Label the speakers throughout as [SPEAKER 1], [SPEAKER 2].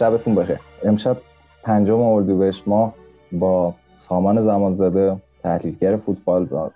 [SPEAKER 1] شبتون بخیر. امشب پنجم اردیبهشت ماه با سامان زمانزاده تحلیلگر فوتبال و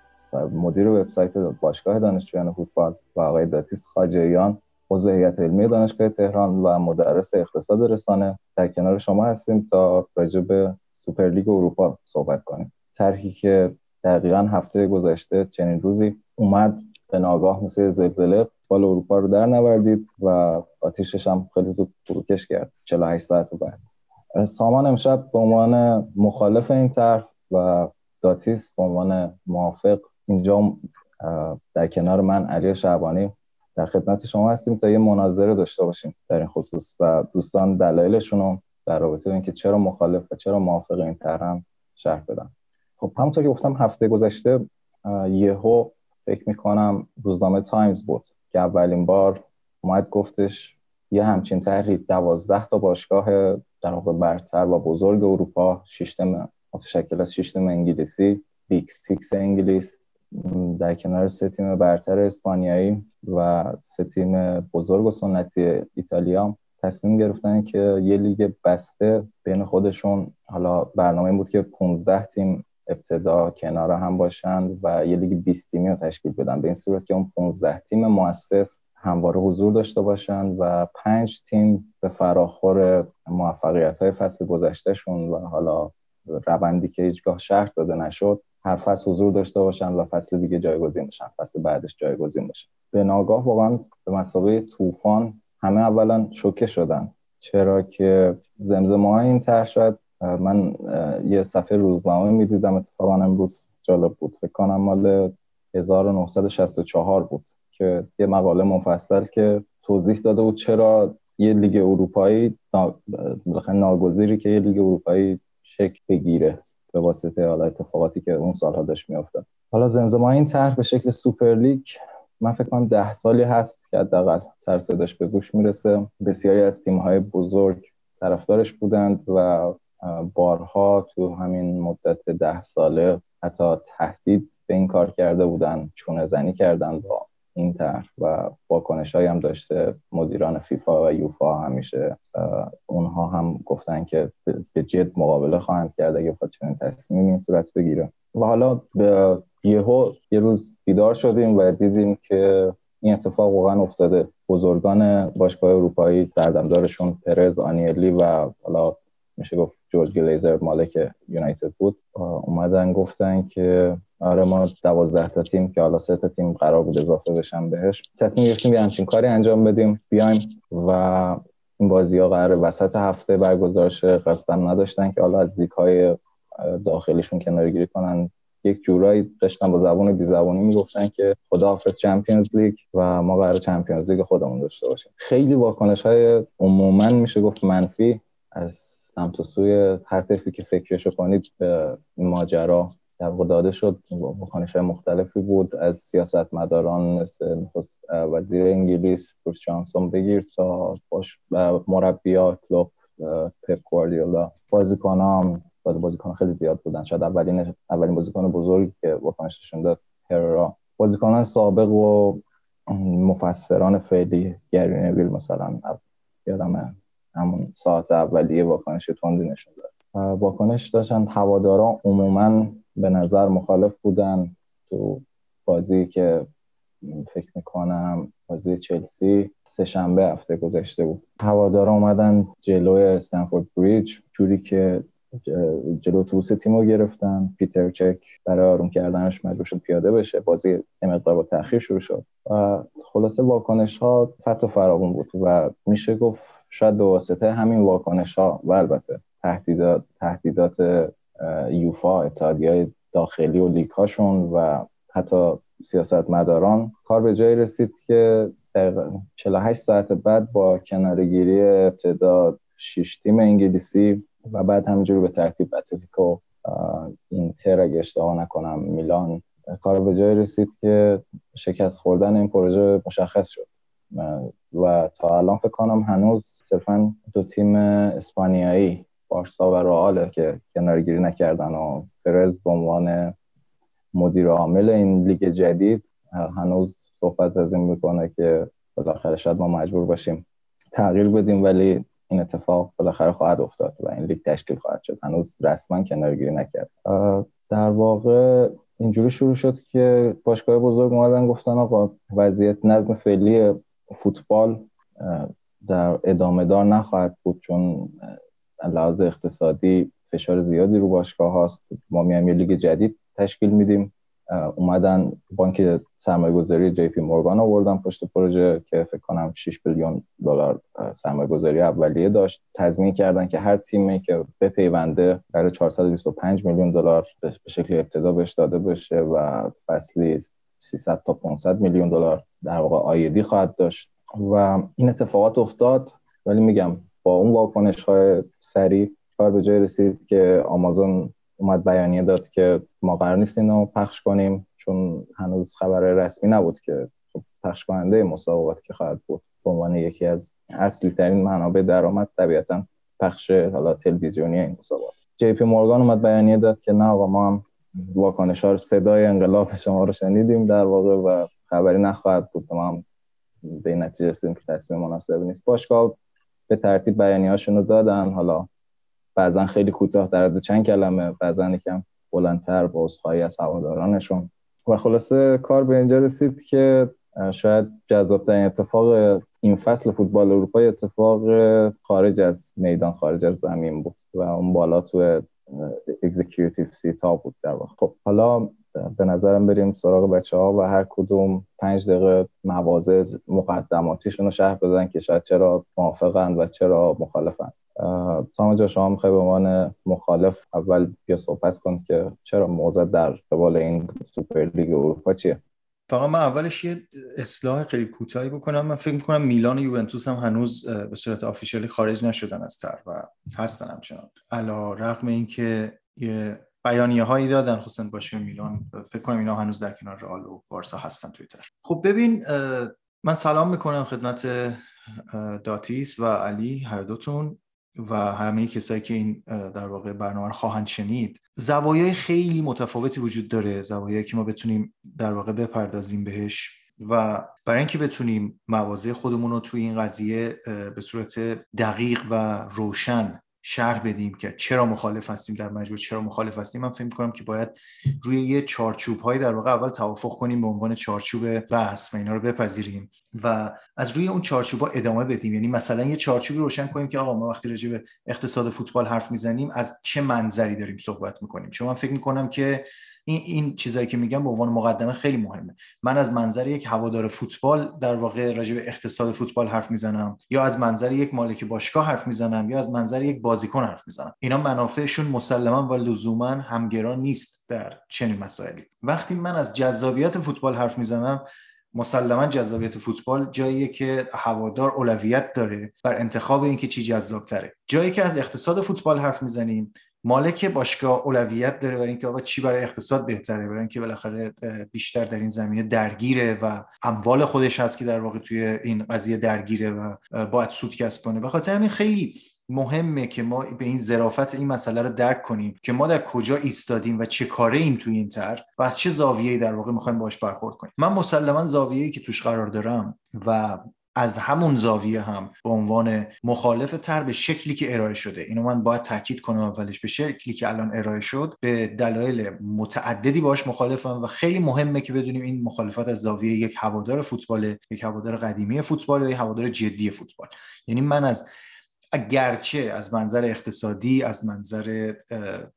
[SPEAKER 1] مدیر وبسایت باشگاه دانشجویان فوتبال و آقای داتیس خاجیان عضو هیئت علمی دانشگاه تهران و مدرس اقتصاد رسانه. در کنار شما هستیم تا راجع به سوپرلیگ اروپا صحبت کنیم. طرحی که دقیقا هفته گذشته چنین روزی اومد به ناگاه مثل زلزله فوتبال اروپا رو در نوردید و آتیشش هم خیلی زود فروکش کرد 48 ساعت بعد. سامان امشب به عنوان مخالف این طرح و داتیس به عنوان موافق اینجا در کنار من علی شعبانی در خدمت شما هستیم تا یه مناظره داشته باشیم در این خصوص و دوستان دلایلشون رو در رابطه با اینکه چرا مخالف و چرا موافق این طرح شرح بدن. خب همونطور که گفتم هفته گذشته یهو فکر می‌کنم روزنامه تایمز بود. که اولین بار اومد گفتش یه همچین طرحی دوازده تا باشگاه در واقع برتر و بزرگ اروپا سیستم متشکل از شیش تیم انگلیسی Big Six انگلیس در کنار سه تیم برتر اسپانیایی و سه تیم بزرگ و سنتی ایتالیا تصمیم گرفتن که یه لیگ بسته بین خودشون. حالا برنامه بود که 15 تیم ابتدا کنار هم باشند و یه لیگ 20 تیمی رو تشکیل بدن. به این صورت که اون 15 تیم مؤسس همواره حضور داشته باشند و پنج تیم به فراخور موفقیت های فصل گذشتهشون و حالا روندی که هیچگاه شهر داده نشد هر فصل حضور داشته باشن و فصل دیگه جایگزین بشن فصل بعدش جایگزین بشن. به ناگاه واقعا به مسابقه طوفان همه اولا شوکه شدن. چرا که زمزمه های این طرح شاید من یه صفحه روزنامه می‌دیدم اتفاقا امروز جالب بود. فکر کنم مال 1964 بود که یه مقاله مفصل که توضیح داده بود چرا یه لیگ اروپایی ناگزیری که یه لیگ اروپایی شکل بگیره به واسطه حالا اتفاقاتی که اون سالها داشت میافتاد. حالا زمزمه این طرح به شکل سوپر لیگ من فکر کنم ده سالی هست که حداقل سر صداش به گوش می‌رسه. بسیاری از تیم‌های بزرگ طرفدارش بودند و بارها تو همین مدت ده ساله حتی تهدید به این کار کرده بودن چونه زنی کردن با این طرح و واکنش هم داشته. مدیران فیفا و یوفا همیشه اونها هم گفتن که به جد مقابله خواهند کرد اگه بخواد چنین تصمیم این صورت بگیره. و حالا به یهو یه روز بیدار شدیم و دیدیم که این اتفاق واقعا افتاده. بزرگان باشگاه اروپایی سردمدارشون پرز آنیلی و حالا میشه گفت جورج گلیزر مالک یونایتد بود. اومدن گفتن که آره ما دوازده تا تیم که حالا سه تا تیم قرار بود اضافه بشن بهش. تصمیم گرفتیم یه همچین کاری انجام بدیم. بیایم و این بازی ها قرار وسط هفته برگزار شه قصدم نداشتن که حالا از لیگ های داخلیشون کنارگیری کنن. یک جورایی داشتن با زبون بی زبونی می‌گفتن که خداحافظ چمپیونز لیگ و ما قرار چمپیونز لیگ خودمون داشته باشیم. خیلی واکنش های عموما میشه گفت منفی از سمت و سوی هر طرفی که فکرشو کنید به ماجرا در داده شد. های مختلفی بود. از سیاست مداران مثل وزیر انگلیس بروس جانسون بگیر تا باش مربیا کلوب پپ گواردیولا. بازیکنان بازیکن خیلی زیاد بودن. شاید اولین اولین بازیکن بزرگی که واکنش داد هررا. بازیکنان سابق و مفسران فعلی گری نویل مثلا یادم همون ساعت اولیه واکنش تندی نشون داد. واکنش داشتن هوادارا عموما به نظر مخالف بودن. تو بازی که فکر می‌کنم بازی چلسی سه شنبه هفته گذشته بود. هوادارا اومدن جلوی استنفورد بریج جوری که جلو توس تیم رو گرفتن. پیتر چک برای آروم کردنش مجبور شد پیاده بشه. بازی مقدار با تاخیر شروع شد. و خلاصه واکنش ها فت و فراغون بود و میشه گفت شاید به واسطه همین واکنش ها و البته تهدیدات تهدیدات یوفا اتحادیه داخلی و لیگ هاشون و حتی سیاست مداران کار به جایی رسید که 48 ساعت بعد با کنارگیری ابتدا شش تیم انگلیسی و بعد همینجوری به ترتیب اتلتیکو اینتر اگه اشتباه نکنم میلان کار به جایی رسید که شکست خوردن این پروژه مشخص شد. و تا الان فکر کنم هنوز صرفا دو تیم اسپانیایی بارسا و رئال که کنارگیری نکردن و پرز به عنوان مدیر عامل این لیگ جدید هنوز صحبت از این می‌کنه که بالاخره شاید ما مجبور باشیم تغییر بدیم ولی این اتفاق بالاخره خواهد افتاد و این لیگ تشکیل خواهد شد. هنوز رسما کنارگیری نکرد. در واقع اینجوری شروع شد که باشگاه بزرگ اومدن گفتن آقا وضعیت نظم فعلی فوتبال در ادامه دار نخواهد بود چون لحاظ اقتصادی فشار زیادی رو باشگاه هاست. ما میایم یه لیگ جدید تشکیل میدیم. اومدن بانک سرمایه گذاری جی پی مورگان آوردن پشت پروژه که فکر کنم 6 بیلیون دلار سرمایه گذاری اولیه داشت. تضمین کردن که هر تیمی که به پیونده برای 425 میلیون دلار به شکل ابتدا بهش داده بشه و فصلی 300 تا 500 میلیون دلار در واقع آیدی خواهد داشت. و این اتفاقات افتاد ولی میگم با اون واکنش های سریع کار به جای رسید که آمازون اومد بیانیه داد که ما قرار نیست اینو پخش کنیم چون هنوز خبر رسمی نبود که خب پخش کننده مسابقات که خواهد بود. به عنوان یکی از اصلی ترین منابع درآمد طبیعتا پخش حالا تلویزیونی این مسابقات. جی پی مورگان اومد بیانیه داد که نه آقا ما هم واکنش ها صدای انقلاب شما رو شنیدیم در واقع و خبری نخواهد بود. ما هم به نتیجه رسیدیم که تصمیم مناسب نیست. باشگاه به ترتیب بیانیه‌هاشون رو دادن. حالا بعضا خیلی کوتاه در چند کلمه بعضا یکم بلندتر با عذرخواهی از هوادارانشون. و خلاصه کار به اینجا رسید که شاید جذابترین اتفاق این فصل فوتبال اروپا اتفاق خارج از میدان خارج از زمین بود و اون بالا تو executive seat ها بود در واقع. خب حالا به نظرم بریم سراغ بچه ها و هر کدوم پنج دقیقه مواضع مقدماتیشون رو شرح بدن که شاید چرا موافقند و چرا مخالفند سامان جان شما می‌خوای به عنوان مخالف اول بیا صحبت کن که چرا موضع در قبال این سوپر لیگ اروپا چیه؟
[SPEAKER 2] فقط من اولش یه اصلاح خیلی کوتاهی بکنم. من فکر می‌کنم میلان و یوونتوس هم هنوز به صورت آفیشیالی خارج نشدن از تر و هستن همچنان. علا رقم اینکه یه بیانیه هایی دادن خصوصا باشه میلان فکر کنم اینا هنوز در کنار رئال و بارسا هستن توی تر. خب ببین من سلام می‌کنم خدمت داتیس و علی هر دوتون. و همه کسایی که این در واقع برنامه رو خواهند شنید زوایای خیلی متفاوتی وجود داره زوایایی که ما بتونیم در واقع بپردازیم بهش و برای اینکه بتونیم مواضع خودمون رو توی این قضیه به صورت دقیق و روشن شرح بدیم که چرا مخالف هستیم در مجموع چرا مخالف هستیم. من فکر کنم که باید روی یه چارچوب هایی در واقع اول توافق کنیم به عنوان چارچوب بحث و اینا رو بپذیریم و از روی اون چارچوب ها ادامه بدیم. یعنی مثلا یه چارچوبی روشن کنیم که آقا ما وقتی راجع به اقتصاد فوتبال حرف می‌زنیم از چه منظری داریم صحبت می‌کنیم. چون من فکر می‌کنم که این این چیزایی که میگم به عنوان مقدمه خیلی مهمه. من از منظر یک هوادار فوتبال در واقع راجع به اقتصاد فوتبال حرف می‌زنم یا از منظر یک مالک باشگاه حرف می‌زنم یا از منظر یک بازیکن حرف می‌زنم. اینا منافعشون مسلما و لزوما همگرا نیست در چنین مسائلی. وقتی من از جذابیت فوتبال حرف می‌زنم مسلما جذابیت فوتبال جاییه که هوادار اولویت داره بر انتخاب اینکه چی جذاب تره جایی که از اقتصاد فوتبال حرف می‌زنیم مالک باشگاه اولویت داره برای اینکه آقا چی برای اقتصاد بهتره برای اینکه بالاخره بیشتر در این زمینه درگیره و اموال خودش هست که در واقع توی این قضیه درگیره و باید سود کسب کنه به خاطر همین خیلی مهمه که ما به این ظرافت این مسئله رو درک کنیم که ما در کجا ایستادیم و چه کاره ایم توی این تر و از چه زاویه‌ای در واقع می‌خوایم باش برخورد کنیم. من مسلما زاویه‌ای که توش قرار دارم و از همون زاویه هم به عنوان مخالف تر به شکلی که ارائه شده. اینو من باید تاکید کنم اولش. به شکلی که الان ارائه شد به دلایل متعددی باش مخالفم و خیلی مهمه که بدونیم این مخالفت از زاویه یک هوادار فوتبال یک هوادار قدیمی فوتبال یا یک هوادار جدی فوتبال. یعنی من از گرچه از منظر اقتصادی از منظر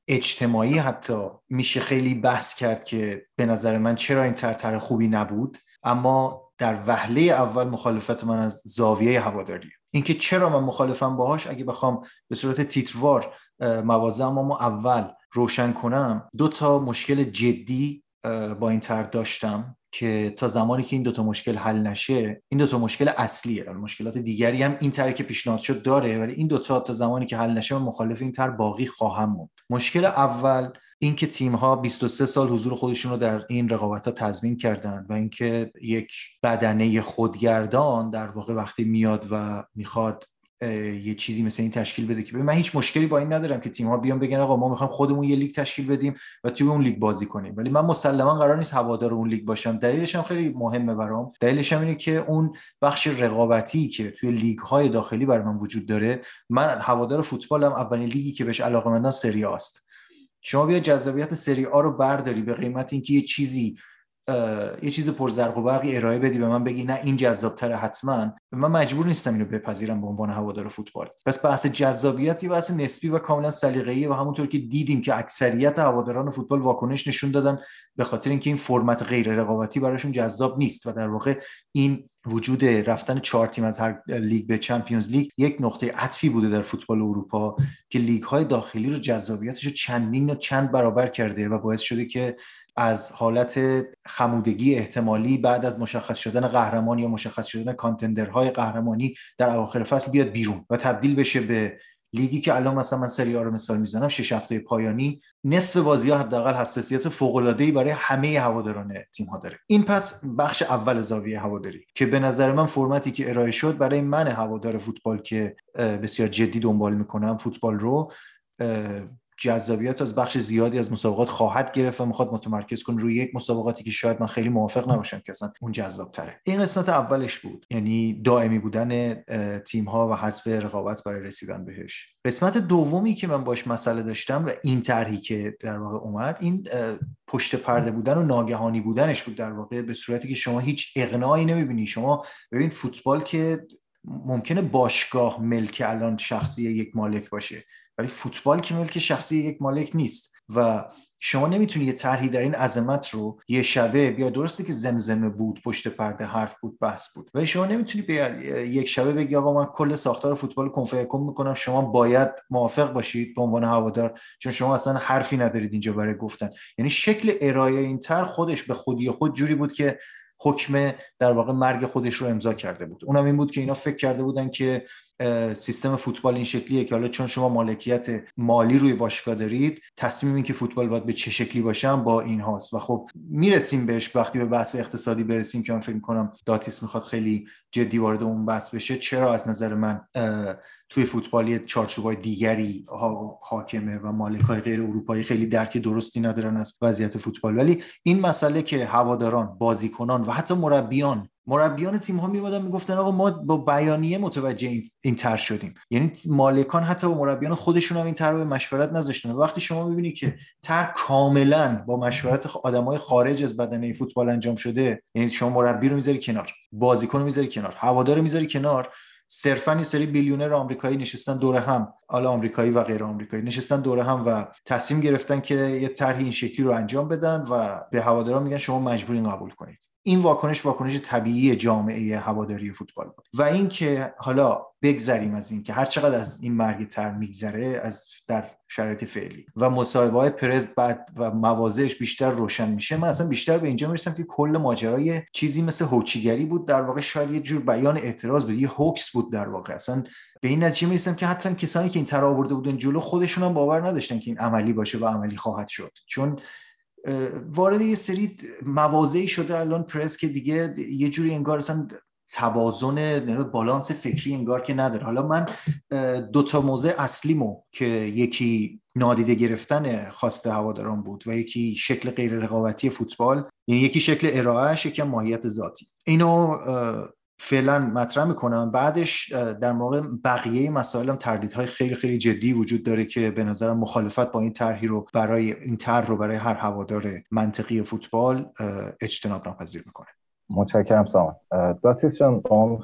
[SPEAKER 2] اجتماعی حتی میشه خیلی بحث کرد که به نظر من چرا این ترتر خوبی نبود. اما در وهله اول مخالفت من از زاویه هواداریه. اینکه چرا من مخالفم باهاش؟ اگه بخوام به صورت تیتروار موازه اما اول روشن کنم دو تا مشکل جدی با این طرح داشتم که تا زمانی که این دوتا مشکل حل نشه این دوتا مشکل اصلیه. مشکلات دیگری هم این طرح که پیشنهاد شد داره ولی این دوتا تا زمانی که حل نشه من مخالف این طرح باقی خواهم موند. مشکل اول اینکه تیم ها 23 سال حضور خودشون رو در این رقابت ها تضمین کردن و اینکه یک بدنه خودگردان در واقع وقتی میاد و می‌خواد یه چیزی مثل این تشکیل بده که من هیچ مشکلی با این ندارم که تیم ها بیان بگن آقا ما می‌خوایم خودمون یه لیگ تشکیل بدیم و توی اون لیگ بازی کنیم. ولی من مسلما قرار نیست هوادار اون لیگ باشم. دلیلش هم خیلی مهمه برام. دلیلش هم اینه که اون بخش رقابتی که توی لیگ های داخلی برای من وجود داره من هوادار فوتبالم اولین لیگی که بهش علاقه سری آ است شما بیا جذابیت سری آ رو برداری به قیمت اینکه یه چیزی یه چیز پرزرق و برقی ارائه بدی به من بگی نه این جذابتره حتما. من مجبور نیستم اینو بپذیرم به عنوان هوادار فوتبال. پس بحث جذابیتی بحث نسبی و کاملا سلیقه‌ای و همونطور که دیدیم که اکثریت هواداران فوتبال واکنش نشون دادن به خاطر اینکه این فرمت غیر رقابتی براشون جذاب نیست و در واقع این وجود رفتن چهار تیم از هر لیگ به Champions League یک نقطه عطفی بوده در فوتبال اروپا که لیگ های داخلی رو جذابیتش رو چندین و چند برابر کرده و باعث شده که از حالت خمودگی احتمالی بعد از مشخص شدن قهرمان یا مشخص شدن contender های قهرمانی در اواخر فصل بیاد بیرون و تبدیل بشه به لیگی که الان مثلا من سری آ رو مثال می‌زنم شش هفته پایانی نصف بازی ها حداقل حساسیت فوق‌العاده‌ای برای همه هواداران تیم ها داره. این پس بخش اول زاویه هواداری که به نظر من فرمتی که ارائه شد برای من هوادار فوتبال که بسیار جدی دنبال می‌کنم فوتبال رو جذابیت از بخش زیادی از مسابقات خواهد گرفت و می‌خواد متمرکز کن روی یک مسابقاتی که شاید من خیلی موافق نباشم که اصلا اون جذاب تره این قسمت اولش بود. یعنی دائمی بودن تیم ها و حذف رقابت برای رسیدن بهش. قسمت دومی که من باش مسئله داشتم و این طرحی که در واقع اومد این پشت پرده بودن و ناگهانی بودنش بود در واقع به صورتی که شما هیچ اقناعی نمی‌بینی. شما ببین فوتبال که ممکنه باشگاه ملک الان شخصی یک مالک باشه. ولی فوتبال که ملک شخصی یک مالک نیست و شما نمی‌تونی یه طرحی در این عظمت رو یه شبه بیا درسته که زمزمه بود پشت پرده حرف بود بحث بود ولی شما نمی‌تونی بیا یک شبه بگی آقا من کل ساختار فوتبال کنفیکم می‌کنم شما باید موافق باشید به عنوان هوادار چون شما اصلا حرفی ندارید اینجا برای گفتن. یعنی شکل ارائه این طرح خودش به خودی خود جوری بود که حکم در واقع مرگ خودش رو امضا کرده بود. اونم این بود که اینا فکر کرده بودن که سیستم فوتبال این شکلیه که حالا چون شما مالکیت مالی روی باشگاه دارید تصمیم این که فوتبال باید به چه شکلی باشم با این هاست. و خب می‌رسیم بهش. وقتی به بحث اقتصادی برسیم که من فکر کنم داتیس می‌خواد خیلی جدی وارد اون بحث بشه چرا از نظر من توی فوتبالی چارچوبای دیگری حاکمه و مالک های غیر اروپایی خیلی درک درستی ندارن از وضعیت فوتبال. ولی این مسئله که هواداران بازیکنان و حتی مربیان مربیان تیم ها میومدن می‌گفتن آقا ما با بیانیه متوجه این تر شدیم. یعنی مالکان حتی با مربیان خودشون هم این تر به مشورت نذاشتن. وقتی شما می‌بینی که تر کاملا با مشورت آدمای خارج از بدنه فوتبال انجام شده یعنی شما مربی رو می‌ذاری کنار بازیکن رو می‌ذاری کنار هوادار رو می‌ذاری کنار صرفا یه سری بیلیونر آمریکایی نشستن دور هم حالا آمریکایی و غیر آمریکایی نشستن دور هم و تصمیم گرفتن که یه طرحی این شکلی رو انجام بدن و به هواداران میگن شما مجبورین قبول کنید. این واکنش واکنش طبیعی جامعه هواداری فوتبال بود. و اینکه حالا بگذریم از اینکه هر چقدر از این مرگ تر میگذره از در شرایط فعلی و مصاحبه های پرز بعد و موازهش بیشتر روشن میشه من اصلا بیشتر به اینجا می‌رسم که کل ماجرای چیزی مثل هوچیگری بود در واقع شاید یه جور بیان اعتراض بود یه هوکس بود در واقع. اصلا به این نتیجه می‌رسم که حتی کسانی که این تر آورده بودن جلو خودشون هم باور نداشتن که این عملی باشه و عملی خواهد شد. چون وارد یه سری موازهی شده الان پرس که دیگه یه جوری انگار اصلا توازن بالانس فکری انگار که نداره. حالا من دو تا موضع اصلیمو که یکی نادیده گرفتن خواست هواداران بود و یکی شکل غیر رقابتی فوتبال یعنی یکی شکل ارائهش یکی ماهیت ذاتی. اینو فعلا مطرح می‌کنم. بعدش در موقع بقیه مسائل هم تردیدهای خیلی خیلی جدی وجود داره که به نظرم مخالفت با این طرحی رو برای این طرح رو برای هر هوادار منطقی فوتبال اجتناب ناپذیر می‌کنه.
[SPEAKER 1] متشکرم سامان داتیس جان شما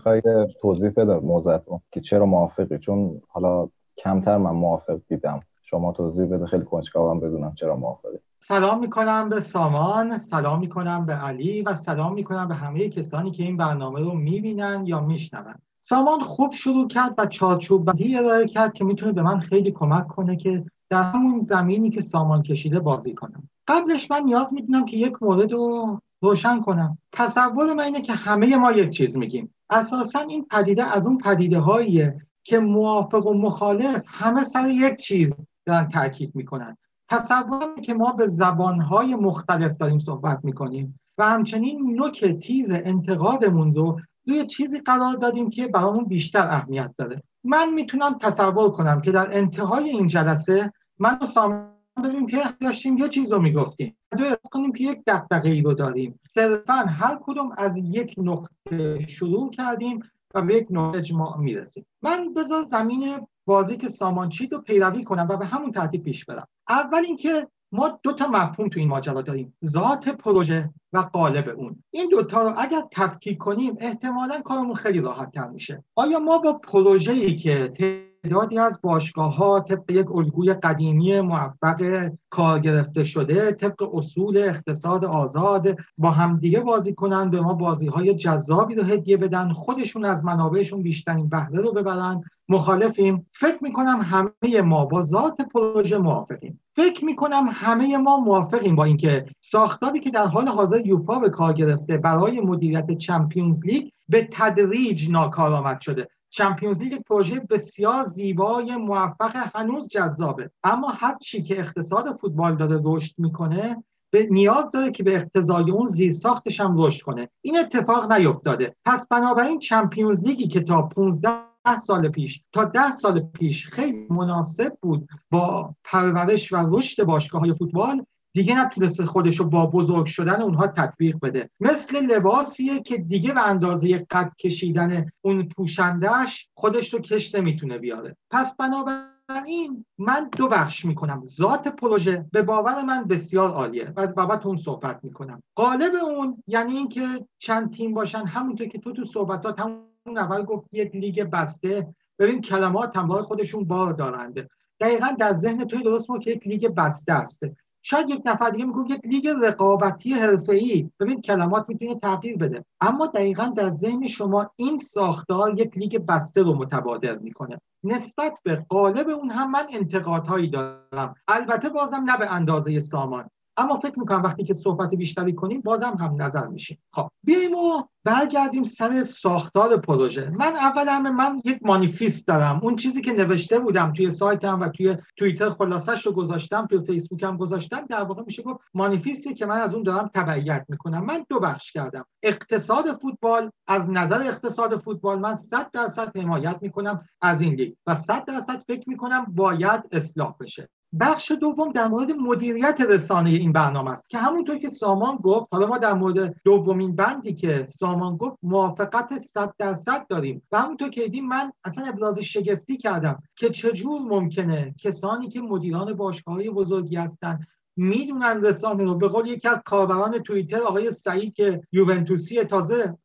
[SPEAKER 1] توضیح بده موضوعتون که چرا موافقی؟ چون حالا کمتر من موافق دیدم. شما توضیح بده خیلی کنجکاوم بدونم چرا موافقی
[SPEAKER 3] سلام می‌کنم به سامان سلام می‌کنم به علی و سلام می‌کنم به همه کسانی که این برنامه رو می‌بینن یا میشنون. سامان خوب شروع کرد و چارچوب بندی ارائه کرد که می‌تونه به من خیلی کمک کنه که در همون زمینی که سامان کشیده بازی کنم. قبلش من نیاز می‌دونم که یک مورد رو روشن کنم. تصور من اینه که همه ما یک چیز میگیم. اساسا این پدیده از اون پدیده هاییه که موافق و مخالف همه سر یک چیز دارن تاکید می‌کنن. تصور که ما به زبانهای مختلف داریم صحبت می‌کنیم و همچنین نوک تیز انتقادمون رو روی چیزی قرار دادیم که برامون بیشتر اهمیت داره من می‌تونم تصور کنم که در انتهای این جلسه من و سامان ببینیم که داشتیم یه چیز رو می‌گفتیم. دو کنیم که یک دقدقه ای رو داریم. صرفا هر کدوم از یک نقطه شروع کردیم و به یک نقطه اجماع می‌رسیم. من بذار زمین بازی که سامان چید رو پیروی کنم و به همون ترتیب پیش برم. اول اینکه ما دو تا مفهوم تو این ماجرا داریم. ذات پروژه و قالب اون. این دوتا رو اگر تفکیک کنیم احتمالا کارمون خیلی راحت تر میشه. آیا ما با پروژه ای که تعدادی از باشگاه ها طبق یک الگوی قدیمی موفق کار گرفته شده طبق اصول اقتصاد آزاد با همدیگه بازی کنن به ما بازی های جذابی رو هدیه بدن خودشون از منابعشون بیشترین بهره رو ببرن. مخالفیم. فکر می‌کنم همه ما با ذات پروژه موافقیم. فکر می‌کنم همه ما موافقیم با اینکه ساختاری که در حال حاضر یوفا به کار گرفته برای مدیریت چمپیونز لیگ به تدریج ناکارآمد شده. چمپیونز لیگ پروژه بسیار زیبای موفق هنوز جذابه. اما هر چی که اقتصاد فوتبال داره رشد می‌کنه به نیاز داره که به اقتضای اون زیر ساختش هم رشد کنه. این اتفاق نیفتاده. پس بنابراین چمپیونز لیگی که تا 15 سال پیش تا ده سال پیش خیلی مناسب بود با پرورش و رشد باشگاه های فوتبال دیگه نتونست خودش رو با بزرگ شدن اونها تطبیق بده. مثل لباسیه که دیگه به اندازه قد کشیدن اون پوشندهش خودش رو کش نمی‌تونه بیاره. پس بنابراین من دو بخش می‌کنم. ذات پروژه به باور من بسیار عالیه و بابت اون صحبت می‌کنم. قالب اون یعنی اینکه چند تیم باشن همونطور که تو تو صحبتات همون اول گفت یک لیگ بسته. ببین کلمات همراه خودشون بار دارن دقیقا در ذهن توی درست ما که یک لیگ بسته است. شاید یک نفر دیگه میگه یک لیگ رقابتی حرفه‌ای. ببین کلمات می‌تونه تغییر بده. اما دقیقا در ذهن شما این ساختار یک لیگ بسته رو متبادر می‌کنه. نسبت به قالب اون هم من انتقادهایی دارم. البته بازم نه به اندازه سامان. اما فکر می‌کنم وقتی که صحبت بیشتری کنیم بازم هم نظر میشیم. خب بیایم و برگردیم سر ساختار پروژه. من اول همه من یک مانیفیست دارم. اون چیزی که نوشته بودم توی سایتم و توی توییتر خلاصش رو گذاشتم توی فیسبوکم گذاشتم در واقع میشه گفت مانیفیستی که من از اون دارم تبعیت می‌کنم. من دو بخش کردم. اقتصاد فوتبال از نظر اقتصاد فوتبال من 100 درصد حمایت می‌کنم از این لیگ. و 100 درصد فکر می‌کنم باید اصلاح بشه. بخش دوم در مورد مدیریت رسانه این برنامه است که همونطور که سامان گفت حالا ما در مورد دومین بندی که سامان گفت موافقت 100 درصد داریم. و همونطور که دیدیم من اصلا ابراز شگفتی کردم که چجور ممکنه کسانی که مدیران باشگاه بزرگی هستند می‌دونن رسانه رو. به قول یکی از کاربران توییتر آقای سعید که یوونتوسی تازه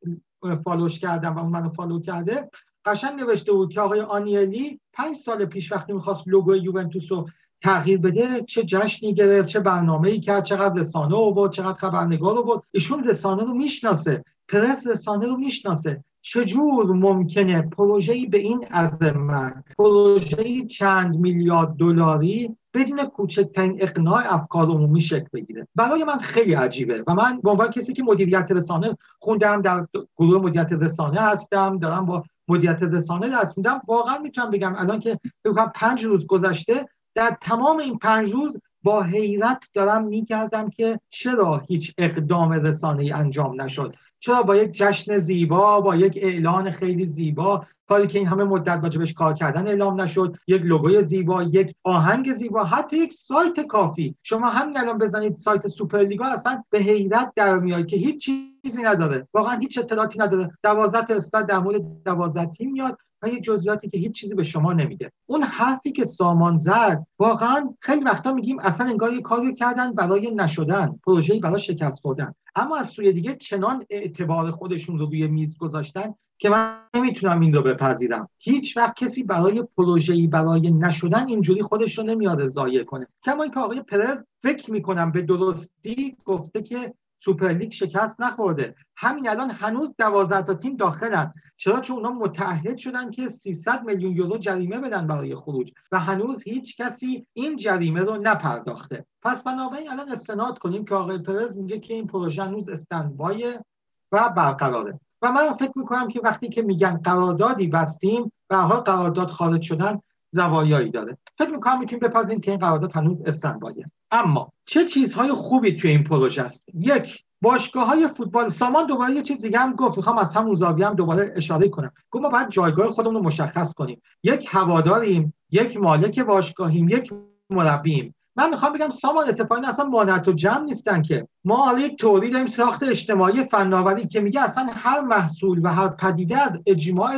[SPEAKER 3] follow ش کردم و اون منو follow کرده قشنگ نوشته بود که آقای آنیلی پنج سال پیش وقتی می‌خواست لوگو یوونتوس رو تغییر بده چه جشنی گرفت چه برنامه ای کرد چقدر رسانه رو بود چقدر خبرنگار رو بود ایشون رسانه رو می‌شناسه پرس رسانه رو می‌شناسه. چجور ممکنه پروژه‌ای به این عظمت پروژه‌ای چند میلیارد دلاری بدون کوچکترین اقناع افکار عمومی شکل بگیره؟ برای من خیلی عجیبه و من به عنوان کسی که مدیریت رسانه خوندم در گروه مدیریت رسانه هستم دارم با مدیریت رسانه دست میدم واقعا می‌تونم بگم الان که بگم پنج روز گذشته در تمام این پنج روز با حیرت دارم میگردم که چرا هیچ اقدام رسانه انجام نشد. چرا با یک جشن زیبا با یک اعلان خیلی زیبا کاری که این همه مدت راجبش کار کردن اعلام نشد یک لوگوی زیبا یک آهنگ زیبا حتی یک سایت کافی. شما همین الان بزنید سایت سوپرلیگا اصلا به حیرت در میاد که هیچ چیزی نداره. واقعا هیچ اطلاعاتی نداره. دوازده استاد در مورد دوازده تیم میاد. یه جزئیاتی که هیچ چیزی به شما نمیده اون حرفی که سامان زد واقعا خیلی وقتا میگیم اصلا انگار یه کاری کردن برای نشدن پروژه‌ای برای شکست خوردن. اما از سوی دیگه چنان اعتبار خودشون رو روی میز گذاشتن که من نمی‌تونم این رو بپذیرم. هیچ وقت کسی برای پروژه‌ای برای نشدن اینجوری خودش رو نمیاد ضایع کنه. کما اینکه آقای پرز فکر می‌کنم به درستی گفته که سوپرلیگ شکست نخورده. همین الان هنوز دوازده تا تیم داخلن. چرا؟ چون اونا متعهد شدن که 300 میلیون یورو جریمه بدن برای خروج و هنوز هیچ کسی این جریمه رو نپرداخته. پس بنابراین الان استناد کنیم که آقای پرز میگه که این پروژه هنوز standby و برقراره. و من فکر می‌کنم که وقتی که میگن قراردادی بستیم و حال قرارداد خارج شدن زوایایی داره. فکر می‌کنم می‌تونیم بپذیریم که این قرارداد هنوز استندبایه اما چه چیزهای خوبی توی این پروژه است یک باشگاه های فوتبال. سامان دوباره یه چیز دیگه هم گفت. می‌خوام از همون زاویه هم دوباره اشاره کنم. گفت ما باید جایگاه خودمون رو مشخص کنیم. یک هواداریم یک مالک باشگاهیم یک مربیم. من می‌خوام بگم سامان اتفاقی اصلا مانعت و جمع نیستن که. ما حالا یک توری داریم ساخت اجتماعی فناوری که میگه اصلا هر محصول و هر پدیده از اجماع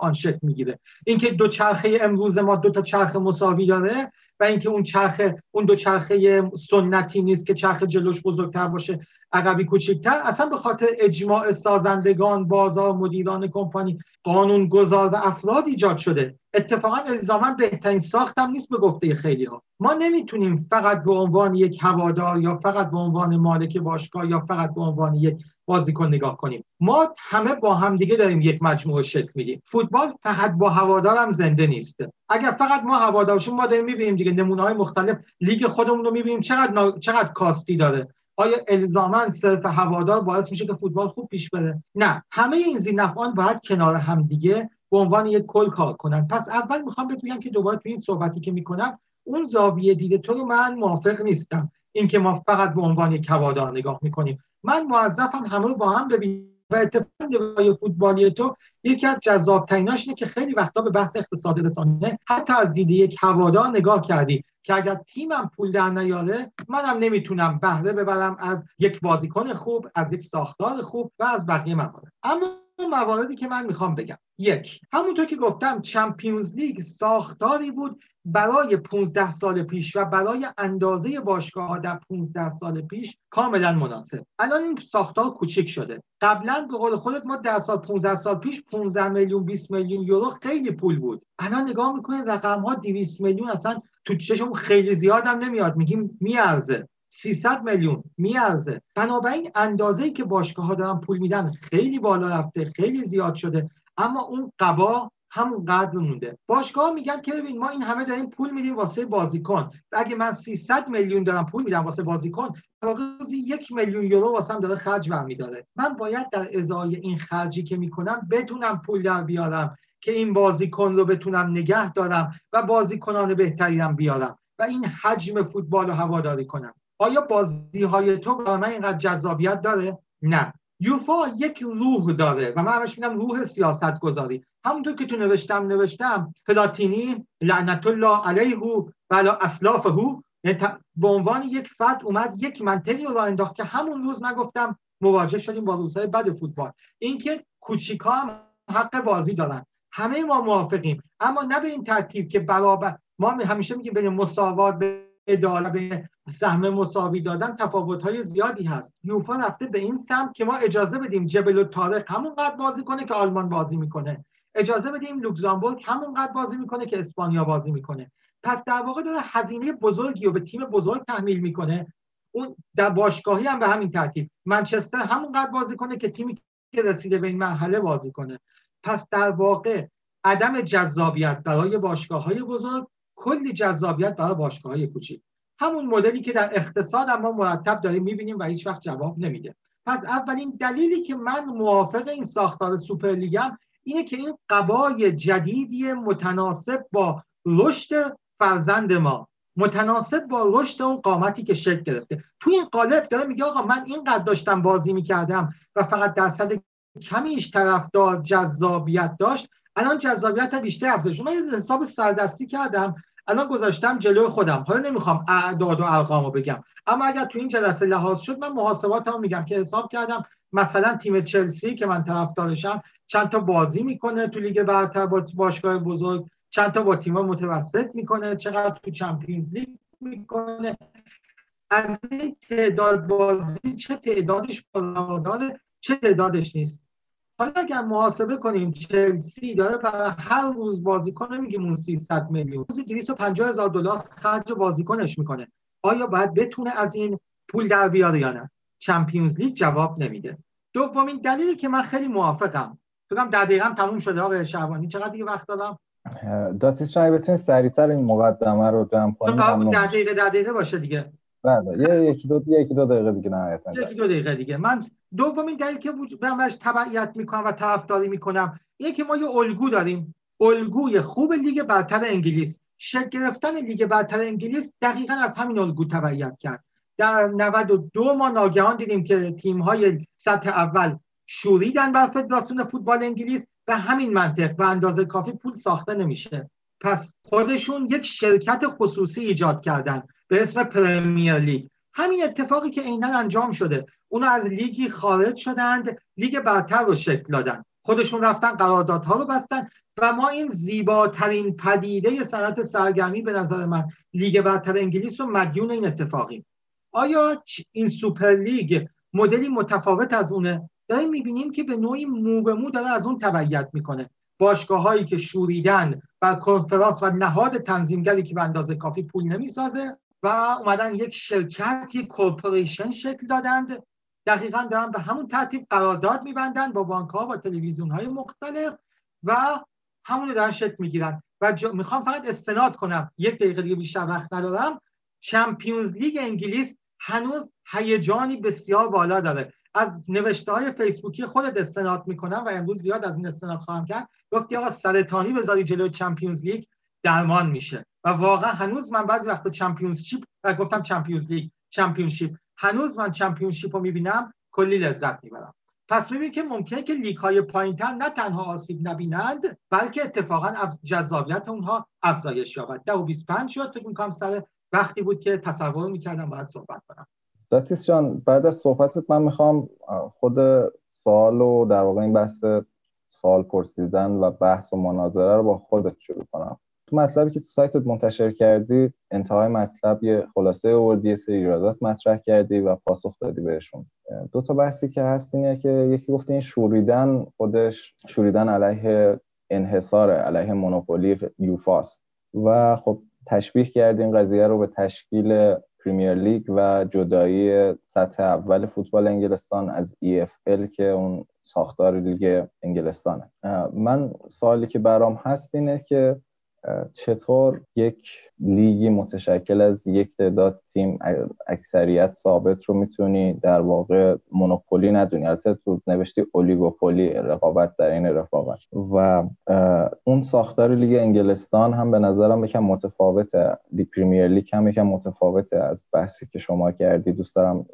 [SPEAKER 3] آن شکل می‌گیره. اینکه دو چرخه امروز ما دو تا چرخ مساوی داره و اینکه اون چرخه اون دو چرخه سنتی نیست که چرخ جلوش بزرگتر باشه عقبی کوچکتر. اصلا به خاطر اجماع سازندگان بازار مدیران کمپانی قانون گذار و افراد ایجاد شده. اتفاقا الزاما بهترین ساختم نیست به گفته خیلی ها ما نمی‌تونیم فقط به عنوان یک هوادار یا فقط به عنوان مالک باشگاه یا فقط به عنوان یک بازیکن نگاه کنیم. ما همه با هم دیگه داریم یک مجموعه شکل میدیم فوتبال فقط با هوادار هم زنده نیست. اگر فقط ما هوادارشون ما داریم می‌بینیم دیگه نمونه های مختلف لیگ خودمون رو می‌بینیم. چقدر چقدر کاستی داره. آیا الزاما صرف هوادار باعث میشه که فوتبال خوب پیش بره؟ نه. همه این زینفعان باید کنار هم دیگه به عنوان یک کل کار کنن. پس اول می‌خوام بگم که دوباره تو این صحبتی که می‌کنم اون زاویه دیده تو رو من موافق نیستم. اینکه ما فقط به عنوان یک هوادار نگاه می‌کنیم. من موظفم همه با هم ببینم. و اتفاقا فوتبالی تو یکی از جذاب اینه که خیلی وقتا به بحث اقتصاد رسانه حتی از دید یک هوادار نگاه کردی که اگر تیمم پول در نیاره منم نمی‌تونم بهره ببرم از یک بازیکن خوب از یک ساختار خوب و از بقیه موارد. اما مواردی که من می‌خوام بگم یک همونطور که گفتم چمپیونز لیگ ساختاری بود برای 15 سال پیش و برای اندازه باشگاه در 15 سال پیش کاملا مناسب. الان این ساختار کوچک شده. قبلا به قول خودت ما در سال 15 سال پیش 15 میلیون 20 میلیون یورو خیلی پول بود. الان نگاه می‌کنید رقم ها 200 میلیون اصلا تو چشم خیلی زیاد هم نمیاد. میگیم میارزه. 300 میلیون میارزه. بنابراین اندازه‌ای که باشگاه ها دارن پول میدن خیلی بالا رفته خیلی زیاد شده. اما اون قبا همون قدر مونده. باشگاه میگن که ببین ما این همه داریم پول میدیم واسه بازیکن. اگه من 300 میلیون دارم پول میدم واسه بازیکن روزی یک میلیون یورو واسم داره خرج برمیداره. من باید در ازای این خرجی که می‌کنم بتونم پول در بیارم که این بازیکن رو بتونم نگه دارم و بازیکنان بهتریم بیارم و این حجم فوتبال رو هواداری کنم. آیا بازی های تو برای من اینقدر جذابیت داره؟ نه. یوفا یک روح داره و من همش میگم روح سیاست گذاری همونطور که تو نوشتم نوشتم پلاتینی لعنت الله علیه و اسلافه یعنی به عنوان یک فرد اومد یک منطقی رو انداخت که همون روز من گفتم مواجه شدیم با روزهای بد فوتبال. اینکه کوچیکا هم حق بازی دارن. همه ما موافقیم. اما نه به این ترتیب که برابر ما همیشه میگیم بین مساوات به عدالت بین سهم مساوی دادن تفاوت های زیادی هست. یوفا رفته به این سمت که ما اجازه بدیم جبل و تارق همونقدر بازی کنه که آلمان بازی می‌کنه. اجازه بدیم لوکزامبورگ همونقدر بازی می‌کنه که اسپانیا بازی می‌کنه. پس در واقع داره هزینه بزرگی رو به تیم بزرگ تحمیل می‌کنه. اون در باشگاهی هم به همین ترتیب. منچستر همونقدر بازی کنه که تیمی که رسیده به این مرحله بازی کنه. پس در واقع عدم جذابیت برای باشگاه های بزرگ کلی جذابیت برای باشگاه های کوچیک. همون مدلی که در اقتصاد ما مرتب داریم می‌بینیم و هیچ وقت جواب نمیده. پس اولین دلیلی که من موافق این ساختار سوپرلیگم اینه که این قبای جدیدی متناسب با رشد فرزند ما. متناسب با رشد اون قامتی که شکل گرفته. توی این قالب داره میگه آقا من اینقدر داشتم بازی می‌کردم و فقط درصد کمیش طرفدار جذابیت داشت. الان جذابیت بیشتر افزایش. من یه حساب سردستی کردم. الان گذاشتم جلوی خودم. حالا نمی‌خوام اعداد و ارقام رو بگم. اما اگر تو این جلسه لحاظ شد من محاسبات هم میگم که حساب کردم. مثلا تیم چلسی که من طرفدارشم چند تا بازی می‌کنه تو لیگ برتر با باشگاه بزرگ چند تا با تیم متوسط می‌کنه چقدر تو چمپیونز لیگ می‌کنه. از این تعداد بازی چه تعدادش بالا چه تعدادش نیست. حالا اگر محاسبه کنیم چلسی داره برای هر روز بازیکن نمیگیم اون 300 میلیون روزی 250 هزار دلار خرج بازیکنش می‌کنه. آیا باید بتونه از این پول در بیاره یا نه؟ Champions League جواب نمیده. دومین دلیلی که من خیلی موافقم. بگم در دقیقه تموم شده آقای شعبانی چقدر دیگه وقت دارم
[SPEAKER 1] داتیس شاید بتونید سریعتر این مقدمه رو جمع
[SPEAKER 3] کنید در دقیقه در دقیقه باشه دیگه.
[SPEAKER 1] بله یه یکی دو یکی دو دقیقه دیگه نهایتا.
[SPEAKER 3] یکی دو دقیقه دیگه. من دومین دلیل که به همش تبعیت می‌کنم و طرفداری می‌کنم اینه که ما یه الگو داریم. الگوی خوب لیگ برتر انگلیس. شکل گرفتن لیگ برتر انگلیس دقیقا از همین الگو تبعیت کرد. در 92 ما ناگهان دیدیم که تیم های سطح اول شوریدن بر فدراسیون فوتبال انگلیس به همین منطق و اندازه کافی پول ساخته نمیشه. پس خودشون یک شرکت خصوصی ایجاد کردن به اسم پرمیر لیگ. همین اتفاقی که عینا انجام شده اونا از لیگی خارج شدند لیگ برتر رو شکل دادن. خودشون رفتن قراردادها رو بستن و ما این زیباترین پدیده صنعت سرگرمی به نظر من لیگ برتر انگلیس رو مدیون این اتفاقیم. آیا این سوپر لیگ مدلی متفاوت از اونه؟ داریم می‌بینیم که به نوعی مو به مو داره از اون تبعیت می‌کنه. باشگاه هایی که شوریدن و کنفرانس و نهاد تنظیمگری که به اندازه کافی پول نمی‌سازه و اومدن یک شرکت یک corporation شکل دادند. دقیقا دارن به همون ترتیب قرارداد میبندن با بانک ها با تلویزیون های مختلف و همون دارن شکل می‌گیرن. و می‌خوام فقط استناد کنم. یک دقیقه دیگه بیشتر وقت ندارم. Champions League انگلیس هنوز هیجانی بسیار بالا داره. از نوشته های فیسبوکی خودت استناد می‌کنم و امروز زیاد از این استناد خواهم کرد. گفتی آقا سرطانی بذاری جلو Champions League درمان میشه. و واقعا هنوز من بعضی وقت Championship گفتم Champions League Championship. هنوز من Championship رو می‌بینم کلی لذت می‌برم. پس می‌بینیم که ممکنه که لیگ های پایینتر نه تنها آسیب نبینند بلکه اتفاقا جذابیت اونها افزایش یابد. ده و 25 شد فکر می‌کنم سر وقتی بود که تصور می‌کردم باید صحبت کنم.
[SPEAKER 1] داتیس جان بعد از صحبتت من می‌خوام خود سوال و در واقع این بحث سوال پرسیدن و بحث و مناظره رو با خودت شروع کنم. تو مطلبی که تو سایتت منتشر کردی انتهای مطلب یه خلاصه آوردی سه ایرادات مطرح کردی و پاسخ دادی بهشون. دو تا بحثی که هست اینه که یکی گفته این شوریدن خودش شوریدن علیه انحصار علیه مونوپولی یوفاست. و خب تشبیه کردی این قضیه رو به تشکیل پریمیر لیگ و جدایی سطح اول فوتبال انگلستان از EFL که اون ساختار لیگ انگلستانه. من سوالی که برام هست اینه که چطور یک لیگی متشکل از یک تعداد تیم اکثریت ثابت رو می‌تونی در واقع monopoly ندونی؟ البته تو نوشتی oligopoly رقابت در عین رفاقت. و اون ساختار لیگ انگلستان هم به نظرم یکم متفاوته. لی Premier League هم یکم متفاوته از بحثی که شما کردی. دوست دارم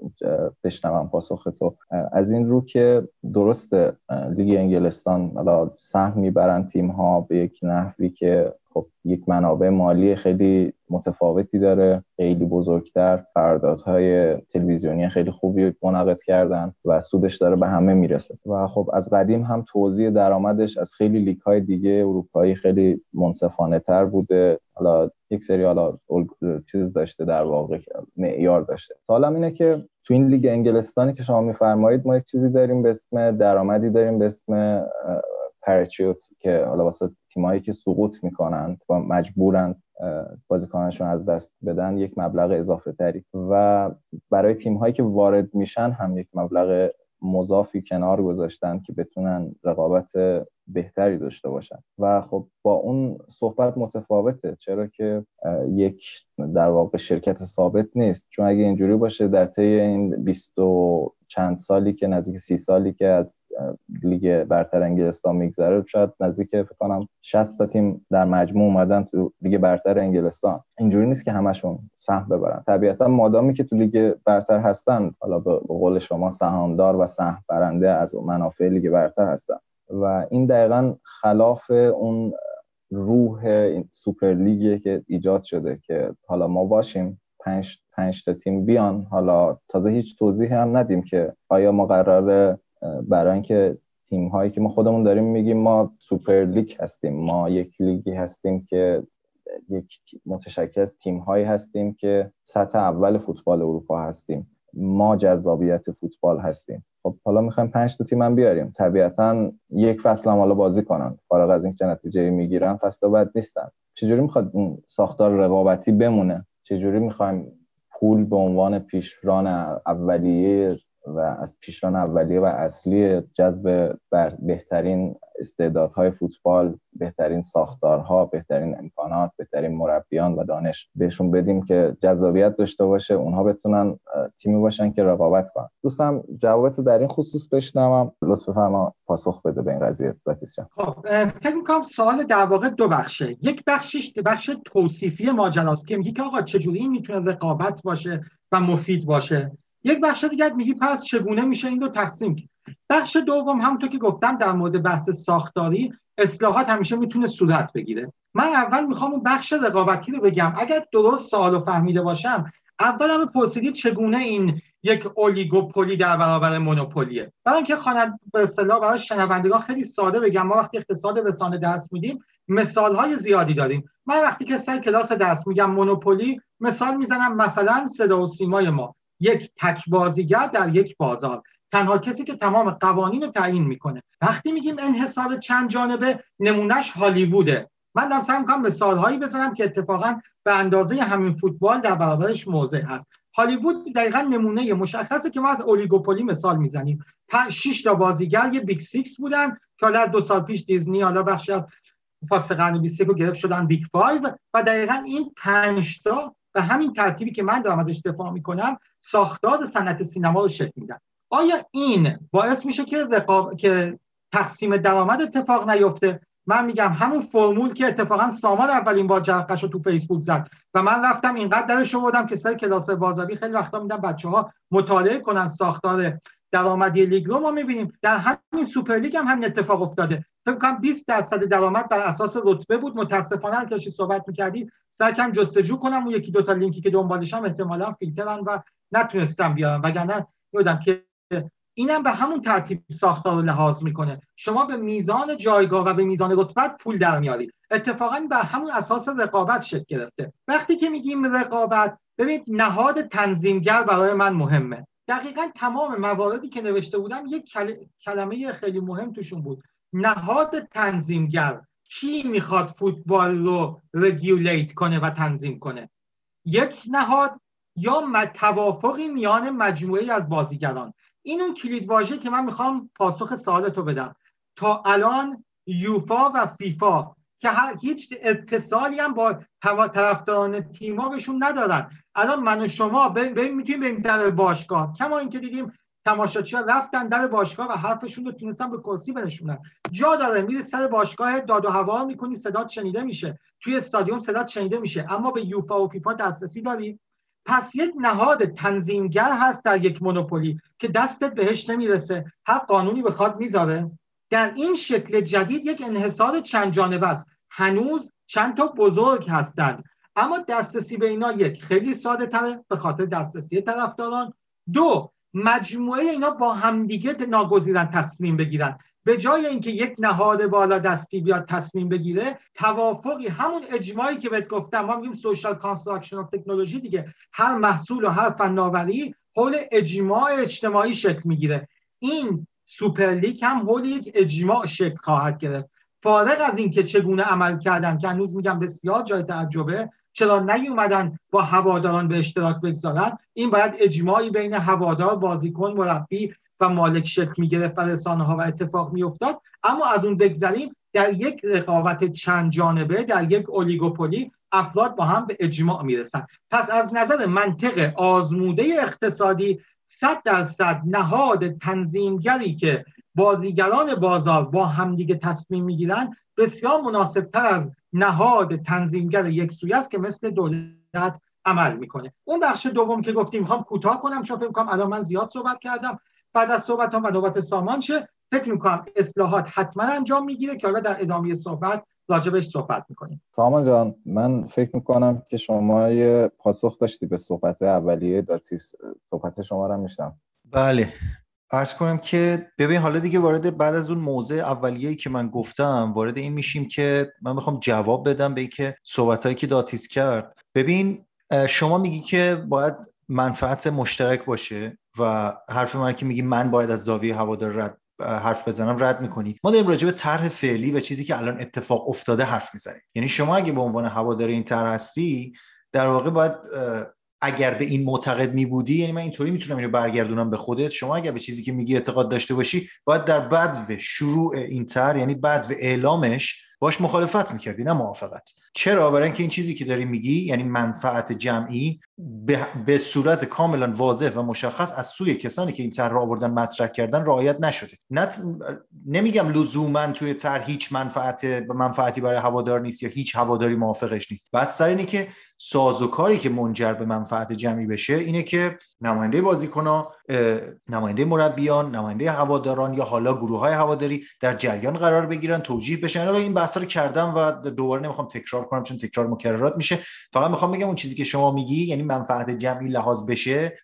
[SPEAKER 1] بشنوم پاسخ تو. از این رو که درست لیگ انگلستان سهم می‌برن تیم ها به یک نحوی که خب یک منابع مالی خیلی متفاوتی داره. خیلی بزرگتر قراردادهای تلویزیونی خیلی خوبی منعقد کردن و سودش داره به همه می‌رسه. و خب از قدیم هم توزیع درآمدش از خیلی لیگ های دیگه اروپایی خیلی منصفانه تر بوده. حالا یک سری حالا چیز داشته در واقع معیار داشته. سالم اینه که تو این لیگ انگلستانی که شما میفرمایید ما یک چیزی داریم به اسم درآمدی داریم به اسم پرچیوت که حالا واسه تیمایی که سقوط می‌کنن و مجبورن بازیکنانشون از دست بدن یک مبلغ اضافه تری. و برای تیم هایی که وارد میشن هم یک مبلغ مضافی کنار گذاشتن که بتونن رقابت بهتری داشته باشن. و خب با اون صحبت متفاوته چرا که یک در واقع شرکت ثابت نیست. چون اگه اینجوری باشه در طی این بیست و چند سالی که نزدیک سی سالی که از لیگ برتر انگلستان میگذره. شاید نزدیک فکر کنم 60 تا تیم در مجموع اومدن تو لیگ برتر انگلستان. اینجوری نیست که همشون سهم ببرن. طبیعتا مادامی که تو لیگ برتر هستن حالا به قول شما سهامدار و سهم برنده از منافع لیگ برتر هستن. و این دقیقا خلاف اون روح سوپر لیگیه که ایجاد شده که حالا ما باشیم پنج, پنج تا تیم بیان. حالا تازه هیچ توضیح هم ندیم که آیا ما قراره برای اینکه تیم هایی که ما خودمون داریم میگیم ما سوپر لیگ هستیم. ما یک لیگی هستیم که یک متشکل از تیم هایی هستیم که سطح اول فوتبال اروپا هستیم. ما جذابیت فوتبال هستیم. خب حالا می‌خوایم پنج تا تیم هم بیاریم. طبیعتا یک فصل هم حالا بازی کنن. فارغ از اینکه نتیجه می‌گیرن فصل بعد نیستن. چجوری می‌خواد ساختار رقابتی بمونه؟ چجوری می‌خوایم پول به عنوان پیشران اولیه و از پیشران اولیه و اصلی جذب بهترین استعدادهای فوتبال بهترین ساختارها بهترین امکانات بهترین مربیان و دانش بهشون بدیم که جذابیت داشته باشه اونها بتونن تیمی باشن که رقابت کنن. دوستم جوابتو در این خصوص بشنوم. لطف فرما پاسخ بده به این قضیه
[SPEAKER 3] خب فکر می‌کنم سوال در واقع دو بخشه. یک بخشش بخش توصیفی ماجراست که میگه که آقا چجوری می‌تونه رقابت باشه و مفید باشه؟ یک بخش دیگه میگی پس چگونه میشه این دو تقسیم بخش دوم همونطور که گفتم در مورد بحث ساختاری اصلاحات همیشه می‌تونه صورت بگیره. من اول می‌خوام اون بخش رقابتی رو بگم. اگر درست سوال فهمیده باشم اول هم پرسیدی چگونه این یک اولیگوپولی در برابر مونوپولیه؟ برای اینکه خوانند به اصطلاح برای شنوندگان خیلی ساده بگم. ما وقتی اقتصاد رسانه درس میدیم مثال های زیادی داریم. من وقتی که سر کلاس درس میگم مونوپولی مثال می‌زنم مثلا صدا و سیمای ما. یک تک بازیگر در یک بازار. تنها کسی که تمام قوانین رو تعیین می‌کنه. وقتی میگیم انحصار چند جانبه نمونهش هالیووده. من در سعی می‌کنم مثالهایی بزنم که اتفاقا به اندازه همین فوتبال در برابرش موضع هست. هالیوود دقیقا نمونه مشخصه که ما از اولیگوپولی مثال می‌زنیم. 6 تا بازیگر یه big six بودن که حالا دو سال پیش دیزنی حالا بخشی از فاکس قرن 21 رو گرفت شدن big 5 و دقیقا این 5 تا به همین ترتیبی که من دارم ازش دفاع می‌کنم ساختار صنعت سینما رو شکل میدن. آیا این باعث میشه که رقاب... که تقسیم درآمد اتفاق نیفته؟ من میگم همون فرمول که اتفاقا سامان اولین بار جرقش رو تو فیسبوک زد و من رفتم اینقدر درش بودم که سر کلاس بازاری خیلی وقتا میدم بچه ها مطالعه کنن ساختار درآمدی لیگ رو ما می‌بینیم. در همین سوپر لیگ هم همین اتفاق افتاده. فکر کنم 20 درصد درآمد بر اساس رتبه بود. متاسفانه که صحبت می‌کردی سعی کردم جستجو کنم. اون یکی دو تا لینکی که دنبالشم احتمالا فیلترن و نتونستم بیارم وگرنه یادم که اینم به همون ترتیب ساختار رو لحاظ می‌کنه. شما به میزان جایگاه و به میزان رتبت پول در میاری. اتفاقا به همون اساس رقابت شکل گرفته. وقتی که میگیم رقابت ببینید نهاد تنظیمگر برای من مهمه. دقیقا تمام مواردی که نوشته بودم یک کلمه خیلی مهم توشون بود. نهاد تنظیمگر کی می‌خواد فوتبال رو رگیولیت کنه و تنظیم کنه؟ یک نهاد یا توافقی میان مجموعه از بازیگران. این اون کلید واژه که من می‌خوام پاسخ سوالتو بدم. تا الان یوفا و فیفا که هیچ اتصالی هم با طرفداران تیما بهشون ندارن. الان من و شما بریم می‌تونیم بریم در باشگاه. کما اینکه دیدیم تماشاچی ها رفتن در باشگاه و حرفشون رو تونستن به کرسی بنشونن جا داره میره سر باشگاه داد و هوا می‌کنی صدات شنیده میشه. توی استادیوم صدات شنیده میشه. اما به یوفا و فیفا دسترسی داری؟ پس یک نهاد تنظیمگر هست در یک مونوپولی که دستت بهش نمی‌رسه. هر قانونی بخواد می‌ذاره. در این شکل جدید یک انحصار چند جانبه است. هنوز چند تا بزرگ هستند. اما دسترسی به اینا یک خیلی ساده تره به خاطر دسترسی طرفداران. دو مجموعه اینا با همدیگه ناگزیرن تصمیم بگیرن. به جای اینکه یک نهاد بالا دستی بیاد تصمیم بگیره توافقی همون اجماعی که بهت گفتم ما میگیم social construction of technology دیگه هر محصول و هر فناوری حول اجماع اجتماعی شکل می‌گیره. این سوپرلیگ هم حول یک اجماع شکل خواهد گرفت. فارغ از اینکه چگونه عمل کردن که هنوز میگم بسیار جای تعجبه چرا نیومدن با هواداران به اشتراک بگذارن این باید اجماعی بین هوادار بازیکن مربی مالک شکل می‌گرفت و رسانه ها و اتفاق میافتاد. اما از اون بگذریم در یک رقابت چند جانبه در یک اولیگوپولی افراد با هم به اجماع می‌رسن پس از نظر منطق آزموده اقتصادی صد درصد نهاد تنظیمگری که بازیگران بازار با همدیگه تصمیم می‌گیرن بسیار مناسب تر از نهاد تنظیمگر یک سوی است که مثل دولت عمل می‌کنه. اون بخش دوم که گفتیم می‌خوام کوتاه کنم چون فکر کنم الان من زیاد صحبت کردم. بعد از صحبت هم و نوبت سامان شه فکر می‌کنم اصلاحات حتما انجام می‌گیره که حالا در ادامه صحبت راجبش صحبت می‌کنیم.
[SPEAKER 1] سامان جان من فکر می‌کنم که شما یه پاسخ داشتی به صحبت اولیه داتیس. صحبت شما رو میشنم
[SPEAKER 2] بله. ارز کنم که ببین حالا دیگه وارد بعد از اون موضع اولیه‌ای که من گفتم وارد این میشیم که من می‌خوام جواب بدم به اینکه صحبتهایی که داتیس کرد. ببین شما میگی که باید منفعت مشترک باشه. و حرف من که میگی من باید از زاویه هوادار رد حرف بزنم رد می‌کنی. ما داریم راجع به طرح فعلی و چیزی که الان اتفاق افتاده حرف می‌زنیم. یعنی شما اگه به عنوان هوادار این طرح هستی در واقع باید اگر به این معتقد می بودی یعنی من اینطوری می‌تونم اینو برگردونم به خودت شما اگر به چیزی که میگی اعتقاد داشته باشی باید در بدو شروع اینتر یعنی بدو اعلامش باش مخالفت می‌کردی نه موافقت. چرا؟ برای اینکه این چیزی که داری میگی یعنی منفعت جمعی به, صورت کاملا واضح و مشخص از سوی کسانی که این طرح را آوردن مطرح کردن رعایت نشده. نت... نمیگم لزوما توی طرح هیچ منفعت منفعتی برای هوادار نیست یا هیچ هواداری موافقش نیست. بس سر اینه که سازوکاری که منجر به منفعت جمعی بشه اینه که نماینده بازیکنها نماینده مربیان نماینده هواداران یا حالا گروه های هواداری در جریان قرار بگیرن توجیه بشن. حالا این بحث رو کردم و دوباره نمی‌خوام تکرار کنم چون تکرار مکررات میشه. فقط می‌خوام بگم اون چیزی که شما میگی یعنی منفعت جمعی لحاظ بشه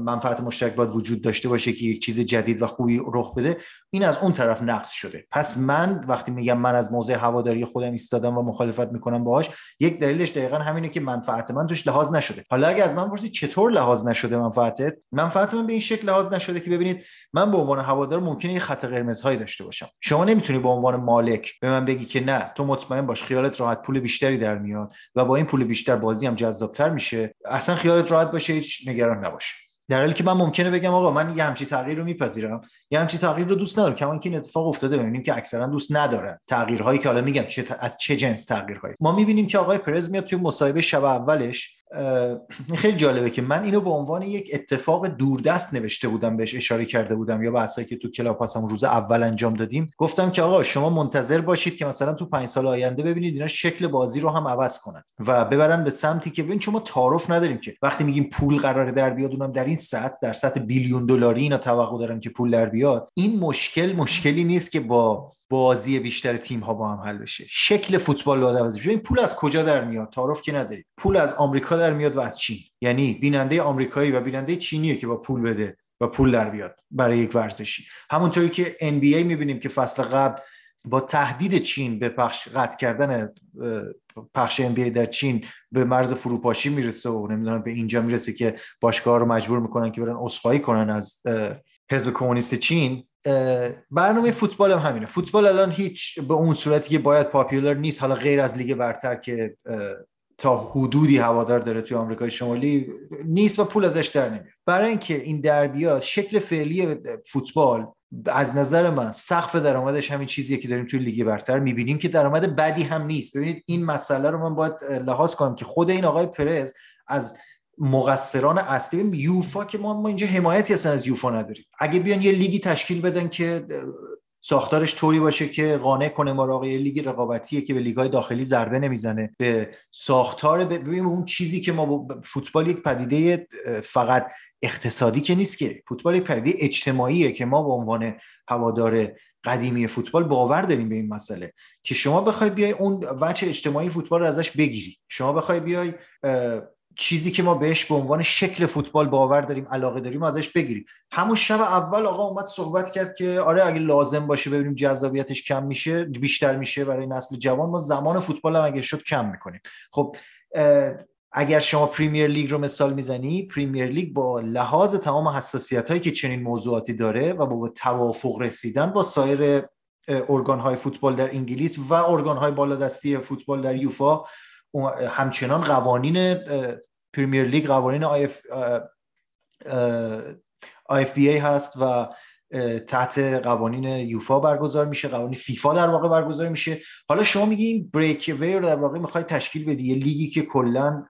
[SPEAKER 2] منفعت مشترک باید وجود داشته باشه که یک چیز جدید و خوبی رخ بده این از اون طرف نقص شده. پس من وقتی میگم من از موضع هواداری خودم ایستادم و مخالفت می‌کنم باهاش یک دلیلش دقیقا همینه که منفعت من توش لحاظ نشده. حالا اگه از من پرسید چطور لحاظ نشده منفعتت منفعت من به این شکل لحاظ نشده که ببینید من به عنوان هوادار ممکنه یه خط قرمزهایی داشته باشم. شما نمی‌تونی به عنوان مالک به من بگی که نه تو مطمئن باش خیالت راحت پول بیشتری در میاد و با این پول بیشتر بازی هم جذابتر میشه اصلا خیالت راحت باشه هیچ نگران نباشه در حالی که من ممکنه بگم آقا من یه همچی تغییر رو میپذیرم یه همچی تغییر رو دوست ندارم. کما اینکه این اتفاق افتاده ببینیم که اکثرا دوست ندارن تغییرهایی که حالا میگم چه از چه جنس تغییرهایی. ما می‌بینیم که آقای پرز میاد توی مصاحبه شب اولش خیلی جالبه که من اینو به عنوان یک اتفاق دوردست نوشته بودم بهش اشاره کرده بودم یا بحثایی که تو کلاب هستم روز اول انجام دادیم. گفتم که آقا شما منتظر باشید که مثلا تو پنج سال آینده ببینید اینا شکل بازی رو هم عوض کنن و ببرن به سمتی که ببین چون ما تعارف نداریم که وقتی میگیم پول قراره در بیاد اونم در این سطح در سطح بیلیون دلاری اینا توقع دارن که پول در بیاد. این مشکل مشکلی نیست که با بازی بیشتر تیم ها با هم حل بشه. شکل فوتبال باید عوض این پول از کجا در میاد؟ تعارف که نداری. پول از آمریکا در میاد و از چین. یعنی بیننده آمریکایی و بیننده چینیه که با پول بده و پول در بیاد برای یک ورزشی. همونطوری که NBA می‌بینیم که فصل قبل با تهدید چین به پخش قطع کردن پخش NBA در چین به مرز فروپاشی می‌رسه و نمی‌دونم به اینجا می‌رسه که باشگاه رو مجبور می‌کنن که برن عذرخواهی کنن از حزب کمونیست چین. برنامه فوتبال هم همینه. فوتبال الان هیچ به اون صورتی که باید پاپیولر نیست. حالا غیر از لیگ برتر که تا حدودی هوادار داره توی آمریکای شمالی نیست و پول ازش در نمیاد. برای اینکه این دربیات شکل فعلی فوتبال از نظر من سقف درآمدش همین چیزیه که داریم توی لیگ برتر می‌بینیم که درآمد بدی هم نیست. ببینید این مسئله رو من باید لحاظ کنم که خود این آقای پرز از مقصران اصلی یوفا که ما, ما اینجا حمایتی اصلا از یوفا نداریم. اگه بیان یه لیگی تشکیل بدن که ساختارش طوری باشه که قانع کنه ما لیگ رقابتیه که به لیگ‌های داخلی ضربه نمی‌زنه به ساختار ببینیم اون چیزی که ما فوتبال یک پدیده فقط اقتصادی که نیست که فوتبال یک پدیده اجتماعیه که ما به عنوان هوادار قدیمی فوتبال باور داریم به این مسئله. که شما بخوای بیای اون وجه اجتماعی فوتبال رو ازش بگیری. شما بخوای بیای چیزی که ما بهش به عنوان شکل فوتبال باور داریم علاقه داریم ازش بگیریم. همون شب اول آقا اومد صحبت کرد که آره اگه لازم باشه ببینیم جذابیتش کم میشه بیشتر میشه برای نسل جوان ما زمان فوتبال هم اگه شد کم می‌کنیم. خب اگر شما پریمیر لیگ رو مثال می‌زنی پریمیر لیگ با لحاظ تمام حساسیت هایی که چنین موضوعاتی داره و با توافق رسیدن با سایر ارگان های فوتبال در انگلیس و ارگان های بالادستی فوتبال در یوفا همچنان قوانین پریمیر لیگ قوانین اف ای هست و تحت قوانین یوفا برگزار میشه قوانین فیفا در واقع برگزار میشه. حالا شما میگی این بریک وی رو در واقع می‌خوای تشکیل بدی یه لیگی که کلا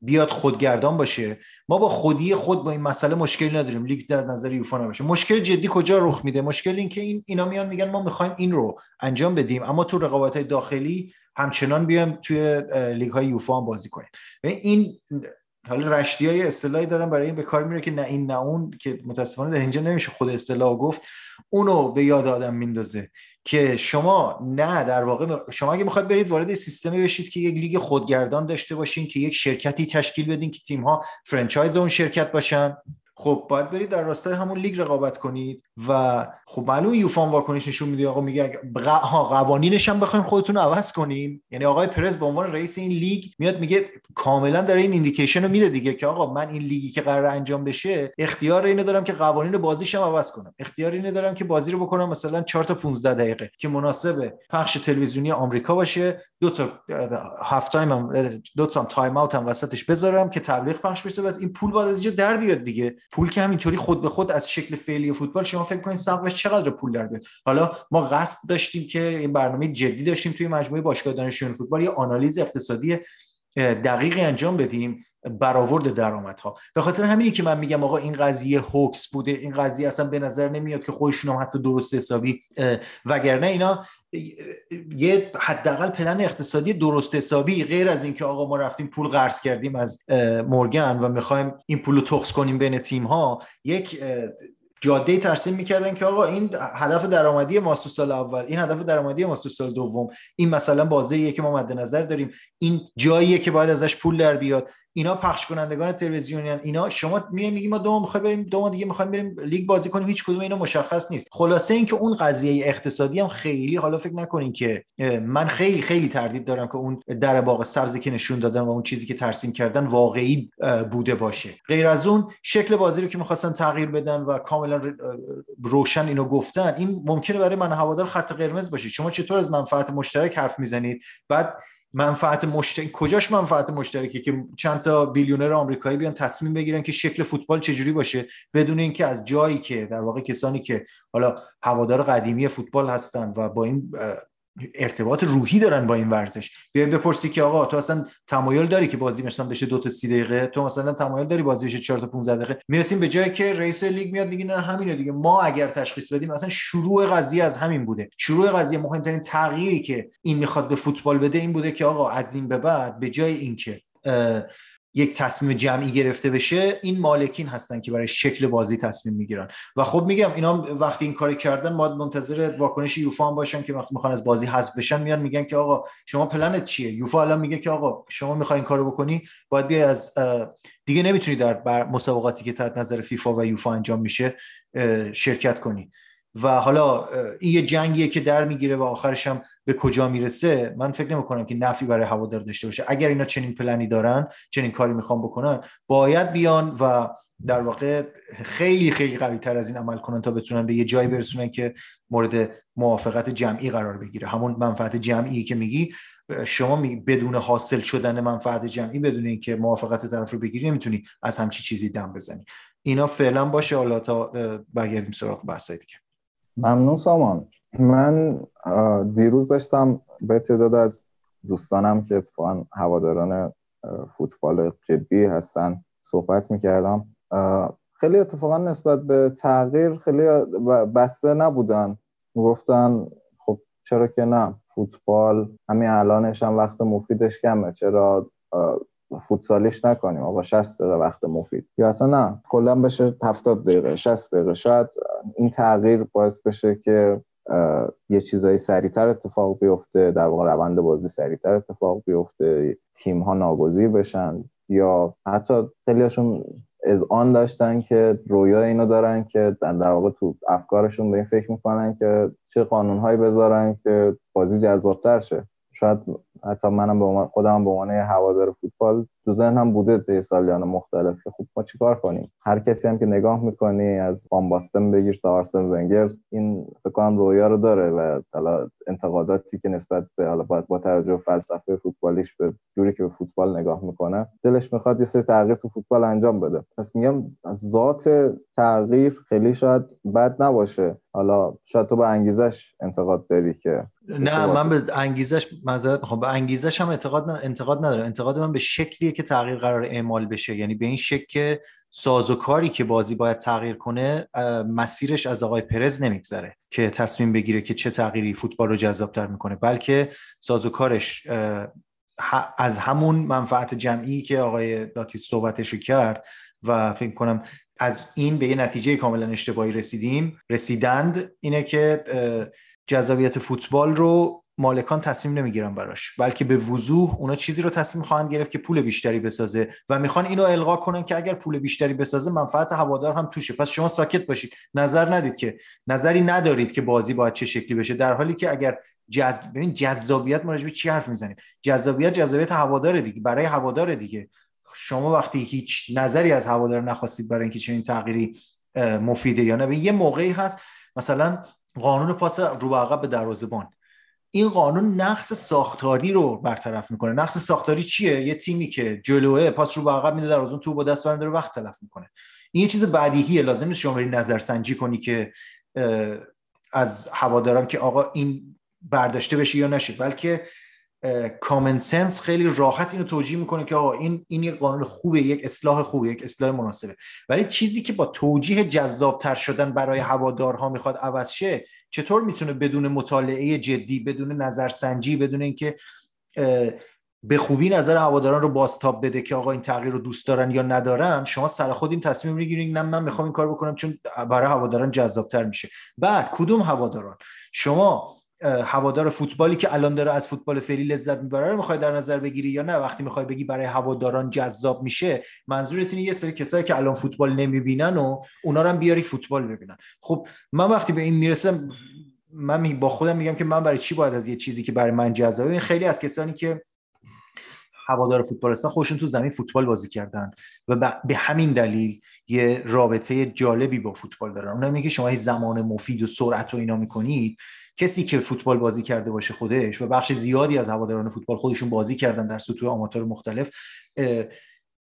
[SPEAKER 2] بیاد خودگردان باشه. ما با خودی خود با این مسئله مشکلی نداریم. لیگ در نظر یوفا نباشه. مشکل جدی کجا رخ میده؟ مشکل این که این اینا میان میگن ما می‌خوایم این رو انجام بدیم. اما تو رقابت های داخلی همچنان بیایم توی لیگ های یوفا هم بازی کنیم. این حالا رشتی های اصطلاحی دارن برای این به کار میره که نه این نه اون که متاسفانه در اینجا نمیشه خود اصطلاح گفت. اونو به یاد آدم میندازه که شما نه در واقع شما اگه می‌خواید برید وارد سیستمی بشید که یک لیگ خودگردان داشته باشین که یک شرکتی تشکیل بدین که تیم ها franchise اون شرکت باشن. خب باید برید در راستای همون لیگ رقابت کنید و خب معلومه یوفا واکنش نشون میده. آقا میگه قوانینش هم بخوایم خودتون عوض کنیم. یعنی آقای پرز به عنوان رئیس این لیگ میاد میگه کاملا داره این indication میده دیگه که آقا من این لیگی که قرار انجام بشه اختیار اینو دارم که قوانین بازیشم عوض کنم. اختیار اینو دارم که بازی رو بکنم مثلا 4 تا 15 دقیقه که مناسب پخش تلویزیونی آمریکا باشه. دو تا هفت تایم هم دو تا تایم اوت هم وسطش بذارم که تبلیغ پخش بشه. و این پول باید از اینجا در بیاد دیگه. پول که همینطوری خود به خود از شکل فعلی فوتبال شما فکر کنید سقفش چقدر پول در بیاد. حالا ما قصد داشتیم که این برنامه جدی داشتیم توی مجموعه باشگاه دانشجویان فوتبال یه آنالیز اقتصادی دقیقی انجام بدیم برآورد درآمدها. به خاطر همینی که من میگم آقا این قضیه hoax بوده این قضیه اصلا به نظر نمیاد که خودشون هم حتی درست حسابی وگرنه اینا یه حداقل پلن اقتصادی درست حسابی غیر از اینکه آقا ما رفتیم پول قرض کردیم از مورگن و می‌خوایم این پول رو تخص کنیم بین تیم ها یک جاده ترسیم می‌کردن که آقا این هدف درآمدی ماست سال اول این هدف درآمدی ماست سال دوم این مثلا بازه که ما مد نظر داریم این جاییه که باید ازش پول در بیاد. اینا پخش کنندگان تلویزیونی اینا شما می میگی ما دو می‌خوایم بریم دو دیگه می‌خوایم بریم لیگ بازی کنیم هیچ کدوم اینا مشخص نیست. خلاصه اینکه اون قضیه اقتصادی هم خیلی حالا فکر نکنین که من خیلی خیلی تردید دارم که اون در باغ سبزی که نشون دادن و اون چیزی که ترسیم کردن واقعی بوده باشه. غیر از اون شکل بازی رو که می‌خواستن تغییر بدن و کاملا روشن اینو گفتن این ممکنه برای من هوادار خط قرمز باشه. شما چطور از منفعت مشترک حرف می‌زنید؟ بعد منفعت مشترک کجاش منفعت مشترکی که چند تا بیلیونر آمریکایی بیان تصمیم بگیرن که شکل فوتبال چجوری باشه بدون اینکه از جایی که در واقع کسانی که حالا هوادار قدیمی فوتبال هستن و با این ارتباط روحی دارن با این ورزش. بیایم بپرسی که آقا تو اصلا تمایل داری که بازی مثلا بشه دو تا سی دقیقه؟ تو مثلا تمایل داری بازی بشه 4 تا 15 دقیقه؟ می‌رسیم به جایی که رئیس لیگ میاد میگه نه همینه دیگه. ما اگر تشخیص بدیم اصلا شروع قضیه از همین بوده. شروع قضیه مهمترین تغییری که این می‌خواد به فوتبال بده این بوده که آقا از این به بعد به جای اینکه یک تصمیم جمعی گرفته بشه این مالکین هستن که برای شکل بازی تصمیم می‌گیرن. و خب میگم اینا وقتی این کاری کردن ما منتظر واکنش یوفا هم باشن که وقتی می‌خوان از بازی حذف بشن میان میگن که آقا شما پلنت چیه؟ یوفا الان میگه که آقا شما می‌خوای این کارو بکنی؟ باید بیای از دیگه نمی‌تونی در مسابقاتی که تحت نظر فیفا و یوفا انجام میشه شرکت کنی. و حالا این یه جنگیه که در می‌گیره و آخرش هم به کجا می‌رسه من فکر نمی کنم که نفی برای هوادار داشته باشه. اگر اینا چنین پلنی دارن چنین کاری می‌خوان بکنن باید بیان و در واقع خیلی خیلی قوی تر از این عمل کنن تا بتونن به یه جایی برسونن که مورد موافقت جمعی قرار بگیره. همون منفعت جمعی که میگی شما می بدون حاصل شدن منفعت جمعی بدون اینکه موافقت طرف رو بگیری نمی‌تونی از همچی چیزی دم بزنی. اینا فعلا باشه. حالا تا بگردیم سراغ بحثای دیگه.
[SPEAKER 1] ممنون سامان. من دیروز داشتم به تعداد از دوستانم که اتفاقا هواداران فوتبال جدی هستن صحبت می‌کردم. خیلی اتفاقا نسبت به تغییر خیلی بسته نبودن. گفتن خب چرا که نه فوتبال همین الانش هم وقت مفیدش کمه. چرا فوتسالیش نکنیم. آقا 60 دقیقه وقت مفید. یا اصلا نه کلا بشه 70 دقیقه 60 دقیقه. شاید این تغییر باعث بشه که یه چیزایی سریعتر اتفاق بیفته در واقع روند بازی سریعتر اتفاق بیفته تیم ها ناگزیر بشن. یا حتی خیلیشون از آن داشتن که رویا اینو دارن که در واقع تو افکارشون به این فکر می‌کنن که چه قانونهایی بذارن که بازی جذابتر شه. شاید حتی منم به خودم به عنوان هوادار فوتبال تو هم بوده طی سالیان مختلف که خب ما چیکار کنیم؟ هر کسی هم که نگاه می‌کنی از فان بگیر تا آرسن ونگر این فکر کنم رویا رو داره و حالا انتقاداتی که نسبت به حالا با توجه فلسفه فوتبالیش به جوری که به فوتبال نگاه می‌کنه دلش می‌خواد یه سری تغییر تو فوتبال انجام بده. پس میگم ذات تغییر خیلی شاید بد نباشه. حالا شاید تو به انگیزش انتقاد داری که
[SPEAKER 2] نه من به انگیزش معذرت می‌خوام. به انگیزش هم انتقاد انتقاد ندارم. انتقاد من به شکلی که تغییر قرار اعمال بشه. یعنی به این شکل که سازوکاری که بازی باید تغییر کنه مسیرش از آقای پرز نمیگذره که تصمیم بگیره که چه تغییری فوتبال رو جذابتر می‌کنه بلکه سازوکارش از همون منفعت جمعی که آقای داتیس صحبتش کرد و فکر کنم از این به یه نتیجه کاملا اشتباهی رسیدیم رسیدند اینه که جذابیت فوتبال رو مالکان تصمیم نمی‌گیرن براش بلکه به وضوح اونا چیزی رو تصمیم خواهند گرفت که پول بیشتری بسازه و می‌خوان اینو القا کنن که اگر پول بیشتری بسازه منفعت هوادار هم توشه. پس شما ساکت باشید. نظر ندید که نظری ندارید که بازی باید چه شکلی بشه در حالی که اگر جذب ببین جذابیت ما چی حرف می‌زنیم؟ جذابیت جذابیت هوادار دیگه برای هوادار دیگه. شما وقتی هیچ نظری از هوادار نخواستید برای اینکه چنین تغییری مفیده یا نه یه موقعی هست مثلا قانون پاس رو عقب به دروازه‌بان. این قانون نقص ساختاری رو برطرف می‌کنه. نقص ساختاری چیه؟ یه تیمی که جلوه پاس رو به عقب میده در اون تو با دست برمی‌داره وقت تلف می‌کنه. این یه چیز بدیهیه لازم نیست شما نظر سنجی کنی که از هواداران که آقا این برداشته بشه یا نشه بلکه کامن سنس خیلی راحت اینو توجیه می‌کنه که آقا این این یک قانون خوبه یک اصلاح خوبه یک اصلاح مناسبه. ولی چیزی که با توجیه جذابتر شدن برای هوادارها می‌خواد عوض شه چطور می‌تونه بدون مطالعه جدی بدون نظرسنجی بدون اینکه به خوبی نظر هواداران رو بازتاب بده که آقا این تغییر رو دوست دارن یا ندارن شما سر خود این تصمیم می‌گیرید نه من می‌خوام این کار بکنم چون برای هواداران جذابتر میشه. بعد کدوم هواداران؟ شما هوادار فوتبالی که الان داره از فوتبال فعلی لذت می‌بره رو می‌خوای در نظر بگیری یا نه؟ وقتی می‌خوای بگی برای هواداران جذاب میشه منظورت اینه یه سری کسایی که الان فوتبال نمی‌بینن و اونا رو هم بیاری فوتبال ببینن. خب من وقتی به این می‌رسم من با خودم میگم که من برای چی باید از یه چیزی که برای من جذابه؟ خیلی از کسانی که هوادار فوتبال هستن خودشون تو زمین فوتبال بازی کردن و به همین دلیل یه رابطه جالبی با فوتبال دارن. اونم میگه شما زمان مفید و سرعت رو اینا می‌کنید. کسی که فوتبال بازی کرده باشه خودش و بخش زیادی از هواداران فوتبال خودشون بازی کردن در سطوح آماتور مختلف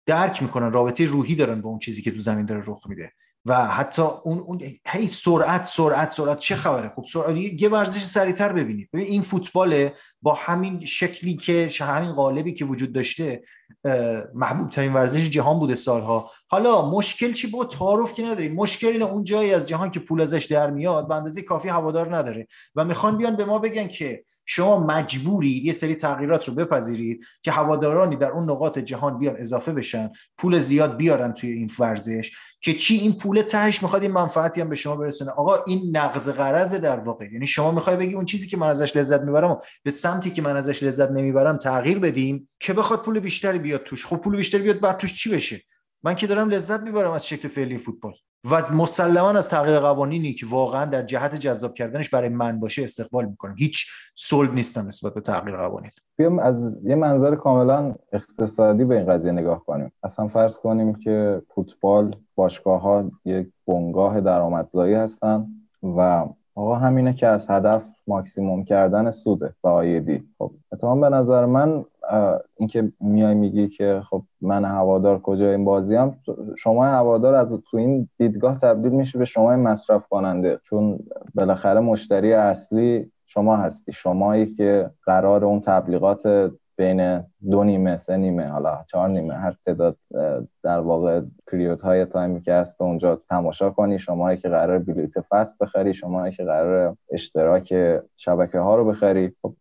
[SPEAKER 2] درک می‌کنن رابطه روحی دارن با اون چیزی که تو زمین داره رخ میده. و حتی اون اون هی سرعت سرعت سرعت. چه خبره؟ خب سرعت یه ورزش سریعتر ببینید. ببین این فوتبال با همین شکلی که همین قالبی که وجود داشته محبوب ترین ورزش جهان بوده سالها. حالا مشکل چی با تعارف که نداری مشکل اینه اون جایی از جهان که پول ازش در میاد به اندازه کافی هوادار نداره. و می‌خوان بیان به ما بگن که شما مجبورید یه سری تغییرات رو بپذیرید که هوادارانی در اون نقاط جهان بیان اضافه بشن پول زیاد بیارن توی این ورزش. که چی این پول تهش می‌خواد این منفعتی هم به شما برسونه. آقا این نقض قرض در واقع. یعنی شما می‌خوای بگی اون چیزی که من ازش لذت می‌برم به سمتی که من ازش لذت نمی‌برم تغییر بدیم که بخواد پول بیشتری بیاد توش. خب پول بیشتری بیاد بعد توش چی بشه؟ من که دارم لذت می‌برم از شکل فعلی فوتبال. و مسلما از تغییر قوانینی که واقعا در جهت جذاب کردنش برای من باشه استقبال می‌کنم. هیچ صلب نیستم نسبت به تغییر قوانین.
[SPEAKER 1] بیام از یه منظر کاملا اقتصادی به این قضیه نگاه کنیم. اصلا فرض کنیم که فوتبال باشگاه ها یک بنگاه درآمدزایی هستن و آقا همینه که از هدف ماکسیموم کردن سوده به آیدی. خب اتفاقا به نظر من اینکه میای میگی که خب من هوادار کجا این بازی هم شما هوادار از تو این دیدگاه تبدیل میشه به شما مصرف کننده. چون بالاخره مشتری اصلی شما هستی. شمایی که قرار اون تبلیغات بین دو نیمه سه نیمه حالا چهار نیمه هر تعداد در واقع پریود های تایمی که هست اونجا تماشا کنی. شمایی که قرار بلیت فست بخری شمایی که قرار اشتراک شبکه ها رو بخری. خب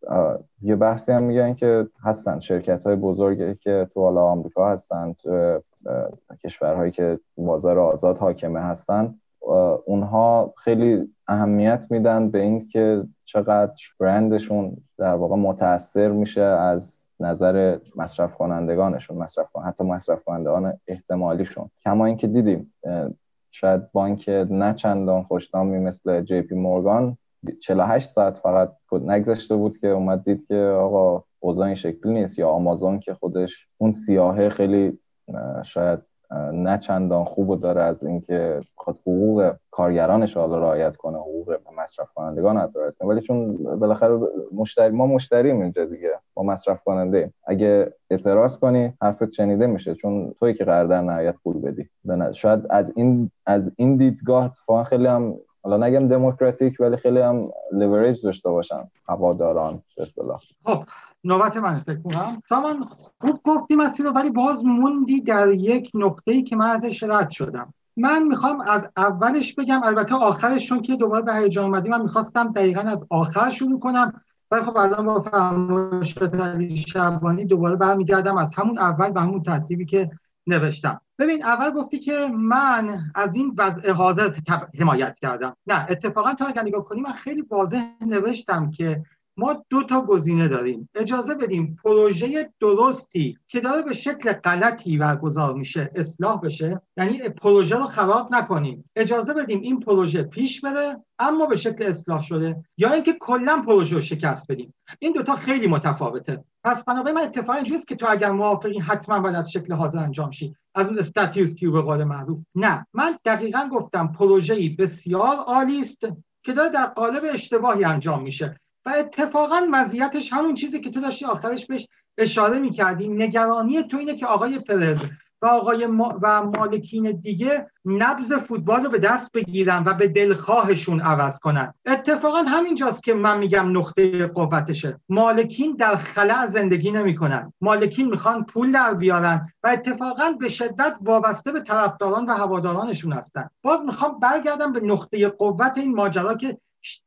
[SPEAKER 1] یه بحثی هم میگن که هستن. شرکت های بزرگی که تو حالا آمریکا هستن تو کشورهایی که بازار آزاد حاکمه هستن اونها خیلی اهمیت میدن به اینکه چقدر برندشون در واقع متاثر میشه از نظر مصرف کنندگانشون مصرف کن... حتی مصرف کنندگان احتمالیشون. کما اینکه دیدیم شاید بانک نه چندان خوشنامی مثل جی پی مورگان 48 ساعت فقط نگذشته بود که اومد دید که آقا اوضاع این شکلی نیست. یا آمازون که خودش اون سیاهه خیلی شاید نه چندان خوب داره از اینکه خود حقوق کارگرانش حالا رعایت کنه حقوق مصرف کنندگان کنه ولی چون بالاخره مشتری ما مشتریم اینجا دیگه ما مصرف کننده اگه اعتراض کنی حرفت شنیده میشه چون توی که قرار در نهایت پول بدی. شاید از این از این دیدگاه خیلی هم حالا نگم دموکراتیک ولی خیلی هم لیوریج داشته باشن هواداران به اصطلاح.
[SPEAKER 3] خب نوبت من فکر کنم. سامان خوب گفتی مسیر ولی باز موندی در یک نقطه ای که من ازش رد شدم. من می‌خوام از اولش بگم البته آخرش چون که دوباره به هیجان اومدیم من می‌خواستم دقیقا از آخر شروع کنم. ولی خب الان با فرمایشات شبانی دوباره برمیگردم از همون اول به همون ترتیبی که نوشتم. ببین اول گفتی که من از این وضع حاضر حمایت کردم. نه اتفاقا تو اگر نگاه کنی من خیلی واضح نوشتم که ما دو تا گزینه داریم. اجازه بدیم پروژه درستی که داره به شکل غلطی برگزار میشه اصلاح بشه یعنی پروژه رو خراب نکنیم. اجازه بدیم این پروژه پیش بره اما به شکل اصلاح شده یا اینکه کلا پروژه رو شکست بدیم. این دوتا خیلی متفاوته. پس بنابراین من اتفاقا اینجوریست که تو اگر موافقی حتما باید از شکل حاضر انجام شی. از اون استاتیوس کیو به قول معروف. نه. من دقیقا گفتم پروژه‌ای بسیار عالی است که داره در قالب اشتباهی انجام میشه. و اتفاقا مزیتش همون چیزی که تو داشتی آخرش بهش اشاره می‌کردی. نگرانی تو اینه که آقای پرز و آقای ما و مالکین دیگه نبز فوتبال رو به دست بگیرن و به دلخواهشون عوض کنن. اتفاقا همینجاست که من میگم نقطه قوتشه. مالکین در خلع زندگی نمی‌کنن. مالکین می‌خوان پول در بیارن و اتفاقا به شدت وابسته به طرفداران و هوادارانشون هستن. باز می‌خوام برگردم به نقطه قوت این ماجرا که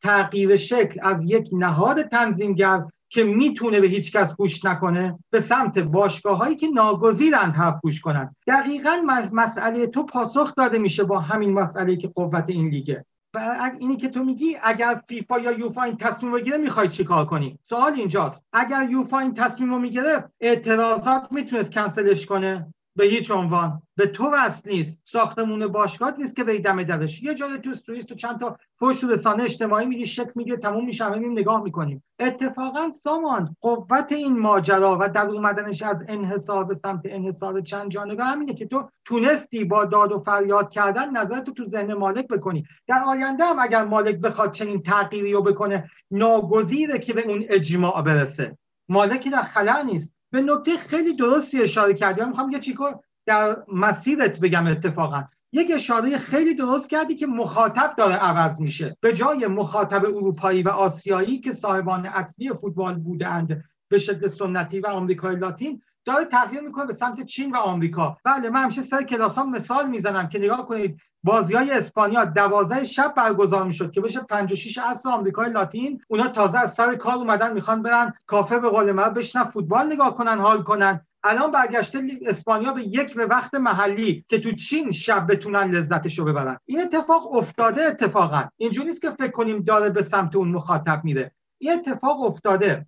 [SPEAKER 3] تغییر شکل از یک نهاد تنظیمگر که می‌تونه به هیچ کس گوش نکنه به سمت باشگاه هایی که ناگزیرند حرف گوش کنند. دقیقا مسئله تو پاسخ داده میشه با همین مسئله که قوت این لیگه. و اینی که تو میگی اگر فیفا یا یوفا این تصمیم بگیره می‌خوای چیکار کنی؟ سوال اینجاست. اگر یوفا این تصمیم رو می‌گرفت اعتراضات می‌تونست کنسلش کنه؟ به هیچ عنوان. به تو وصل نیست. ساختمون باشگاه نیست که به دم درش یه جای تو سوئیس تو چند تا پشت رسانه اجتماعی میگی شکل می‌گیره تموم میشه همه نگاه می‌کنیم. اتفاقا سامان قوت این ماجرا و در اومدنش از انحصار به سمت انحصار چند جانبه همینه که تو تونستی با داد و فریاد کردن نظرت تو ذهن مالک بکنی. در آینده هم اگر مالک بخواد چنین تغییری رو بکنه ناگزیره که به اون اجماع برسه. مالکی در خلا نیست. به نکته خیلی درستی اشاره کردی. می‌خوام یه چیکو در مسیرت بگم اتفاقا. یک اشاره خیلی درست کردی که مخاطب داره عوض میشه. به جای مخاطب اروپایی و آسیایی که صاحبان اصلی فوتبال بودند به شکل سنتی و آمریکای لاتین داره تغییر می‌کنه به سمت چین و آمریکا. بله من همیشه سر کلاسام مثال می‌زنم که نگاه کنید. بازی های اسپانیا دوازده شب برگزار می‌شد که بشه 56 اصل آمریکای لاتین. اونا تازه از سر کار اومدن می‌خوان برن کافه به قول من بشنن فوتبال نگاه کنن حال کنن. الان برگشته اسپانیا به یک به وقت محلی که تو چین شب بتونن لذتشو ببرن. این اتفاق افتاده اتفاقا. اینجوری نیست که فکر کنیم داره به سمت اون مخاطب میره. این اتفاق افتاده.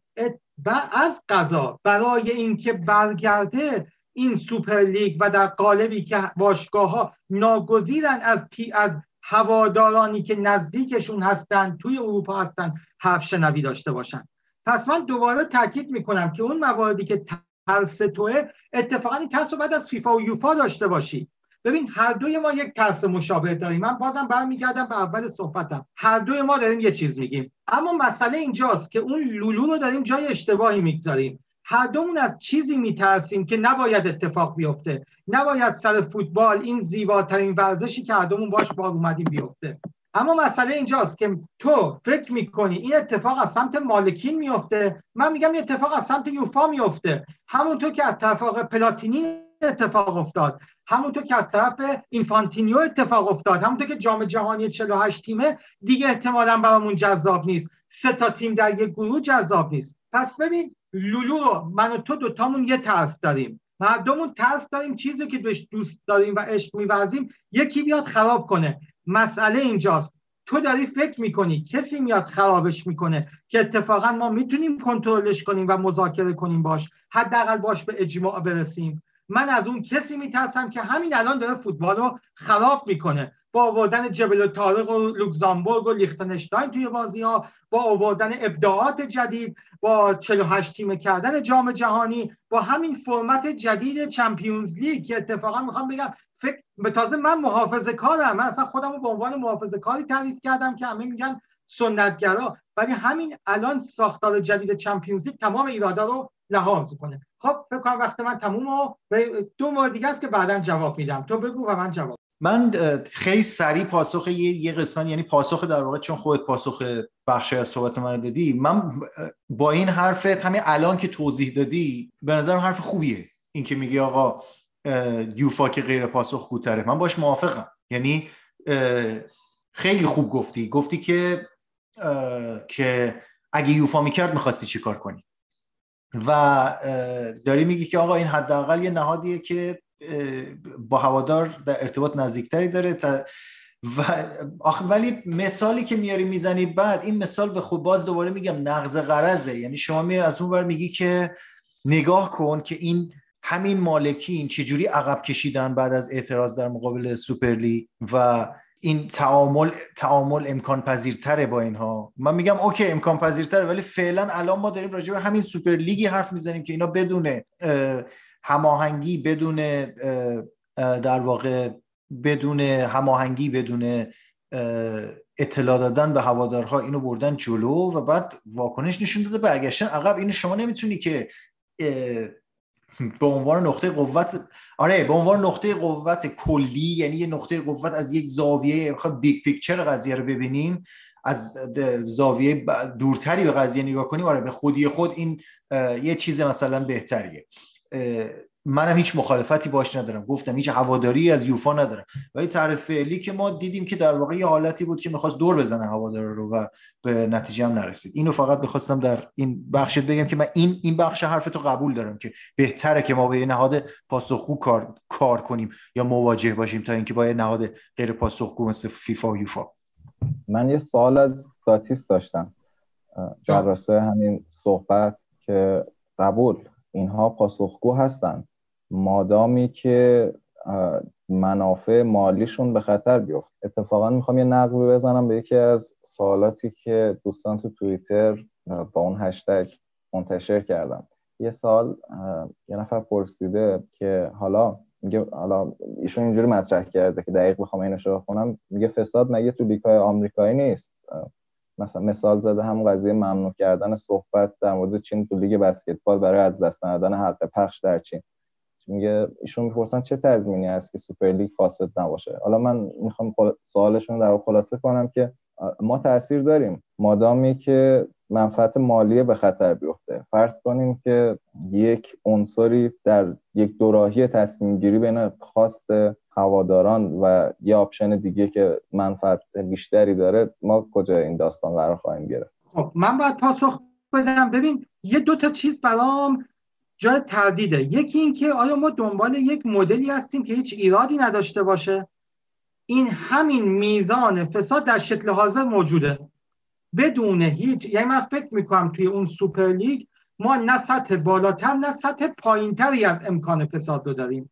[SPEAKER 3] و از قضا برای اینکه برگرده این سوپر لیگ و در قالبی که باشگاه ها ناگزیرن از تی از هوادارانی که نزدیکشون هستن توی اروپا هستن حرف شنوی داشته باشن. پس من دوباره تاکید می‌کنم که اون مواردی که ترس توه اتفاقا این ترس رو بعد از فیفا و یوفا داشته باشی. ببین هر دوی ما یک ترس مشابه داریم. من بازم برمیگردم به اول صحبتم. هر دوی ما داریم یه چیز میگیم. اما مسئله اینجاست که اون لولو رو داریم جای اشتباهی می‌گذاریم. هر دومون از چیزی میترسیم که نباید اتفاق بیفته. نباید سر فوتبال این زیباترین ورزشی که هر دومون باش بار اومدیم بیفته. اما مسئله اینجاست که تو فکر می‌کنی این اتفاق از سمت مالکین میفته من میگم این اتفاق از سمت یوفا میفته همونطور که از طرف پلاتینی اتفاق افتاد. همونطور که از طرف اینفانتینو اتفاق افتاد. همونطور که جام جهانی 48 تیمه دیگه احتمالا برامون جذاب نیست. سه تا تیم در یک گروه جذاب نیست. پس ببین لولو من و تو دوتامون یه ترس داریم. مردمون ترس داریم چیزی که بهش دوست داریم و عشق میورزیم یکی بیاد خراب کنه. مسئله اینجاست. تو داری فکر می‌کنی کسی میاد خرابش می‌کنه که اتفاقا ما می‌تونیم کنترلش کنیم و مذاکره کنیم باش حداقل باش به اجماع برسیم. من از اون کسی میترسم که همین الان داره فوتبال رو خراب می‌کنه. با آوردن جبل تارق و لوکزامبورگ و لیختنشتاین توی بازی ها با آوردن ابداعات جدید با 48 تیم کردن جام جهانی با همین فرمت جدید چمپیونز لیگ که اتفاقا می‌خوام بگم فکر به تازه من محافظه کارم. من اصلا خودم رو به عنوان محافظه کاری تعریف کردم که همه میگن سنتگرا. ولی همین الان ساختار جدید چمپیونز لیگ تمام ایرادا رو لحاظ کنه خب فکر کنم وقت من تموم و دو مورد دیگه است که بعدا جواب میدم. تو بگو و من جواب
[SPEAKER 2] من خیلی سریع پاسخ یه, یه قسمت یعنی پاسخ در واقع چون خودت پاسخ بخشی از صحبت من دادی من با این حرفت همین الان که توضیح دادی به نظرم حرف خوبیه. این که میگی آقا یوفا که غیر پاسخ کوتره. من باش موافقم. یعنی خیلی خوب گفتی. گفتی که که اگه یوفا می‌کرد می‌خواستی چیکار کنی؟ و داری میگی که آقا این حداقل یه نهادیه که با هوادار در ارتباط نزدیکتری داره تا و آخه ولی مثالی که میاری می‌زنی بعد این مثال به خود باز دوباره میگم نقض قرضه یعنی شما می از اون بر میگی که نگاه کن که این همین مالکین چجوری عقب کشیدن بعد از اعتراض در مقابل سوپرلیگ و این تعامل تعامل امکان پذیرتره با اینها. من میگم اوکی امکان پذیرتره ولی فعلا الان ما داریم راجع به همین سوپر لیگی حرف می‌زنیم که اینا بدون هماهنگی بدون در واقع بدون هماهنگی بدون اطلاع دادن به هوادارها اینو بردن جلو و بعد واکنش نشون داده. برگشتن عقب. اینو شما نمی‌تونی که به عنوان نقطه قوت آره به عنوان نقطه قوت کلی یعنی یه نقطه قوت از یک زاویه big picture قضیه رو ببینیم از زاویه دورتری به قضیه نگاه کنیم آره به خودی خود این یه چیز مثلا بهتریه. منم هیچ مخالفتی باش ندارم. گفتم هیچ هواداری از یوفا ندارم. ولی تعریف فعلی که ما دیدیم که در واقع یه حالتی بود که می‌خواست دور بزنه هوادار رو و به نتیجه هم نرسید. اینو فقط می‌خواستم در این بخش بگم که من این این بخش حرفتو قبول دارم که بهتره که ما با یه نهاد پاسخگو کار کار کنیم یا مواجه باشیم تا اینکه با یه نهاد غیر پاسخگو مثل فیفا و یوفا.
[SPEAKER 1] من یه سوال از داتیس داشتم. در همین صحبت که قبول اینها پاسخگو هستند. مادامی که منافع مالیشون به خطر بیفت اتفاقا می‌خوام یه نقبی بزنم به یکی از سوالاتی که دوستان تو توییتر با اون هشتگ منتشر کردم یه سال یه نفر پرسیده که حالا میگه حالا ایشون اینجوری مطرح کرده که دقیق بخوام اینو شروع کنم. میگه فساد مگه تو لیگ‌های آمریکایی نیست؟ مثلا مثال زده هم قضیه ممنوع کردن صحبت در مورد چین تو لیگ بسکتبال برای از دست ندادن حق پخش در چین. میگه ایشون می‌پرسن چه تضمینی هست که سوپر لیگ فاسد نباشه؟ حالا من می‌خوام سوالشون در خلاصه کنم که ما تاثیر داریم. مادامی که منفعت مالی به خطر بیفته. فرض کنیم که یک عنصری در یک دوراهی تصمیم گیری بین خواست هواداران و یه option دیگه که منفعت بیشتری داره ما کجا این داستان قرار خواهیم گرفت؟
[SPEAKER 3] خب من باید پاسخ بدم. ببین یه دو تا چیز برام جای تردیده. یکی اینکه آیا ما دنبال یک مدلی هستیم که هیچ ایرادی نداشته باشه؟ این همین میزان فساد در شکل حاضر موجوده. بدون هیچ یعنی من فکر می‌کنم توی اون سوپر لیگ ما نه سطح بالاتر نه سطح پایینتری از امکان فساد رو داریم.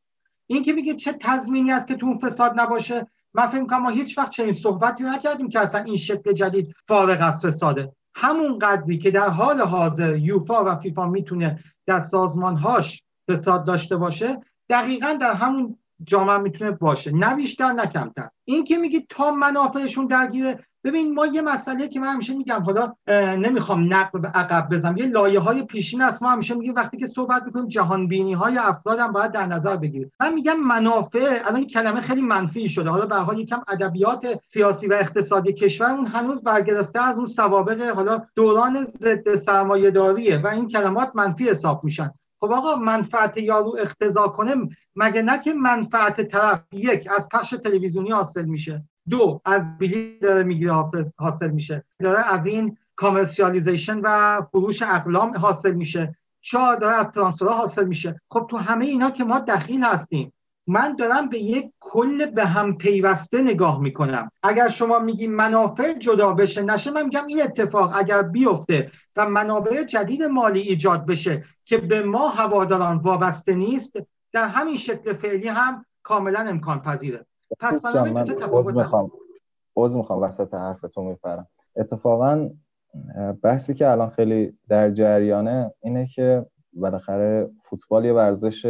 [SPEAKER 3] این که میگه چه تضمینی است که تو اون فساد نباشه من فکر می‌کنم ما هیچ وقت چنین صحبتی نکردیم که اصلا این شکل جدید فارغ از فساده. همون قدری که در حال حاضر یوفا و فیفا می‌تونه در سازمانهاش فساد داشته باشه دقیقا در همون جامعه می‌تونه باشه. نه بیشتر نه کمتر. این که میگی تا منافعشون درگیره ببین ما یه مسئله که من همیشه میگم حالا نمی‌خوام نقل به عقب بزنم یه لایه های پیشین است. ما همیشه میگیم وقتی که صحبت می‌کنیم جهان بینی های افراد هم باید در نظر بگیریم. من میگم منافع الان کلمه خیلی منفی شده. حالا به حال یکم ادبیات سیاسی و اقتصادی کشور اون هنوز برگرفته از اون سوابق حالا دوران ضد سرمایه داریه و این کلمات منفی حساب میشن. خب آقا منفعت یارو اختزا کنه مگه نه که منفعت طرف یک از پخش تلویزیونی حاصل میشه؟ دو از بلیط داره می‌گیره حاصل میشه. داره از این کامرسیالیزیشن و فروش اقلام حاصل میشه. چهار داره از ترانسفر حاصل میشه. خب تو همه اینا که ما دخیل هستیم من دارم به یک کل به هم پیوسته نگاه می‌کنم. اگر شما میگی منافع جدا بشه نشه من میگم این اتفاق اگر بیفته و منابع جدید مالی ایجاد بشه که به ما هواداران وابسته نیست در همین شکل فعلی هم کاملا امکان پذیره
[SPEAKER 1] پس من عوض می‌خوام. عوض می‌خوام وسط حرفتون میپرم اتفاقا بحثی که الان خیلی در جریانه اینه که بالاخره فوتبال یه ورزش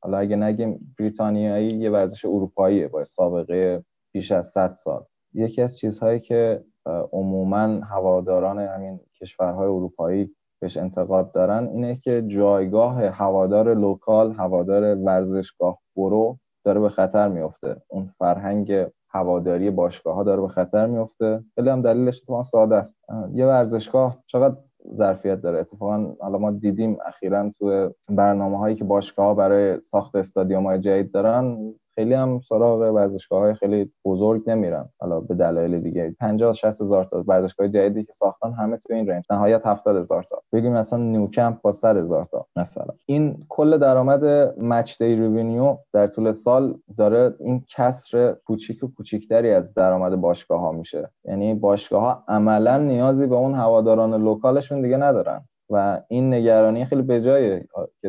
[SPEAKER 1] حالا اگه نگیم بریتانیایی یه ورزش اروپاییه با سابقه بیش از 100 سال. یکی از چیزهایی که عموما هواداران همین کشورهای اروپایی بهش انتقاد دارن اینه که جایگاه هوادار local هوادار ورزشگاه برو داره به خطر میفته اون فرهنگ هواداری باشگاه ها داره به خطر میفته خیلی هم دلیلش اتفاقا ساده است. یه ورزشگاه چقدر ظرفیت داره؟ اتفاقا حالا ما دیدیم اخیرا تو برنامه هایی که باشگاه ها برای ساخت استادیوم های جدید دارن خیلی هم سراغ ورزشگاه های خیلی بزرگ نمیرن. حالا به دلایل دیگه. 50 60 هزار تا ورزشگاه جدیدی که ساختن همه تو این range. نهایت 70 هزار تا. بگیم مثلا نیوکمپ با 100 هزار تا مثلا. این کل درآمد match day revenue در طول سال داره این کسر کوچیک و کوچیکتری از درآمد باشگاه ها میشه. یعنی باشگاه ها عملا نیازی به اون هواداران local شون دیگه ندارن. و این نگرانی خیلی بجایه که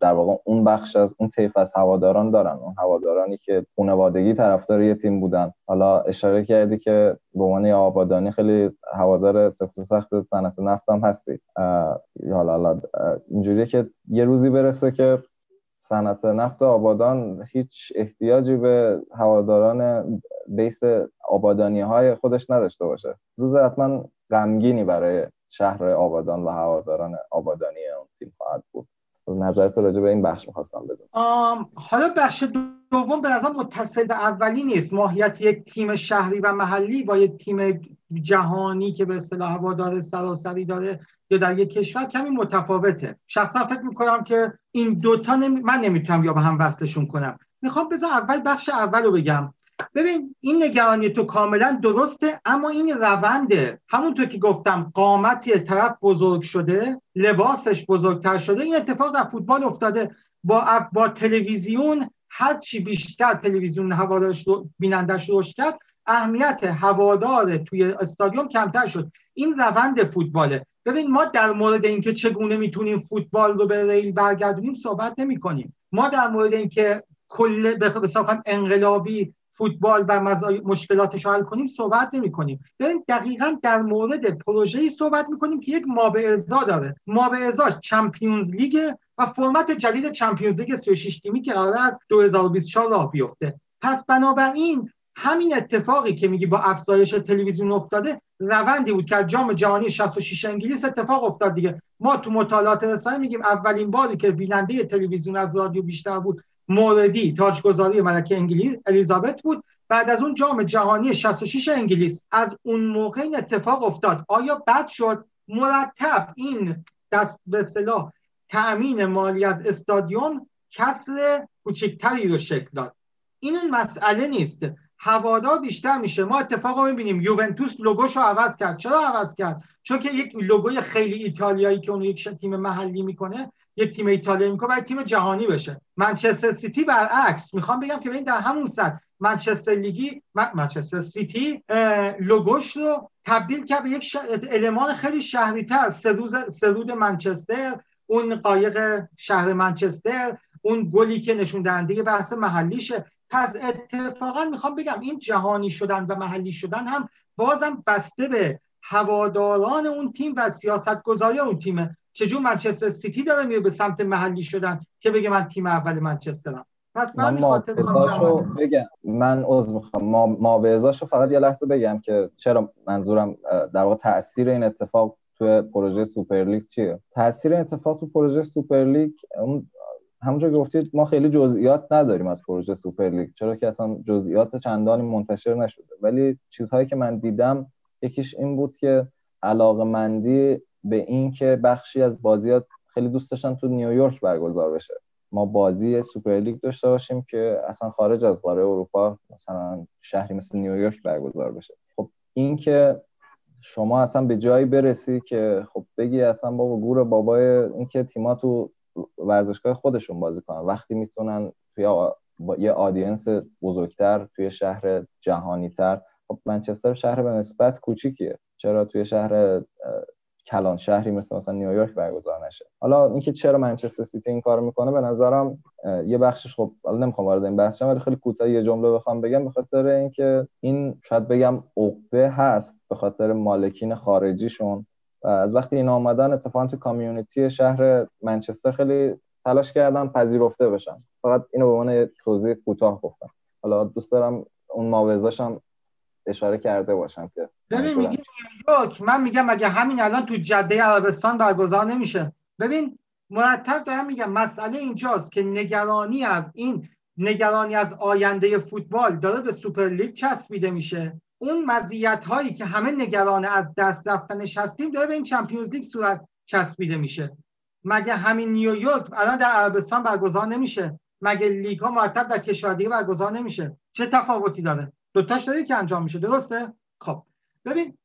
[SPEAKER 1] در واقع اون بخش از اون طیف از هواداران دارن اون هوادارانی که خانوادگی طرفدار یه تیم بودن. حالا اشاره کردی که به عنوان آبادانی خیلی هوادار سفت و سخت صنعت نفت هم هستی. حالا حالا اینجوریه که یه روزی برسه که صنعت نفت آبادان هیچ احتیاجی به هواداران بیس آبادانی های خودش نداشته باشه. روز حتما غمگینی برای شهر آبادان و هواداران آبادانی اون تیم خواهد بود. نظرت راجع به این بخش می‌خواستم بدون
[SPEAKER 3] حالا بخش دوم به نظر متصل اولی نیست. ماهیت یک تیم شهری و محلی با یک تیم جهانی که به اصطلاح هوادار سراسری داره یا در یک کشور کمی متفاوته. شخصا فکر می‌کنم که این دوتا نمی... من نمی‌تونم یا به هم وصلشون کنم. می‌خوام بذار اول بخش اول رو بگم. ببین این نگرانی تو کاملا درسته اما این رونده همونطور که گفتم قامتی طرف بزرگ شده لباسش بزرگتر شده این اتفاق در فوتبال افتاده. با با تلویزیون هر چی بیشتر تلویزیون هوادارش بینندش رشد کرد اهمیت هوادار توی استادیوم کمتر شد. این روند فوتباله. ببین ما در مورد اینکه چگونه می‌تونیم فوتبال رو به ریل برگردونیم صحبت نمی کنیم ما در مورد اینکه کل به انقلابی فوتبال و مشکلاتش رو حل کنیم صحبت نمی کنیم داریم دقیقا در مورد پروژه‌ای صحبت می کنیم که یک ازا داره. ازاش چمپیونز لیگ و فرمت جدید چمپیونز لیگ 36 تیمی که قرار از 2024 راه بیفته. پس بنابراین همین اتفاقی که میگی با افزایش تلویزیون افتاده روندی بود که جام جهانی 66 انگلیس اتفاق افتاد دیگه. ما تو مطالعات رسانه میگیم اولین باری که بیننده تلویزیون از رادیو بیشتر بود موردی تاجگذاری ملکه انگلیس الیزابت بود. بعد از اون جام جهانی 66 انگلیس از اون موقع این اتفاق افتاد. آیا بد شد؟ مرتب این دست به صلاح تأمین مالی از استادیوم کسر کوچکتری رو شکل داد. این اون مسئله نیست. هوادار بیشتر میشه. ما اتفاق رو می‌بینیم. یوونتوس لوگوش رو عوض کرد. چرا عوض کرد؟ چون که یک لوگوی خیلی ایتالیایی که اون یک تیم محلی می‌کنه یک تیم ایتالیایی می‌کنه باید تیم جهانی بشه منچستر سیتی برعکس. می‌خوام بگم که این در همون سطح منچستر لیگی منچستر سیتی لوگوش رو تبدیل کرد به یک ش... المان خیلی شهری تر سرود منچستر اون قایق شهر منچستر اون گلی که نشون دهنده بحث محلیشه. پس اتفاقا می‌خوام بگم این جهانی شدن و محلی شدن هم بازم بسته به هواداران اون تیم و سیاست گذاری اون تیمه. چجور منچستر سیتی داره میره به سمت محلی شدن که بگه من تیم اول منچسترم؟ پس من, من
[SPEAKER 1] بگم. من عذر می‌خوام. ما ما فقط یه لحظه بگم که چرا منظورم در واقع تاثیر این اتفاق تو پروژه سوپرلیگ چیه؟ تاثیر این اتفاق تو پروژه سوپرلیگ که گفتید ما خیلی جزئیات نداریم از پروژه سوپرلیگ چرا که اصلا جزئیات چندانی منتشر نشده. ولی چیزهایی که من دیدم یکیش این بود که علاقه مندی به این که بخشی از بازیات خیلی دوست داشتن تو نیویورک برگزار بشه. ما بازی سوپرلیگ داشته باشیم که اصلا خارج از قاره اروپا مثلا شهری مثل نیویورک برگزار بشه. خب این که شما اصلا به جایی برسی که خب بگی اصلا بابا گور بابای این که تیما تو ورزشگاه خودشون بازی کنن. وقتی می‌تونن توی با یه آدینس بزرگتر توی شهر جهانی تر خب منچستر شهر به نسبت کوچیکیه. چرا توی شهر کلان شهری مثل مثلا نیویورک برگزار نشه. حالا اینکه چرا منچستر سیتی این کارو می‌کنه به نظرم یه بخشش خب حالا نمی‌خوام وارد این بحث ولی خیلی کوتاه یه جمله بخوام بگم به خاطر اینکه این شاید بگم عقده هست به خاطر مالکین خارجیشون. و از وقتی این آمدن اتفاقا تو community شهر منچستر خیلی تلاش کردن پذیرفته بشن. فقط اینو به عنوان توضیح کوتاه گفتم. حالا دوست دارم اون مابه‌ازاشم اشاره کرده باشم که
[SPEAKER 3] ببین میگی نیویورک من میگم اگه همین الان تو جده عربستان برگزار نمیشه. ببین مرتب دارم میگم مسئله اینجاست که نگرانی از این نگرانی از آینده فوتبال داره به سوپر لیگ چسبیده میشه. اون مزیت هایی که همه نگران از دست رفتنش هستیم داره به این Champions League صورت چسبیده میشه. مگه همین نیویورک الان در عربستان برگزار نمیشه؟ مگه لیگ ها مرتب در کشور دیگه برگزار نمیشه؟ چه تفاوتی داره؟ دوتاش داره که انجام میشه درسته؟ خب. ببین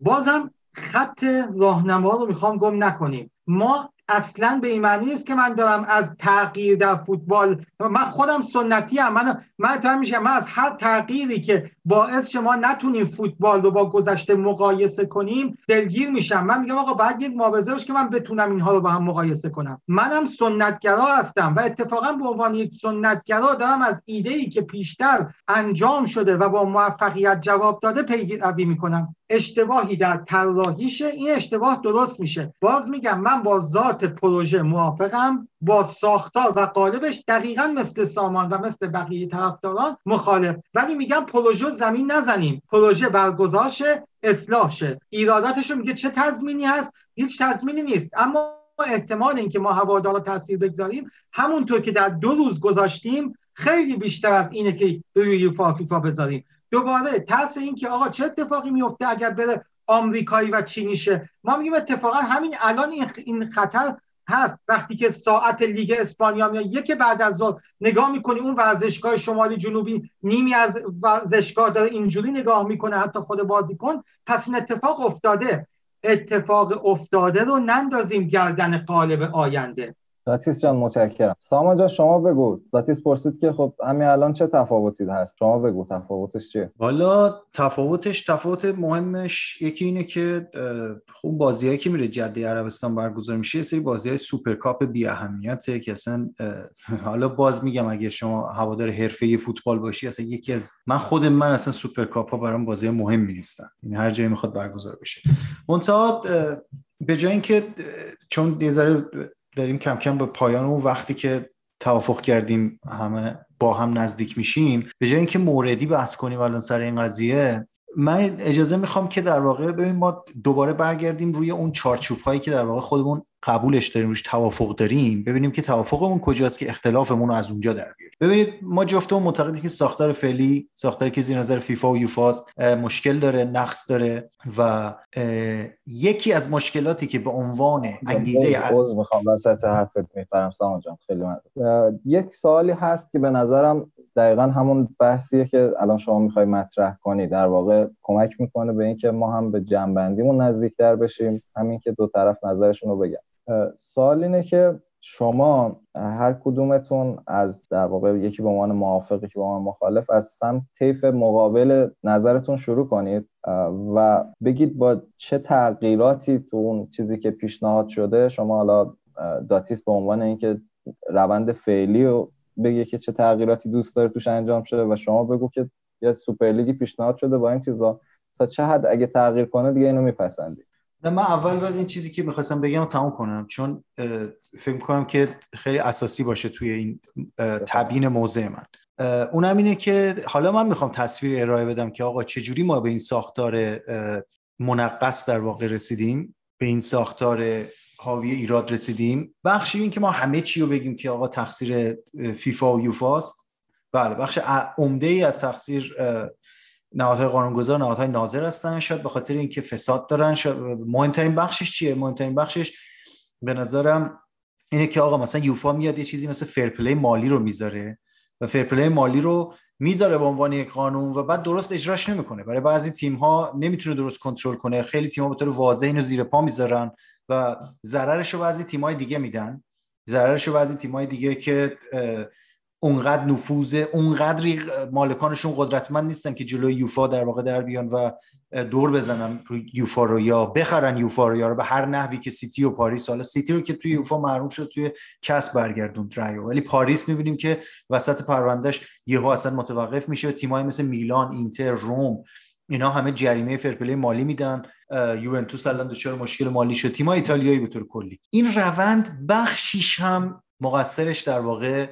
[SPEAKER 3] بازم خط راهنما رو می‌خوام گم نکنیم. ما اصلا به این معنی نیست که من دارم از تغییر در فوتبال من خودم سنتی هم من من میشه من از هر تغییری که باعث شما نتونیم فوتبال رو با گذشته مقایسه کنیم دلگیر میشم. من میگم آقا باید یک معاوضه باشه که من بتونم اینها رو با هم مقایسه کنم. منم سنتگرا هستم و اتفاقا به عنوان یک سنتگرا دارم از ایده ای که پیشتر انجام شده و با موفقیت جواب داده پیگیری می‌کنم. اشتباهی در طراحیشه این اشتباه درست میشه. باز میگم من با ذات پروژه موافقم. با ساختار و قالبش دقیقا مثل سامان و مثل بقیه طرفداران مخالف. ولی میگم پروژه زمین نزنیم. پروژه برگزارشه اصلاح شه. ایراداتش میگه چه تضمینی هست؟ هیچ تضمینی نیست. اما احتمال اینکه ما هوادارا تاثیر بگذاریم همونطور که در دو روز گذاشتیم خیلی بیشتر از اینه که روی یوفا فیفا بذاریم. دوباره ترس این که آقا چه اتفاقی میفته اگر بره آمریکایی و چینیشه ما میگیم اتفاقا همین الان این خطر هست. وقتی که ساعت لیگ اسپانیا میاد یک بعد از ظهر نگاه می‌کنی اون ورزشگاه شمالی جنوبی نیمی از ورزشگاه داره اینجوری نگاه می‌کنه حتی خود بازیکن. پس این اتفاق افتاده. اتفاق افتاده رو نندازیم گردن قالب آینده.
[SPEAKER 1] زاتیس جان متشکرم. ساما جان شما بگو. زاتیس پرسید که خب همین الان چه تفاوتی هست؟ شما بگو تفاوتش چیه؟
[SPEAKER 2] حالا تفاوتش تفاوت مهمش یکی اینه که خب بازیایی که میره جده عربستان برگزار میشه یه سری بازی های سوپرکاپ بی اهمیته که اصلا حالا باز میگم اگه شما هوادار حرفه فوتبال باشی اصلا یکی از من خود من اصلا سوپرکاپ ها برام بازی مهمی نیستن. این یعنی هر جایی می‌خواد برگزار بشه. منتها به جای اینکه چون یه ذره داریم کم کم به پایان اون وقتی که توافق کردیم همه با هم نزدیک میشیم. به جای اینکه موردی بحث کنیم الان سر این قضیه من اجازه می‌خوام که در واقع ببین ما دوباره برگردیم روی اون چارچوب هایی که در واقع خودمون قبولش داریم روش توافق داریم ببینیم که توافقمون کجاست که اختلافمون رو از اونجا در بیاریم. ببینید ما جفتمون معتقدیم که ساختار فعلی ساختاری که زیر نظر فیفا و یوفاست مشکل داره نقص داره و یکی از مشکلاتی که به عنوان انگیزه
[SPEAKER 1] عوض می‌خوام وسط حرفت میپرم سامان جان خیلی یک سوالی هست که به نظرم دقیقا همون بحثیه که الان شما می‌خوای مطرح کنی. در واقع کمک می‌کنه به اینکه ما هم به جنبندیمون نزدیکتر بشیم همین که دو طرف نظرشون رو بگن. سوال اینه که شما هر کدومتون از در واقع یکی به عنوان موافق که به عنوان مخالف از سمت طیف مقابل نظرتون شروع کنید و بگید با چه تغییراتی تو اون چیزی که پیشنهاد شده شما حالا داتیس به عنوان اینکه روند فعلی و بگه که چه تغییراتی دوست داره توش انجام شده و شما بگو که یه سوپرلیگی پیشنهاد شده با این چیزا تا چه حد اگه تغییر کنه دیگه اینو میپسندی
[SPEAKER 2] نه من اول باید این چیزی که می‌خواستم بگم تموم کنم. چون فکر کنم که خیلی اساسی باشه توی این تبیین موضع من. اونم اینه که حالا من می‌خوام تصویر ارائه بدم که آقا چجوری ما به این ساختار منقص در واقع رسیدیم به این ساختار حاوی ایراد رسیدیم. بخشی این که ما همه چی رو بگیم که آقا تقصیر فیفا و یوفاست. بله بخش عمده ای از تقصیر نهادهای قانونگذار نهادهای ناظر هستن. شاید به خاطر اینکه فساد دارن مهمترین بخشش چیه؟ مهمترین بخشش به نظرم اینه که آقا مثلا یوفا میاد یه چیزی مثل fair play مالی رو می‌ذاره و fair play مالی رو می‌ذاره به عنوان یک قانون و بعد درست اجراش نمی‌کنه. برای بعضی تیم ها نمی‌تونه درست کنترل کنه. خیلی تیم ها به طور واضح اینو زیر پا می‌ذارن و ضررش رو بعضی تیم های دیگه میدن. ضررش رو بعضی تیم های دیگه که اونقدر نفوذ اونقدری مالکانشون قدرتمند نیستن که جلوی یوفا در واقع در بیان و دور بزنن روی یوفا رو یا بخرن یوفا رو یا رو. به هر نحوی که سیتی و پاریس حالا سیتی رو که توی یوفا محروم شد توی CAS برگردوند رایو ولی پاریس می‌بینیم که وسط پروندهش یهو اصلا متوقف میشه. تیمایی مثل میلان اینتر روم اینا همه جریمه فرپلی مالی میدن. یوونتوس الان دچار مشکل مالی شد. تیمای ایتالیایی به طور کلی. این روند بخشیش هم مقصرش در واقع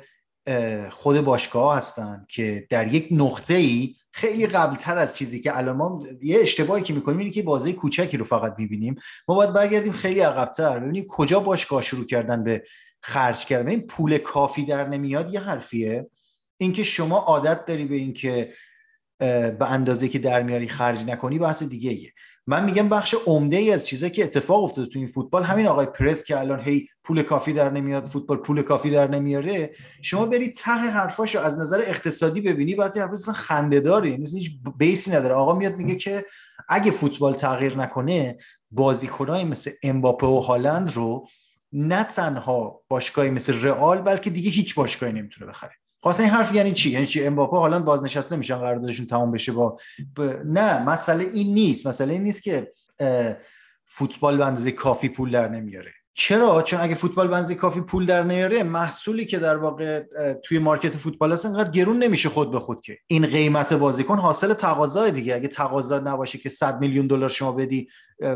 [SPEAKER 2] خود باشگاه هستن که در یک نقطه ای خیلی قبلتر از چیزی که الان ما یه اشتباهی که می‌کنیم اینه که بازی کوچکی رو فقط می‌بینیم. ما باید برگردیم خیلی عقبتر. ببینیم کجا باشگاه شروع کردن به خرج کردن. این پول کافی در نمیاد یه حرفیه. اینکه شما عادت داری به اینکه به اندازه که در میاری خرج نکنی بحث دیگه من میگم بخش عمده ای از چیزایی که اتفاق افتاده تو این فوتبال همین آقای پرس که الان هی پول کافی در نمیاد فوتبال پول کافی در نمیاره شما برید ته حرفاشو از نظر اقتصادی ببینی بعضی حرفا اصلا خنده‌داره یعنی هیچ بیسی نداره. آقا میاد میگه که اگه فوتبال تغییر نکنه بازیکنایی مثل امباپه و هالند رو نه تنها باشگاهی مثل رئال بلکه دیگه هیچ باشگاهی نمی‌تونه بخره. خاصه این حرف یعنی چی؟ یعنی چی امباپه حالا بازنشسته میشن قراردادشون تمام بشه با نه مسئله این نیست. مسئله این نیست که فوتبال به اندازه کافی پول در نمیاره. چرا؟ چون اگه فوتبال بنزی کافی پول در نیاره محصولی که در واقع توی مارکت فوتبال هست اینقدر گرون نمیشه خود به خود که این قیمت بازیکن حاصل تقاضا دیگه. اگه تقاضا نباشه که 100 میلیون دلار شما بدی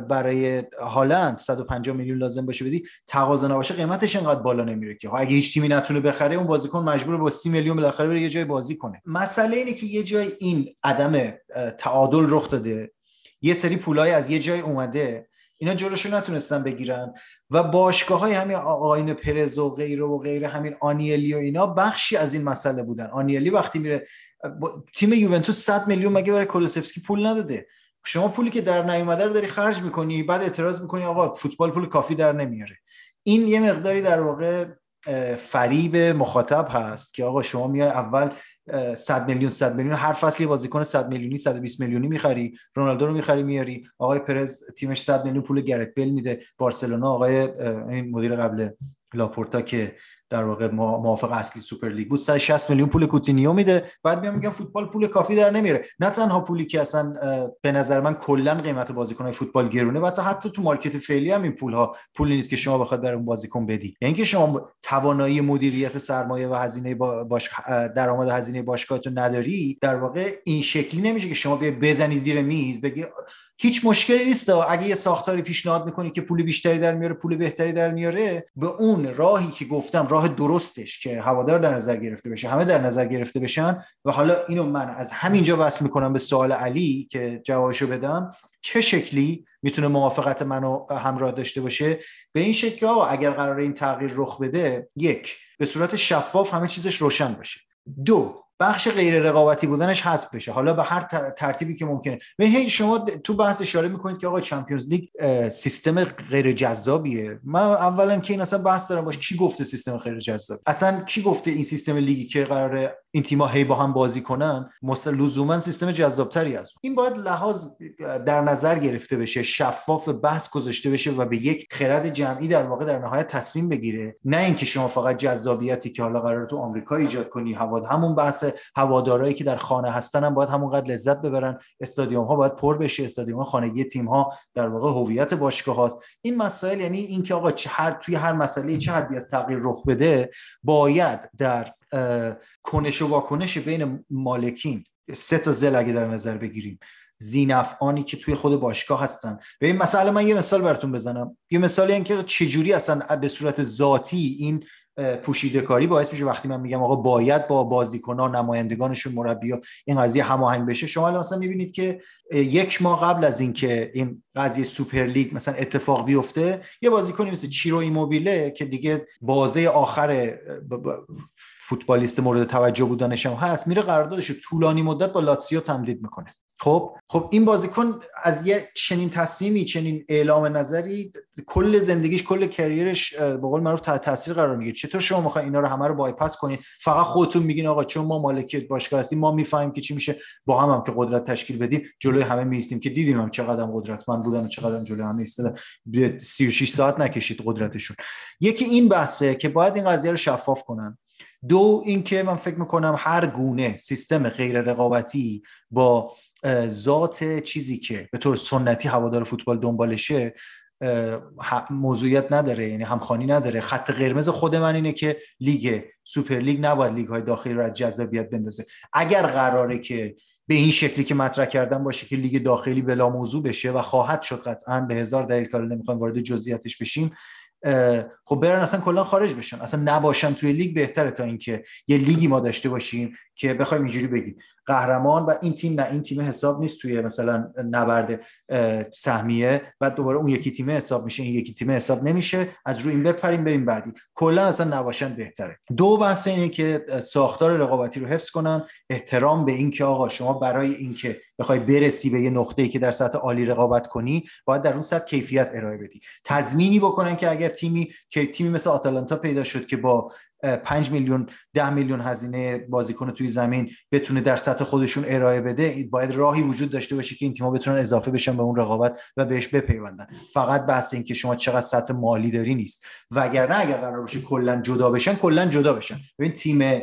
[SPEAKER 2] برای هالند 150 میلیون لازم باشه بدی تقاضا نباشه قیمتش اینقدر بالا نمیره که. اگه هیچ تیمی نتونه بخره اون بازیکن مجبور با 30 میلیون بالاخره بره یه جای بازی کنه. مسئله اینه که یه جای این عدم تعادل رخ داده. یه سری پولای از یه جای اومده. اینا جلوشو نتونستن بگیرن. و باشگاه های همین آقاین پرز و غیره و غیره همین آنیلی و اینا بخشی از این مسئله بودن. آنیلی وقتی میره تیم یوونتوس 100 میلیون مگه برای کولوسفسکی پول نداده؟ شما پولی که در نیومده رو داری خرج می‌کنی بعد اعتراض می‌کنی آقا فوتبال پول کافی در نمیاره. این یه مقداری در واقع فریب مخاطب هست که آقا شما میای اول 100 میلیون 100 میلیون. هر فصلی بازیکن 100 میلیونی 120 میلیونی می‌خری. رونالدو رو می‌خری میاری. آقای پرز تیمش 100 میلیون پول گرت بیل میده. بارسلونا آقای این مدیر قبل لاپورتا که در واقع موافق اصلی سوپر لیگ بود. 160 میلیون پول کوتینیو میده. بعد میان میگن فوتبال پول کافی در نمیاره نه تنها پولی که اصلا به نظر من کلا قیمت بازیکن فوتبال گرونه و حتی تو مارکت فعلی هم این پول ها پول نیست که شما بخواد برای اون بازیکن بدی. یعنی که شما توانایی مدیریت سرمایه و هزینه باش درآمد هزینه باشگاهتون نداری در واقع این شکلی نمیشه که شما بزنی زیر میز بگی هیچ مشکلی نیست. اگه یه ساختاری پیشنهاد می‌کنی که پول بیشتری در میاره پول بهتری در میاره به اون راهی که گفتم راه درستش که هوادار در نظر گرفته بشه همه در نظر گرفته بشن. و حالا اینو من از همینجا وصل می‌کنم به سوال علی که جوابشو بدم. چه شکلی می‌تونه موافقت منو همراه داشته باشه؟ به این شکل اگر قرار این تغییر رخ بده یک به صورت شفاف همه چیزش روشن باشه. دو بخش غیر رقابتی بودنش حذف بشه. حالا به هر ترتیبی که ممکنه. به هی شما تو بحث اشاره می‌کنید که آقا چمپیونز لیگ سیستم غیر جذابیه. من اولا که این اصلا بحث دارم باش کی گفته سیستم غیر جذاب؟ اصلا کی گفته این سیستم لیگی که قراره این تیم‌ها هی با هم بازی کنن لزوما سیستم جذابتری از این باید لحاظ در نظر گرفته بشه شفاف بحث گذاشته بشه و به یک خرد جمعی در واقع در نهایت تصمیم بگیره. نه اینکه شما فقط جذابیتی که حالا قرار تو آمریکا ایجاد کنی هوا همون بحث هوادارایی که در خانه هستن هم باید همونقدر لذت ببرن. استادیوم ها باید پر بشه استادیوم ها خانگی تیم ها در واقع هویت باشگاه هاست. این مسائل یعنی اینکه آقا چه هر توی هر مسئله چه حدی از تغییر رخ بده باید در کنش و واکنش بین مالکین. سه تا زل اگه در نظر بگیریم. زینفعانی که توی خود باشگاه هستن. به این مسئله من یه مثال براتون بزنم. یه مثالی اینکه چجوری اصلا به صورت ذاتی این پوشیده کاری باعث میشه وقتی من میگم آقا باید با بازیکنان نمایندگانشون مربی این قضیه هماهنگ بشه. شما الان مثلا می‌بینید که یک ماه قبل از اینکه این قضیه سوپر لیگ مثلا اتفاق بیفته یه بازیکنی مثل چیرو ایموبیله که دیگه بازه آخر فوتبالیست مورد توجه بودنش هم هست میره قراردادش طولانی مدت با لاتسیو تمدید می‌کنه. خب؟ خب این بازیکن از یه چنین تصمیمی چنین اعلام نظری کل زندگیش کل کریرش به قول معروف تحت تاثیر قرار می‌گیره. چطور شما می‌خواین اینا رو همه رو بایپاس کنین فقط خودتون میگین آقا چون ما مالکیت باشگاه هستیم ما می‌فهمیم که چی میشه با هم هم که قدرت تشکیل بدیم جلوی همه میستیم که دیدیم هم چقدر قدرتمند بودن و چقدر جلوی همه ایستادن. 36 ساعت نکشید قدرتشون. یکی این بحثه که باید این قضیه رو شفاف کنن. دو اینکه من فکر می‌کنم هر گونه سیستم غیر رقابتی با ذات چیزی که به طور سنتی هوادار فوتبال دنبالشه موضوعیت نداره یعنی همخوانی نداره. خط قرمز خود من اینه که لیگ سوپر لیگ نباید لیگ های داخلی رو از جذابیت بندازه. اگر قراره که به این شکلی که مطرح کردن باشه که لیگ داخلی بلا موضوع بشه و خواهد شد قطعا به هزار دلیل کار نمی‌خوایم وارد جزئیاتش بشیم خب برن اصلا کلا خارج بشن. اصلا نباشن توی لیگ بهتره تا اینکه یه لیگی ما داشته باشیم که بخوایم اینجوری بگیم. قهرمان و این تیم نه این تیم حساب نیست توی مثلا نبرد سهمیه و دوباره اون یکی تیم حساب میشه این یکی تیم حساب نمیشه. از روی این بپریم بریم بعدی. کلا اصلا نباشن بهتره. دو بحث اینه که ساختار رقابتی رو حفظ کنن. احترام به اینکه آقا شما برای اینکه بخوای برسی به یه نقطه‌ای که در سطح عالی رقابت کنی باید در اون سطح کیفیت ارائه بدی. تضمینی بکنن که اگر تیمی که تیمی مثل آتالانتا پیدا شد که با 5 میلیون 10 میلیون هزینه بازیکن توی زمین بتونه در سطح خودشون ارائه بده باید راهی وجود داشته باشه که این تیم‌ها بتونن اضافه بشن به اون رقابت و بهش بپیوندن. فقط بحث این که شما چقدر سطح مالی داری نیست. وگرنه اگر قرار باشه کلا جدا بشن کلا جدا بشن. ببین تیم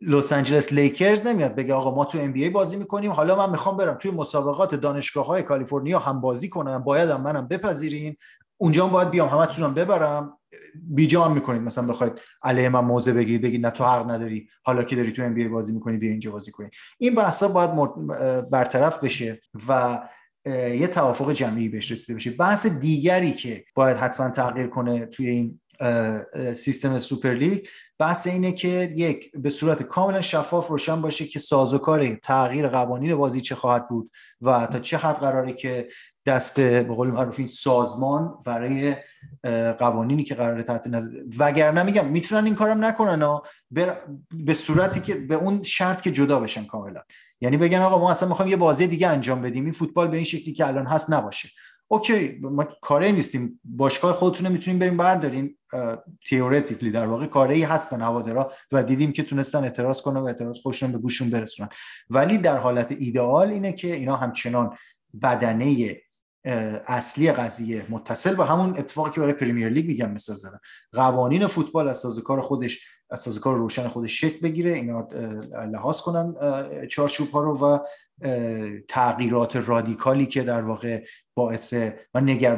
[SPEAKER 2] لس آنجلس لیکرز نمیاد بگه آقا ما تو ام بی ای بازی می‌کنیم حالا من می‌خوام برم توی مسابقات دانشگاه های کالیفرنیا هم بازی کنم باید منم بپذیرین. اونجا باید بیام همتونم ببرم. بیجان می‌کنید. مثلا بخواید علیه من موضع بگیرید بگید نه تو حق نداری. حالا که داری تو ام بی بازی می‌کنی بیا اینجا بازی کنی. این بحثا باید برطرف بشه و یه توافق جمعی بهش رسیده بشه. بحث دیگری که باید حتما تغییر کنه توی این سیستم سوپر بحث اینه که یک به صورت کاملا شفاف روشن باشه که سازوکار تغییر قوانین بازی چه خواهد بود و تا چه حد قراره که دست به قول معروف سازمان برای قوانینی که قراره تحت نظر وگرنه میگم می‌تونن این کارم نکنن به صورتی که به اون شرط که جدا بشن کاملا. یعنی بگن آقا ما اصلا می‌خوایم یه بازی دیگه انجام بدیم این فوتبال به این شکلی که الان هست نباشه. اوکی ما کاری نیستیم. باشگاه خودتونه می‌تونیم بریم برداریم تئوریتیکلی در واقع کاری هستن هوادارا و دیدیم که تونستن اعتراض کنن و اعتراض خودشون به گوشون برسونن. ولی در حالت ایدئال اینه که اینا همچنان بدنه اصلی قضیه متصل با همون اتفاقی که برای پریمیر لیگ میگم مثال زدم. قوانین فوتبال از سازوکار خودش از سازوکار روشن خودش شکل بگیره. اینا لحاظ کنن چارچوب ها رو و تغییرات رادیکالی که در واقع باعث و نگر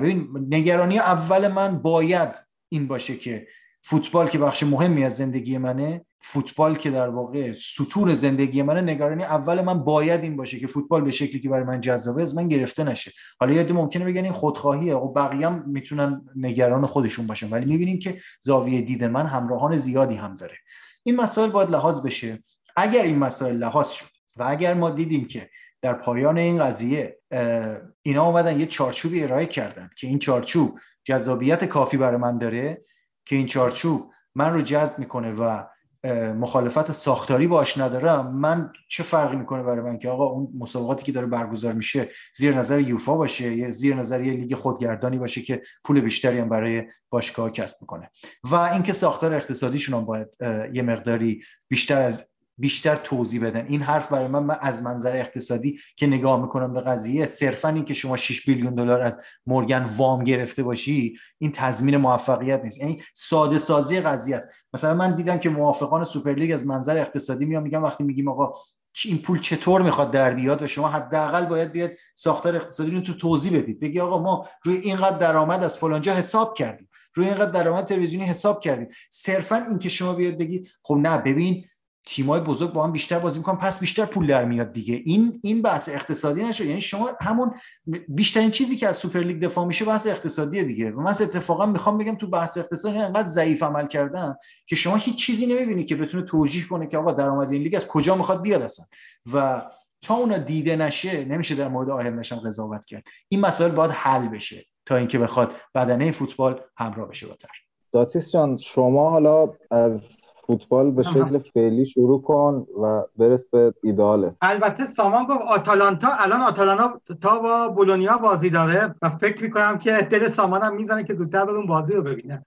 [SPEAKER 2] نگرانی اول من باید این باشه که فوتبال که بخش مهمی از زندگی منه فوتبال که در واقع ستون زندگی منه نگرانی اول من باید این باشه که فوتبال به شکلی که برای من جذابه از من گرفته نشه. حالا یه ممکنه بگن این خودخواهیه. و بقیه هم می‌تونن نگران خودشون باشن ولی می‌بینیم که زاویه دید من همراهان زیادی هم داره. این مسائل باید لحاظ بشه. اگر این مسائل لحاظ شد و اگر ما دیدیم که در پایان این قضیه اینا اومدن یه چارچوبی ارائه کردن که این چارچوب جذابیت کافی برای من داره که این چارچوب من رو جذب می‌کنه و مخالفت ساختاری باش ندارم من چه فرقی می‌کنه برای من که آقا اون مسابقاتی که داره برگزار میشه زیر نظر یوفا باشه یا زیر نظر یه لیگ خودگردانی باشه که پول بیشتری هم برای باشگاه کسب می‌کنه؟ و اینکه ساختار اقتصادیشون هم باید یه مقداری بیشتر از بیشتر توضیح بدن. این حرف برای من, من از منظر اقتصادی که نگاه می‌کنم به قضیه صرفا این که شما 6 billion دلار از Morgan وام گرفته باشی این تضمین موفقیت نیست. یعنی ساده سازی قضیه است. مثلا من دیدم که موافقان سوپرلیگ از منظر اقتصادی میان میگن وقتی میگیم آقا این پول چطور می‌خواد در بیاد و شما حداقل باید بیاد ساختار اقتصادی رو تو توضیح بدید. بگی آقا ما روی اینقدر درآمد از فلانجا حساب کردیم. روی اینقدر درآمد تلویزیونی حساب کردیم. صرفا اینکه شما بیاد بگید خب نه ببین تیمای بزرگ با هم بیشتر بازی می‌کنن پس بیشتر پول در میاد دیگه. این این بحث اقتصادی نشه. یعنی شما همون بیشترین چیزی که از سوپر لیگ دفاع میشه بحث اقتصادیه دیگه. و من اتفاقا می‌خوام بگم تو بحث اقتصادی انقدر ضعیف عمل کردن که شما هیچ چیزی نمی‌بینی که بتونه توجیه کنه که آقا درآمد این لیگ از کجا می‌خواد بیاد اصلا. و تا اونا دیده نشه نمیشه در مورد آهل نشم قضاوت کرد. این مسائل باید حل بشه تا اینکه بخواد بدنه فوتبال همراه بشه با
[SPEAKER 1] داتیس جان شما حالا از فوتبال به شکل فعلی شروع کن و برس به ایداله
[SPEAKER 3] البته سامان گفت آتالانتا الان آتالانتا تا با بولونیا بازی داره و فکر می‌کنم که دل سامانم می‌زنه که زودتر اون بازی رو ببینه.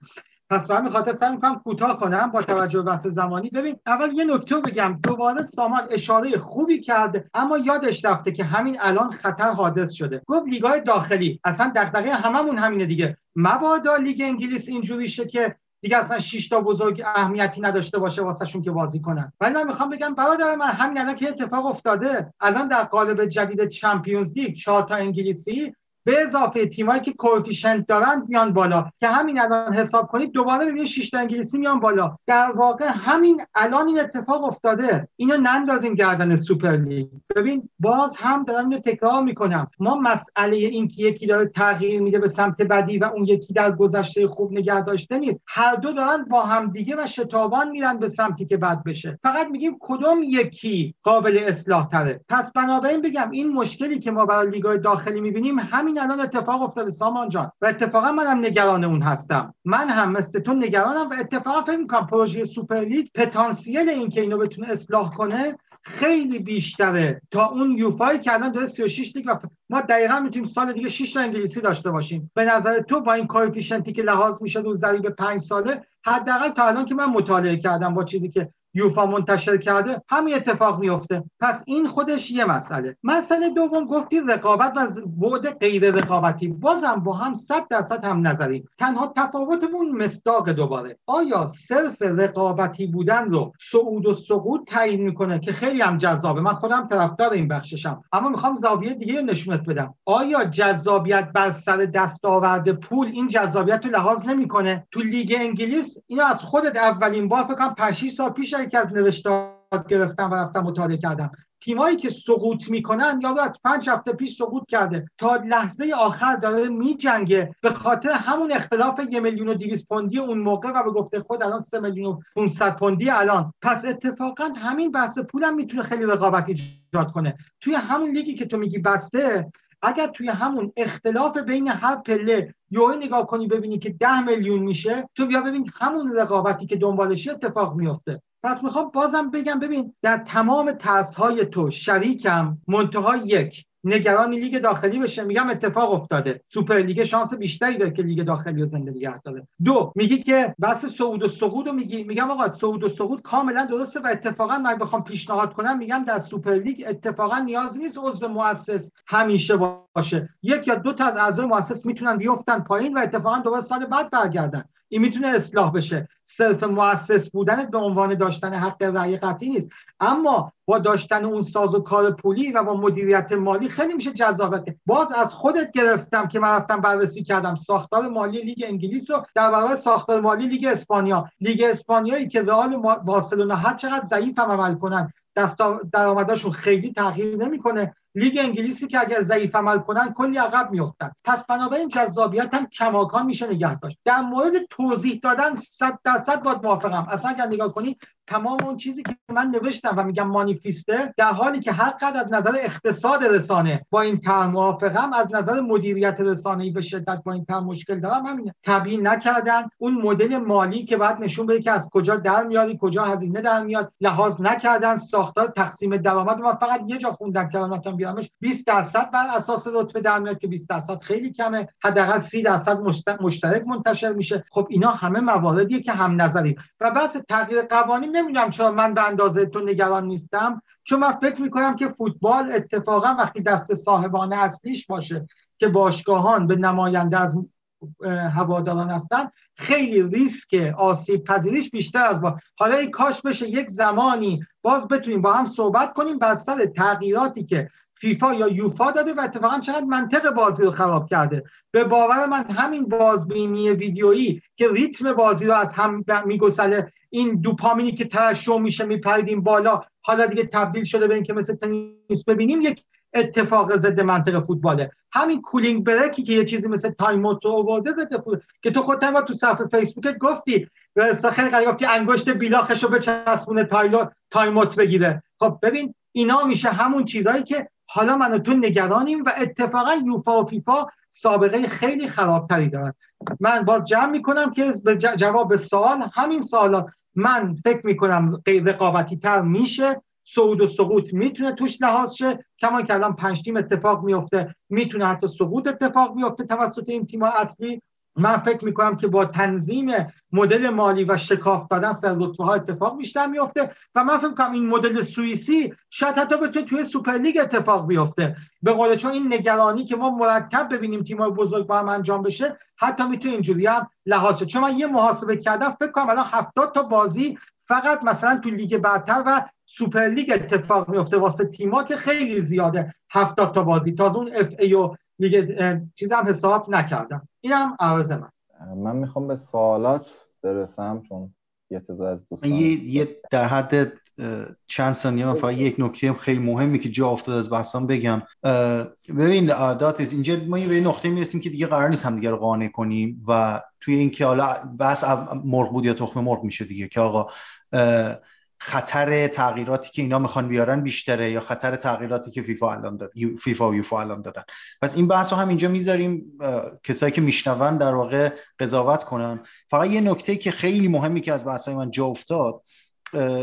[SPEAKER 3] پس به همین خاطر سعی می‌کنم کوتاه کنم با توجه به زمانی. ببین اول یه نکته بگم. دوباره سامان اشاره خوبی کرده اما یادش رفته که همین الان خطر حادث شده. گفت لیگای داخلی اصلا دغدغه هممون همینه دیگه. مبادا لیگ انگلیس اینجوری شه که دیگه اصلا 6 تا بزرگ اهمیتی نداشته باشه واسه شون که بازی کنن. ولی من می‌خوام بگم برادر من همین الان که اتفاق افتاده الان در قالب جدید چمپیونز لیگ 4 تا انگلیسی به اضافه تیمایی که coefficient دارن میان بالا. که همین الان حساب کنید دوباره ببینید 6 انگلیسی میان بالا. در واقع همین الان این اتفاق افتاده. اینو نندازیم گردن سوپر لیگ. ببین باز هم دارم اینو تکرار می‌کنم. ما مسئله این که یکی داره تغییر میده به سمت بدی و اون یکی در گذشته خوب نگه داشته نیست. هر دو دارن با هم دیگه و شتابان میرن به سمتی که بد بشه. فقط میگیم کدوم یکی قابل اصلاح تره پس بنابراین بگم این مشکلی که ما برای لیگای داخلی می‌بینیم همین الان اتفاق افتاده سامان جان. و اتفاقا منم نگران اون هستم. من هم مثل تو نگرانم و اتفاقا فکر می‌کنم پروژه سوپر لیگ پتانسیل این که اینو بتونه اصلاح کنه خیلی بیشتره. تا اون یوفایی که الان داره 36 لیگ و ما دقیقا می‌تونیم سال دیگه 6 تا انگلیسی داشته باشیم. به نظر تو با این کوفیشنتی که لحاظ میشه رو ضریب 5 ساله حداقل تا الان که من مطالعه کردم با چیزی که یوفا منتشر کرده همین اتفاق میفته پس این خودش یه مسئله. مسئله دوم گفتی رقابت و بعد غیر رقابتی. بازم با هم صد درصد هم نظریم. تنها تفاوتمون مصداق دوباره. آیا صرف رقابتی بودن رو صعود و سقوط تعیین می‌کنه؟ که خیلی هم جذابه. من خودم طرفدار این بخششم. اما می‌خوام زاویه دیگه رو نشونت بدم. آیا جذابیت بر سر دستاورد پول این جذابیت رو لحاظ نمی‌کنه؟ تو لیگ انگلیس اینو از خودت اولین بار فکر کنم 5 سال پیش یکی از نوشتار گرفتم و رفتم مطالعه کردم. تیمایی که سقوط می‌کنن یا از پنج هفته پیش سقوط کرده تا لحظه آخر داره میجنگه. به خاطر همون اختلاف یه میلیون و دیویس پوندی اون موقع و به گفته خود الان سه میلیون و 500 پوندی الان. پس اتفاقا همین بحث پولم می‌تونه خیلی رقابت ایجاد کنه. توی همون لیگی که تو میگی بسته اگر توی همون اختلاف بین هر پله یوهی نگاه کنی ببینی که ده میلیون میشه تو بیا ببین همون رقابتی که دنبالشی اتفاق میفته پس می‌خوام بازم بگم ببین در تمام های تو شریکم منتها یک نگران لیگ داخلی بشه میگم اتفاق افتاده. سوپر لیگ شانس بیشتری داره که لیگ داخلی رو زنده نگه داره. دو میگی که بس صعود و سقوط رو میگی. میگم آقا صعود و سقوط کاملا درسته و اتفاقا من بخوام پیشنهاد کنم میگم در سوپر لیگ اتفاقا نیاز نیست عضو مؤسس همیشه باشه. یک یا دو تا از اعضای مؤسس می‌تونن بیفتن پایین و اتفاقا دوباره سال بعد برگردن. این می‌تونه اصلاح بشه. صرف مؤسس بودن به عنوان داشتن حق رأی قطعی نیست. اما با داشتن اون ساز و کار پولی و با مدیریت مالی خیلی میشه جذابت باز از خودت گرفتم که من رفتم بررسی کردم. ساختار مالی لیگ انگلیس رو در برابر ساختار مالی لیگ اسپانیا. لیگ اسپانیایی که رئال بارسلونا هر چقدر ضعیف هم عمل کنن. درآمدشون خیلی تغییر نمی‌کنه. لیگ انگلیسی که اگر ضعیف عمل کنن کلی عقب میافتن. پس بنابراین جذابیت هم کماکان میشه نگه داشت. در مورد توضیح دادن صد درصد باید موافقم. اصلا اگر نگاه کنید تمام اون چیزی که من نوشتم و میگم مانیفیسته در حالی که هر قدر از نظر اقتصاد رسانه با این تر موافقم از نظر مدیریت رسانه‌ای به شدت با این تر مشکل دارم همین تبیین نکردن. اون مدل مالی که بعد نشون بده که از کجا در میاری کجا هزینه در میاد لحاظ نکردن. ساختار تقسیم درآمد من فقط یه جا خوندم که الان بیارمش 20 درصد بر اساس رتبه در میاد که 20 درصد خیلی کمه. حداقل 30 درصد مشترک منتشر میشه. خب اینا همه مواردیه که هم نظری و بحث تغییر قوانین نمی‌دونم چرا من به اندازه تو نگران نیستم چون من فکر می‌کنم که فوتبال اتفاقا وقتی دست صاحبانه اصلیش باشه که باشگاهان به نماینده از هواداران هستن خیلی ریسک آسیب پذیریش بیشتر از با. حالا این کاش بشه یک زمانی باز بتونیم با هم صحبت کنیم بر سر تغییراتی که فیفا یا یوفا داده و اتفاقا چقدر منطق بازی رو خراب کرده. به باور من همین بازبینی ویدیویی که ریتم بازی رو از هم میگسله این دوپامینی که ترشح میشه میپریدیم بالا حالا دیگه تبدیل شده به اینکه مثل تنیس ببینیم یک اتفاق ضد منطق فوتباله. همین cooling break ی که یه چیزی مثل تایم اوت آورده ضد فوتبال که تو خودت هم تو صفحه فیسبوکت گفتی خیلی گفتی انگشت بیلاخشو به چسبونه تایلو تایم بگیره. خب ببین اینا میشه همون چیزهایی که حالا من و تو نگرانیم و اتفاقا یوفا و فیفا سابقه خیلی خرابتری دارن. من باز جمع می‌کنم که به جواب سوال همین سوالات من فکر می‌کنم رقابتی تر میشه. صعود و سقوط می‌تونه توش لحاظ شه. کما که الان پنج تیم اتفاق میفته می‌تونه حتی سقوط اتفاق میفته توسط این تیم اصلی. من فکر می‌کنم که با تنظیم مدل مالی و شکاف دادن سر رتبه ها اتفاق بیشتر میفته و من فکر می‌کنم این مدل سوئیسی شاید حتی بتونه توی سوپرلیگ اتفاق بیفته. به قول چون این نگرانی که ما مرتب ببینیم تیم‌های بزرگ با هم انجام بشه حتی می‌تونه اینجوری هم لحاظ چون من یه محاسبه کردم فکر کنم الان 70 تا بازی فقط مثلا تو لیگ برتر و سوپرلیگ اتفاق میفته واسه تیم‌ها که خیلی زیاده 70 تا بازی. تازه اون FA و لیگ چیزم حساب نکردم. اینم عرض من.
[SPEAKER 1] من می‌خوام به سوالات برسم چون یه از دوستان
[SPEAKER 2] یه در حد چند ثانیه من فقط یک نکته خیلی مهمی که جا افتاد از بحثان بگم. ببین داتیس اینجا ما به نقطه می‌رسیم که دیگه قرار نیست هم دیگه رو قانع کنیم و توی این که حالا بحث مرغ بود یا تخم مرغ میشه دیگه که آقا خطر تغییراتی که اینا می‌خوان بیارن بیشتره یا خطر تغییراتی که فیفا الان داد فیفا و یوفا الان دادن. پس این بحث رو هم اینجا می‌ذاریم. کسایی که میشنون در واقع قضاوت کنن. فقط یه نکته که خیلی مهمی که از بحثای من جا افتاد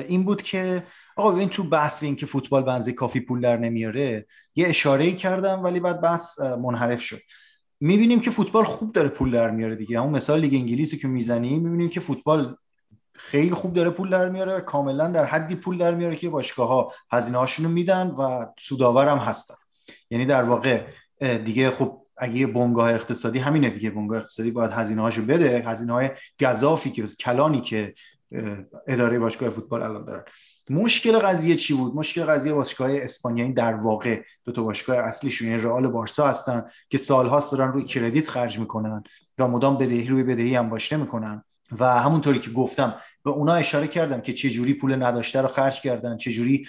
[SPEAKER 2] این بود که آقا ببین تو بحث این که فوتبال بنزه کافی پول در نمیاره یه اشاره کردم ولی بعد بحث منحرف شد. می‌بینیم که فوتبال خوب داره پول در میاره دیگه. همون مثال لیگ انگلیسی که می‌زنیم می‌بینیم که فوتبال خیلی خوب داره پول در میاره کاملا در حدی پول در میاره که باشگاه ها هزینه هاشونو میدن و سودآور هم هستن. یعنی در واقع دیگه خب اگه یه بنگاه اقتصادی همینه دیگه. بنگاه اقتصادی باید هزینه هاشو بده. هزینه های گذافی که کلانی که اداره باشگاه فوتبال الان دارن. مشکل قضیه چی بود؟ مشکل قضیه باشگاه اسپانیایی در واقع دو تا باشگاه اصلیشون یعنی رئال بارسا هستن که سالهاست دارن روی کردیت خرج می‌کنن و مدام بدهی روی بدهی هم باش نمی‌کنن. و همونطوری که گفتم به اونا اشاره کردم که چه جوری پول نداشته رو خرج کردن چه جوری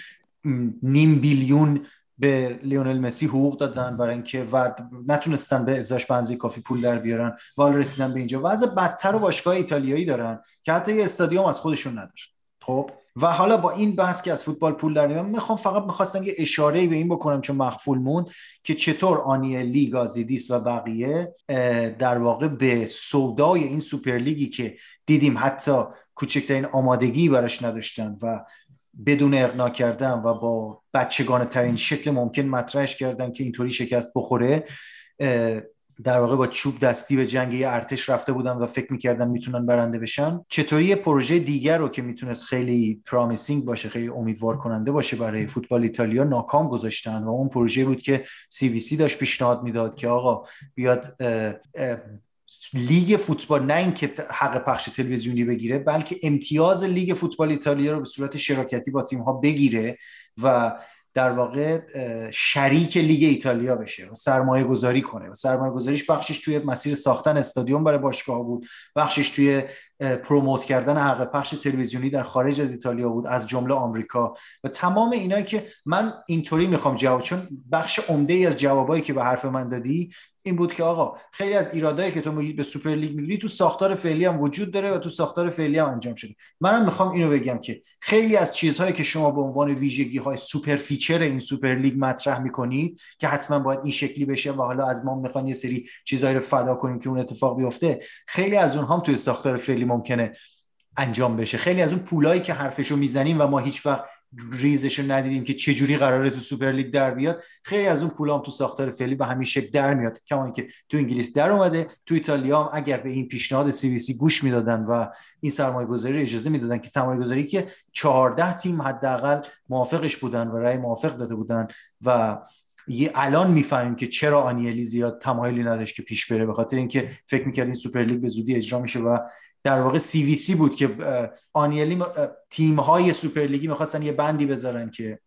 [SPEAKER 2] نیم بیلیون به لیونل مسی حقوق دادن برای اینکه و نتونستن به ازاش بنزی کافی پول در بیارن و رسیدن به اینجا. وضع بدتر و باشگاه ایتالیایی دارن که حتی یه استادیوم از خودشون ندارن خب؟ و حالا با این بحث که از فوتبال پول در میارن می‌خوام فقط می‌خواستم یه اشاره به این بکنم چون مخفول موند که چطور آنیلی گازیدیس و بقیه در واقع به سودای این سوپرلیگی که دیدیم حتی کوچکترین آمادگی براش نداشتن و بدون اقناع کردن و با بچگانه ترین شکل ممکن مطرحش کردن که اینطوری شکست بخوره در واقع با چوب دستی به جنگ یه ارتش رفته بودن و فکر می‌کردن می‌تونن برنده بشن. چطوری یه پروژه دیگر رو که می‌تونست خیلی پرامیسینگ باشه خیلی امیدوار کننده باشه برای فوتبال ایتالیا ناکام گذاشتن و اون پروژه بود که سی وی سی داشت پیشنهاد می‌داد که آقا بیاد لیگ فوتبال نه اینکه حق پخش تلویزیونی بگیره بلکه امتیاز لیگ فوتبال ایتالیا رو به صورت شراکتی با تیم ها بگیره و در واقع شریک لیگ ایتالیا بشه و سرمایه گذاری کنه. و سرمایه گذاریش بخشش توی مسیر ساختن استادیوم برای باشگاه بود. بخشش توی promote کردن حق پخش تلویزیونی در خارج از ایتالیا بود از جمله آمریکا. و تمام اینایی که من اینطوری می‌خوام جواب چون بخش عمده ای از جوابایی که به حرف من دادی این بود که آقا خیلی از ایرادایی که تو به سوپر لیگ می‌گیری تو ساختار فعلی هم وجود داره و تو ساختار فعلی هم انجام شده. منم می‌خوام اینو بگم که خیلی از چیزهایی که شما به عنوان ویژگی های سوپر feature این سوپر لیگ مطرح می‌کنید که حتما باید این شکلی بشه و حالا از ما می‌خوان یه سری چیزهایی رو فدا کنیم که اون اتفاق بیفته خیلی از اونها هم توی ساختار فعلی ممکنه انجام بشه. خیلی از اون پولایی که حرفشو می‌زنیم و ما هیچ وقت ریزش رو ندیدیم که چه جوری قراره تو سوپر لیگ در بیاد. خیلی از اون پولام تو ساختار فعلی به همین شکل در میاد کما اینکه تو انگلیس در اومده تو ایتالیا هم اگر به این پیشنهاد CVC گوش می‌دادن و این سرمایه گذاری اجازه می‌دادن که سرمایه گذاری که 14 تیم حداقل موافقش بودن و رأی موافق داده بودن و یه الان می‌فهمیم که چرا آنیلی زیاد تمایلی نداشت که پیش بره به خاطر اینکه فکر می‌کرد این سوپر لیگ به زودی اجرا میشه و در واقع CVC بود که آنیلی تیم های سوپرلیگی می‌خواستن یه بندی بذارن که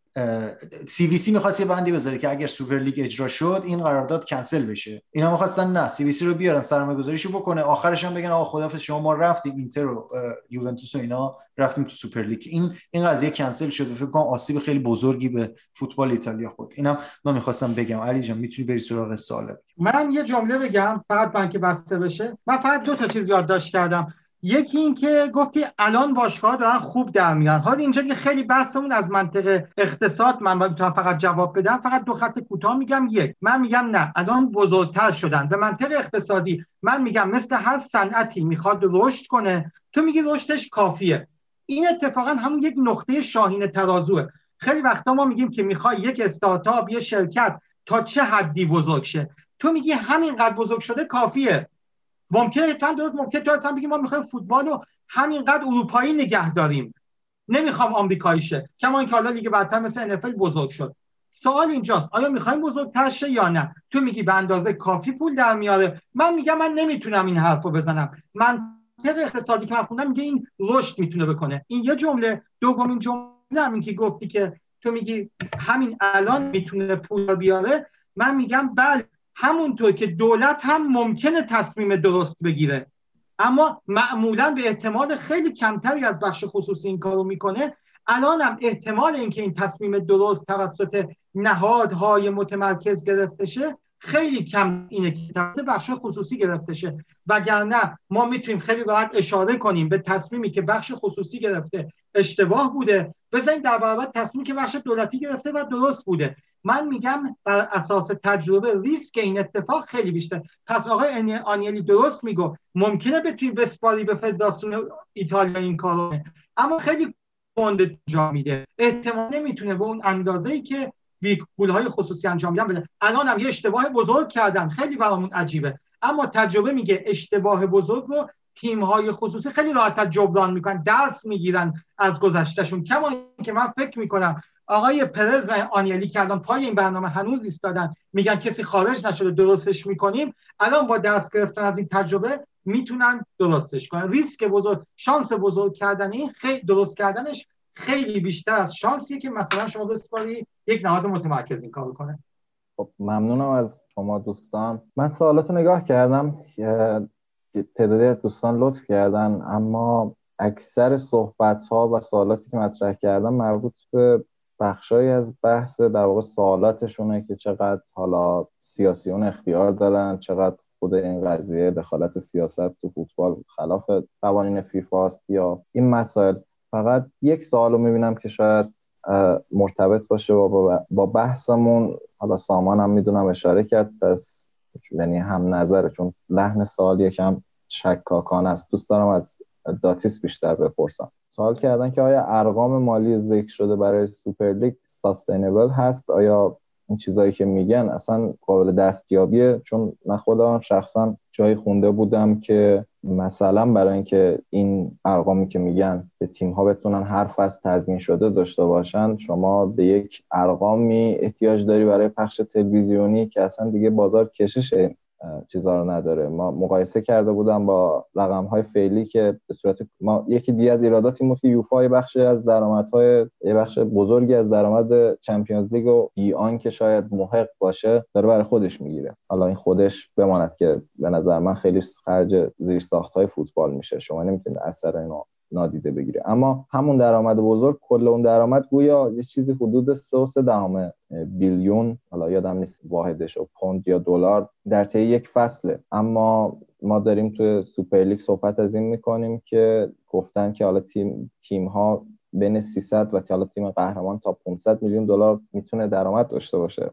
[SPEAKER 2] CVC می‌خواست یه بندی بذاره که اگر سوپر لیگ اجرا شد این قرارداد کنسل بشه. اینا می‌خواستن نه CVC رو بیارن سرمایه گذاریشو بکنه. آخرش هم بگن آقا خدافظ شما ما رفتیم اینتر و یوونتوس و اینا رفتیم تو سوپر لیگ. این این قضیه کنسل شد و فکر کنم آسیب خیلی بزرگی به فوتبال ایتالیا خورد. اینم من می‌خواستم بگم. علی جان می‌تونی بری سراغ سوالت
[SPEAKER 3] من یه جمله بگم فقط من که بسته بشه. من فقط دو تا چیز یادداشت کردم. یکی این که گفتی الان باشگاه دارن خوب در میان. حالا اینجا که خیلی بحثمون از منطق اقتصاد من باید فقط جواب بدم. فقط دو خط کوتاه میگم. یک من میگم نه الان بزرگتر شدن. به منطق اقتصادی من میگم مثل هر صنعتی می‌خواد رشد کنه تو میگی رشدش کافیه. این اتفاقا همون یک نقطه شاهین ترازوه. خیلی وقتا ما میگیم که می‌خوای یک استارتاپ یه شرکت تا چه حدی بزرگ شه؟ تو میگی همینقدر بزرگ شده کافیه. ممکنه چند درست تو اصلا بگیم ما می‌خوایم فوتبال رو همینقدر اروپایی نگه داریم. نمی‌خوام آمریکایی شه کما اینکه حالا لیگ برتر مثل NFL بزرگ شد. سوال اینجاست. آیا می‌خوایم بزرگتر شه یا نه؟ تو میگی به اندازه کافی پول در میاره. من میگم من نمی‌تونم این حرف رو بزنم. من اقتصادی که من خوندم میگه این رشد می‌تونه بکنه. این یه جمله. دومین جمله هم این که گفتی که تو میگی همین الان می‌تونه پول بیاره. من میگم بله. همونطور که دولت هم ممکنه تصمیم درست بگیره. اما معمولا به احتمال خیلی کمتری از بخش خصوصی این کارو می‌کنه. الان هم احتمال اینکه این تصمیم درست توسط نهادهای متمرکز گرفته شه خیلی کم اینه که توسط بخش خصوصی گرفته شه. وگرنه ما می‌تونیم خیلی راحت اشاره کنیم به تصمیمی که بخش خصوصی گرفته اشتباه بوده. بزنیم در برابر تصمیمی که بخش دولتی گرفته و درست بوده. من میگم بر اساس تجربه ریسک این اتفاق خیلی بیشتر. پس آقای آنیلی درست میگو ممکنه بتونی بسپاری به فدراسیون ایتالیا این کارو اما خیلی گنده جا میده. احتمال نمی‌تونه به اون اندازه ای که پول های خصوصی انجام میدن بده. الان هم یه اشتباه بزرگ کردن. خیلی برامون عجیبه. اما تجربه میگه اشتباه بزرگ رو تیم های خصوصی خیلی راحت جبران می‌کنن. درس می‌گیرن از گذشتهشون. کما که من فکر می‌کنم آقای پرز و آنیلی که الان پای این برنامه هنوز ایستادن میگن کسی خارج نشده درستش می‌کنیم. الان با دست گرفتن از این تجربه می‌تونن درستش کنن. ریسک بزرگ شانس بزرگ کردن این خیلی درست کردنش خیلی بیشتر از شانسیه که مثلا شما بسپاری یک نهاد متمرکز این کار کنه.
[SPEAKER 1] خب ممنونم از شما دوستان. من سوالات نگاه کردم تعدادی دوستان لطف کردن اما اکثر صحبت ها و سوالاتی که مطرح کردم مربوط به بخشایی از بحث در واقع سوالاتشونه که چقدر حالا سیاسیون اختیار دارن چقدر خود این قضیه دخالت سیاست تو فوتبال خلاف قوانین فیفا است یا این مسائل. فقط یک سوال رو می‌بینم که شاید مرتبط باشه با, بحثمون. حالا سامان هم می‌دونم اشاره کرد پس یعنی هم نظره چون لحن سوال یکم شکاکان است. دوست دارم از داتیس بیشتر بپرسم. سوال کردن که آیا ارقام مالی ذکر شده برای سوپر لیگ sustainable هست؟ آیا این چیزایی که میگن اصلا قابل دستیابیه؟ چون من خودم شخصا جایی خونده بودم که مثلا برای اینکه این ارقامی که میگن به تیم ها بتونن هر فصل تضمین شده داشته باشن شما به یک ارقامی احتیاج داری برای پخش تلویزیونی که اصلا دیگه بازار کشش چیزا رو نداره. ما مقایسه کرده بودم با رقم های فعلی که به صورت ما یکی دیگه از ایرادات این که یوفا بخش از درآمدهای یه بخش بزرگی از درآمد چمپیونز لیگ و بی آن که شاید محق باشه داره برای خودش می‌گیره. حالا این خودش بماند که به نظر من خیلی خرج زیر ساخت های فوتبال میشه. شما نمی‌تونید اثر اینو نادیده بگیره. اما همون درآمد بزرگ کل اون درآمد گویا یه چیزی حدود 3 دهم billion حالا یادم نیست واحدش و پوند یا دلار در طی یک فصله. اما ما داریم توی سوپر لیگ صحبت از این می‌کنیم که گفتن که حالا تیم تیم ها بین 300 و حالا تیم قهرمان تا 500 میلیون دلار می‌تونه درآمد داشته باشه.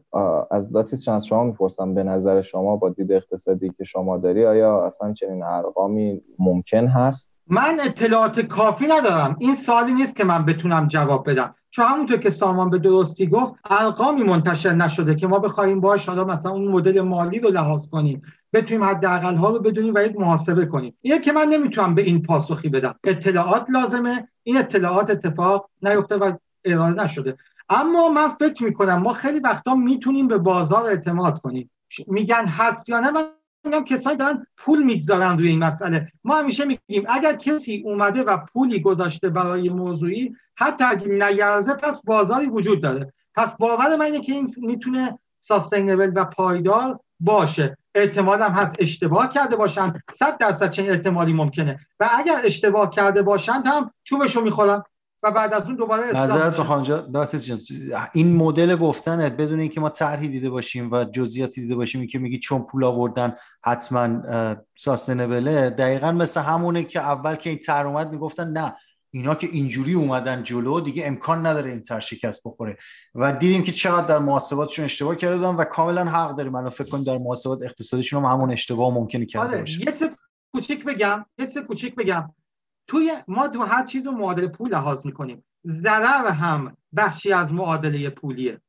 [SPEAKER 1] از داتیس چند شما می‌پرسم به نظر شما با دید اقتصادی که شما داری آیا اصلا چنین ارقامی ممکن هست؟
[SPEAKER 3] من اطلاعات کافی ندارم. این سوالی نیست که من بتونم جواب بدم. چون همونطور که سامان به درستی گفت ارقامی منتشر نشده که ما بخوایم باش حالا مثلا اون مدل مالی رو لحاظ کنیم. بتونیم حداقل ها رو بدونیم و یک محاسبه کنیم. اینه که من نمی‌تونم به این پاسخی بدم. اطلاعات لازمه. این اطلاعات اتفاق نیفته و ارائه نشده. اما من فکر می‌کنم ما خیلی وقتا می‌تونیم به بازار اعتماد کنیم. میگن هست یا نه؟ من میگم کسایی دارن پول می‌گذارن روی این مسئله. ما همیشه میگیم اگر کسی اومده و پولی گذاشته برای موضوعی حتی اگه نیرزه پس بازاری وجود داره. پس باور من اینه که این می‌تونه ساستینبل و پایدار باشه. احتمال هم هست اشتباه کرده باشن. صد درصد چنین احتمالی ممکنه. و اگر اشتباه کرده باشند هم چوبشو می‌خورن. و بعد از اون دوباره
[SPEAKER 2] نظرت بخوان این مدل گفتنت بدون اینکه ما طرحی دیده باشیم و جزئیاتی دیده باشیم که میگی چون پول آوردن حتما ساستنبله دقیقا مثل همونه که اول که این طرح اومد می‌گفتن نه اینا که اینجوری اومدن جلو دیگه امکان نداره این تر شکست بخوره. و دیدیم که چقدر در محاسباتشون اشتباه کرده بودن و کاملا حق داریم. الان فکر کنیم در محاسبات اقتصادیشون هم همون اشتباه ممکنه کرده آره. باشه.
[SPEAKER 3] یه کوچیک بگم یه کوچیک بگم. توی ما تو هر چیز رو معادله پول لحاظ می‌کنیم. ضرر هم بخشی از معادله پولیه.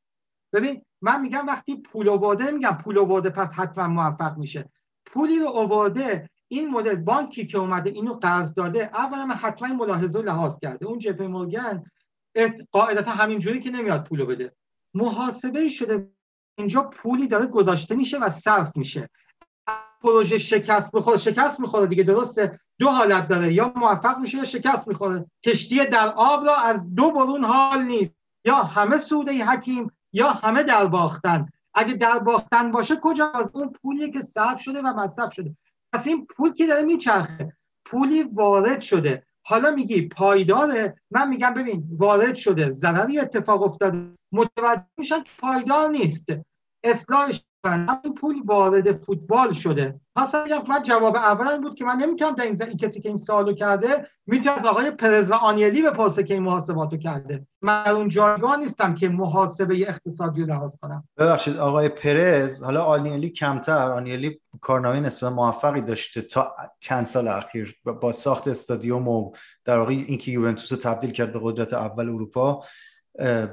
[SPEAKER 3] ببین من میگم وقتی پول آورده میگم پول آورده پس حتما موفق میشه. پولی رو آورده این مدل بانکی که اومده اینو قرض داده اولا حتما این ملاحظه رو لحاظ کرده. اون جپی مورگن قاعدتا همینجوری که نمیاد پولو بده. محاسبه شده اینجا پولی داره گذاشته میشه و صرف میشه. پروژه شکست بخوره شکست می‌خوره دیگه درسته؟ دو حالت داره یا موفق میشه یا شکست می‌خوره. کشتی در آب را از دو برون حال نیست. یا همه سوده حکیم یا همه در باختن. اگه در باختن باشه کجا؟ از اون پولی که صرف شده و مصرف شده. پس این پول که داره میچرخه. پولی وارد شده. حالا میگی پایداره. من میگم ببین وارد شده. ضرری اتفاق افتاده. متوجه میشن که پایدار نیست. اصلاحش همین پول وارد فوتبال شده. پس من جواب اول بود که من نمی‌تونم در این, کسی که این سوالو کرده می‌تونم از آقای پرز و آنیلی بپرسه که این محاسباتو کرده. من اون جایگاه نیستم که محاسبه اقتصادی رو لحاظ کنم.
[SPEAKER 2] ببخشید آقای پرز حالا آنیلی کمتر. آنیلی کارنامه نسبتا موفقی داشته تا چند سال اخیر با ساخت استادیوم و در واقع اینکه یوونتوس تبدیل کرد به قدرت اول اروپا.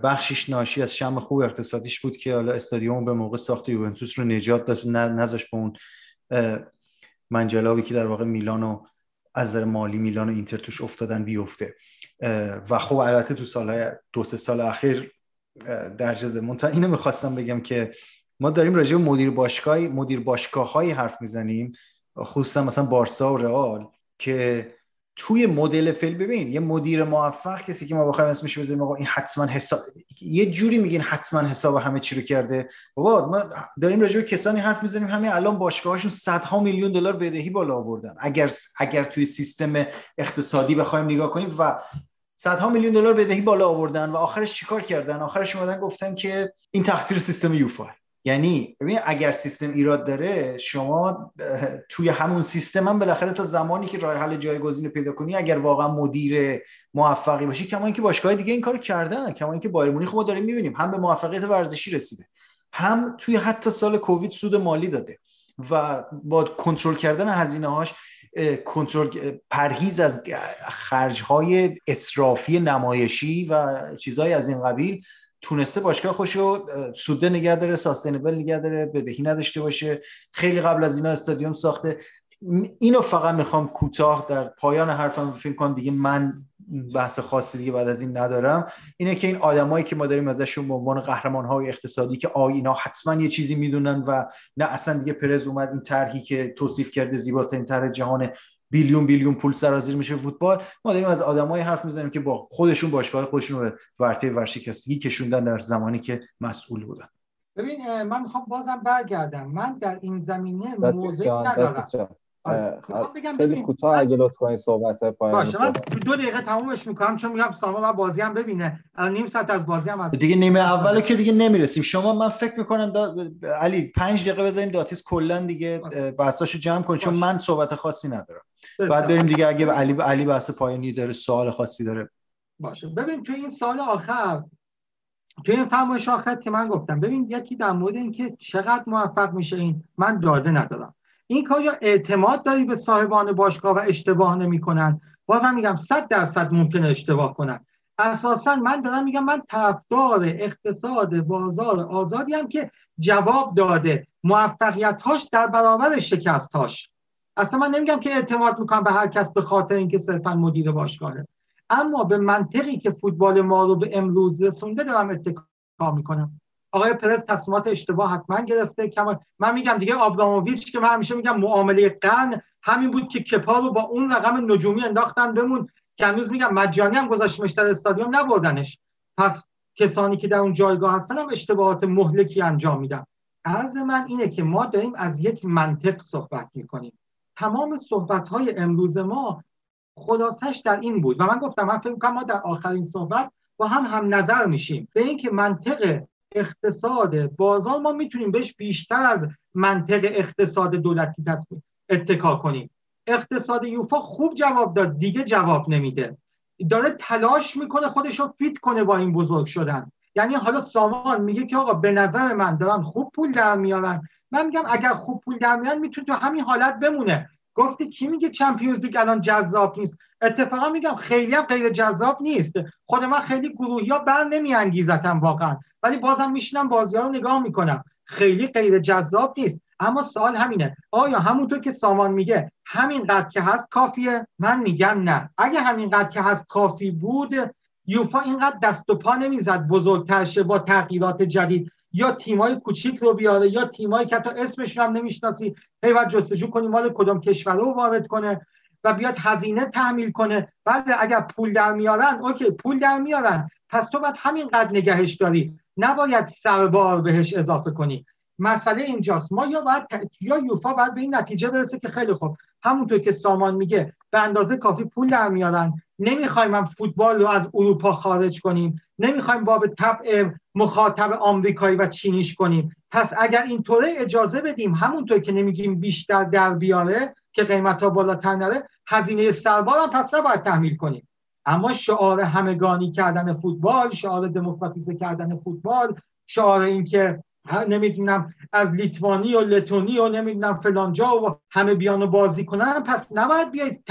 [SPEAKER 2] بخشش ناشی از شم خوب اقتصادیش بود که حالا استادیوم به موقع ساخت یوونتوس رو نجات داد نذاش به اون منجلابی که در واقع میلان از نظر مالی میلان و اینتر توش افتادن بیفته. و خب البته تو سالهای دو سه سال اخیر در جزده منتها اینو می‌خواستم بگم که ما داریم راجع به مدیر باشگاه مدیر باشگاه حرف می‌زنیم خصوصا مثلا بارسا و رئال که توی مدل فیل ببین یه مدیر موفق کسی که ما بخوایم اسمش بذاریم آقا این حتما حساب یه جوری میگین حتما حساب همه چی رو کرده. بابا ما داریم راجع به کسانی حرف می‌زنیم همین الان باشگاهاشون صدها میلیون دلار بدهی بالا آوردن. اگر اگر توی سیستم اقتصادی بخوایم نگاه کنیم و صدها میلیون دلار بدهی بالا آوردن و آخرش چیکار کردن؟ آخرش اومدن گفتن که این تقصیر سیستم یوفا. یعنی ببین اگر سیستم ایراد داره شما توی همون سیستم هم بالاخره تا زمانی که راه حل جایگزین پیدا کنی اگر واقعا مدیر موفقی باشی کما اینکه باشگاه دیگه این کارو کردن کما اینکه بایر مونیخ ما داریم می‌بینیم هم به موفقیت ورزشی رسیده هم توی حتی سال کووید سود مالی داده و با کنترل کردن هزینه هاش کنترل پرهیز از خرج های اسرافی نمایشی و چیزهای از این قبیل تونسته باشگاه خوشو سوده نگه داره ساستینبل نگه داره بدهی نداشته باشه. خیلی قبل از اینا استادیوم ساخته. اینو فقط می‌خوام کوتاه در پایان حرفم فکر کنم دیگه من بحث خاصی دیگه بعد از این ندارم. اینه که این آدمایی که ما داریم ازشون به عنوان قهرمان های اقتصادی که آ اینا حتما یه چیزی می‌دونن و نه اصلا دیگه پرز اومد این طرحی که توصیف کرده زیباترین طرح جهان بیلیون بیلیون پول سرازیر میشه فوتبال. ما داریم از آدمایی حرف می‌زنیم که با خودشون باشگاه خودشون رو ورطه ورشکستگی کشوندن در زمانی که مسئول بودن.
[SPEAKER 3] ببین من می‌خوام بازم برگردم. من در این زمینه موضع ندارم.
[SPEAKER 1] خیلی کوتاه اگه لطف کنید صحبت پایان
[SPEAKER 3] باشه من دو دقیقه تمومش می‌کنم چون میگم سامان من بازی هم ببینه. نیم ساعت از بازی هم از
[SPEAKER 2] دیگه نیمه اول که دیگه نمی‌رسیم. شما من فکر می‌کنم دا... علی پنج دقیقه بذاریم داتیس کلا دیگه بحثاشو جمع کن چون من صحبت خاصی ندارم. بعد بریم دیگه اگه علی علی بحث پایانی داره سوال خاصی داره.
[SPEAKER 3] باشه. ببین تو این سال آخر تو این فرمایش آخر که من گفتم ببین یکی در مورد اینکه چقدر موفق میشه این من داده ندارم. این کار یا اعتماد داری به صاحبان باشگاه و اشتباه نمی‌کنن. بازم میگم صد درصد ممکنه اشتباه کنن. اساسا من دارم میگم من طرفدار اقتصاد بازار آزادی هم که جواب داده. موفقیت هاش در برابر شکست هاش اصلا من نمیگم که اعتماد می‌کنم به هر کس به خاطر اینکه صرفا مدیر باشگاهه. اما به منطقی که فوتبال ما رو به امروز رسونده دارم اتکا می‌کنم. آقای پرس تصمیمات اشتباه حتما گرفته. کما من میگم دیگه آبراموویچ که من همیشه میگم معامله قرن همین بود که کپا رو با اون رقم نجومی انداختن بمون که هنوز میگم مجانی هم گذاشتمش در استادیوم نبردنش. پس کسانی که در اون جایگاه هستن هم اشتباهات مهلکی انجام میدن. عرض من اینه که ما داریم از یک منطق صحبت می‌کنیم. تمام صحبت های امروز ما خلاصش در این بود. و من گفتم من فکر ما در آخرین صحبت با هم هم نظر میشیم. به اینکه منطق اقتصاد. بازار ما می‌تونیم بهش بیشتر از منطق اقتصاد دولتی تصمیم اتکا کنیم. اقتصاد یوفا خوب جواب داد دیگه جواب نمیده. داره تلاش می‌کنه خودش رو فیت کنه با این بزرگ شدن. یعنی حالا سامان میگه که آقا به نظر من دارن خوب پول در میارن. من میگم اگر خوب پول در میارن می‌تونه تو همین حالت بمونه. گفتی کی میگه چمپیونز لیگ الان جذاب نیست؟ اتفاقا میگم خیلی هم غیر جذاب نیست. خود من خیلی گروهی ها بر نمیانگیزتم واقعا. ولی بازم میشینم بازی ها رو نگاه می‌کنم. خیلی غیر جذاب نیست. اما سوال همینه. آیا همونطور که سامان میگه همینقدر که هست کافیه؟ من میگم نه. اگه همینقدر که هست کافی بود یوفا اینقدر دست و پا نمی‌زد بزرگتر شه با تغییرات جدید. یا تیمای کوچیک رو بیاره یا تیمایی که حتی اسمشون هم نمی‌شناسی باید جستجو کنی مال کدوم کشور رو وارد کنه و بیاد هزینه تحمیل کنه. بعد اگر پول در میارن OK پول در میارن. پس تو باید همینقدر نگهش داری. نباید سربار بهش اضافه کنی. مسئله اینجاست. ما یا باید یا یوفا باید به این نتیجه برسه که خیلی خوب. همونطور که سامان میگه به اندازه کافی پول در میارن. نمی‌خوایم هم فوتبال رو از اروپا خارج کنیم. نمی‌خوایم باب طبع مخاطب آمریکایی و چینیش کنیم. پس اگر اینطوره اجازه بدیم همونطور که نمیگیم بیشتر در بیاره که قیمت ها بالاتر نره هزینه سربار هم پس نباید تحمیل کنیم. اما شعار همگانی کردن فوتبال شعار دموکراتیزه کردن فوتبال شعار این که نمی‌دونم از لیتوانی و لتونی و نمی‌دونم فلانجا و همه بیان و بازی کنن پس نباید بیاید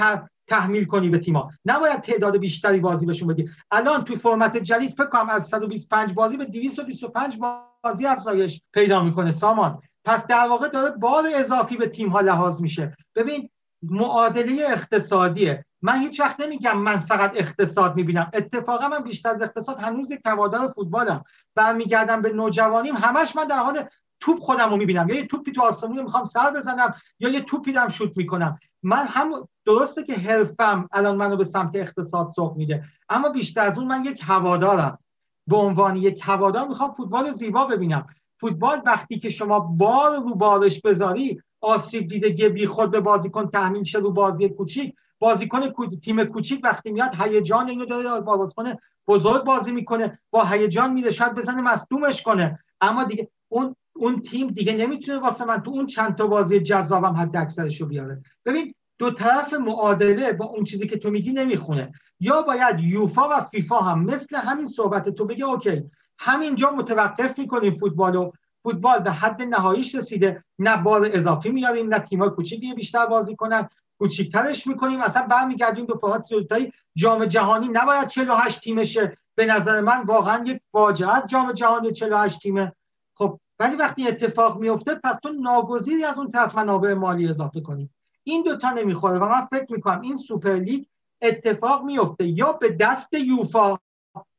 [SPEAKER 3] تحمیل کنی به تیما نباید تعداد بیشتری بازی بهشون بدی. الان تو فرمت جدید فکر کنم از 125 بازی به 225 بازی افزایش پیدا می‌کنه سامان. پس در واقع داره بار اضافی به تیم ها لحاظ میشه. ببین معادله اقتصادیه. من هیچ وقت نمیگم من فقط اقتصاد می‌بینم. اتفاقا من بیشتر از اقتصاد هنوز یک توادر فوتبالم. برمیگردم به نوجوانیم همش من در حال توپ خودم رو می‌بینم. یا یه توپی تو آسمون می‌خوام سر بزنم یا یه توپی دارم شوت می‌کنم. من هم درسته که حرفم الان منو به سمت اقتصاد سوق میده اما بیشتر از اون من یک هوادارم. به عنوان یک هوادار می‌خوام فوتبال زیبا ببینم. فوتبال وقتی که شما بار رو بارش بذاری آسیب دیدگی بی خود به بازیکن تحمیل شه رو بازی کوچیک. بازیکن تیم کوچیک وقتی میاد هیجان اینو داره با بازیکن بزرگ بازی می‌کنه. با هیجان میره شاید بزنه مصدومش کنه. اما دیگه اون اون تیم دیگه نمی‌تونه واسه من تو اون چند تا بازی جذابم حد اکثرشو بیاره. ببین دو طرف معادله با اون چیزی که تو میگی نمی‌خونه. یا باید یوفا و فیفا هم مثل همین صحبت تو بگه اوکی همینجا متوقف می‌کنیم فوتبالو. فوتبال به حد نهاییش رسیده. نه بار اضافی میاریم نه تیم‌های کوچیکی بیشتر بازی کنن. کوچیکترش می‌کنیم. اصلا برمیگردیم به فقط سلطای جام جهانی. نباید 48 تیمشه به نظر من واقعا یک فاجعه جام جهانی 48 تیمه خب ولی وقتی اتفاق میفته پس تو ناگزیری از اون طرف منابع مالی اضافه کنیم این دوتا نمی‌خوره و من فکر می‌کنم این سوپرلیگ اتفاق میفته یا به دست یوفا.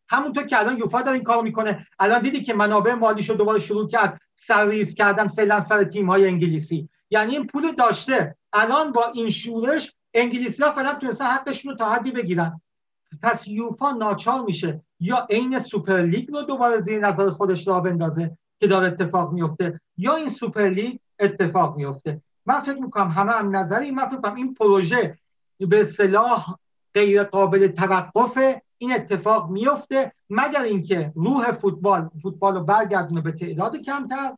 [SPEAKER 3] همونطور که الان یوفا داره این کار می‌کنه. الان دیدی که منابع مالیشو دوباره شروع کرد. سرریز کردن فعلا سر تیم های انگلیسی. یعنی این پول داشته. الان با این شورش انگلیسی ها فعلا تونستن حقشون رو تا حدی بگیرن. پس یوفا ناچار میشه. یا عین سوپرلیگ رو دوباره زیر نظر خودش راه بندازه که داره اتفاق میفته یا این سوپرلیگ اتفاق میفته. من فکر می‌کنم همه هم نظریم من فکر می‌کنم این پروژه به اصطلاح غیر قابل توقف این اتفاق میفته مگر اینکه روح فوتبال فوتبال رو برگردونه به تعداد کمتر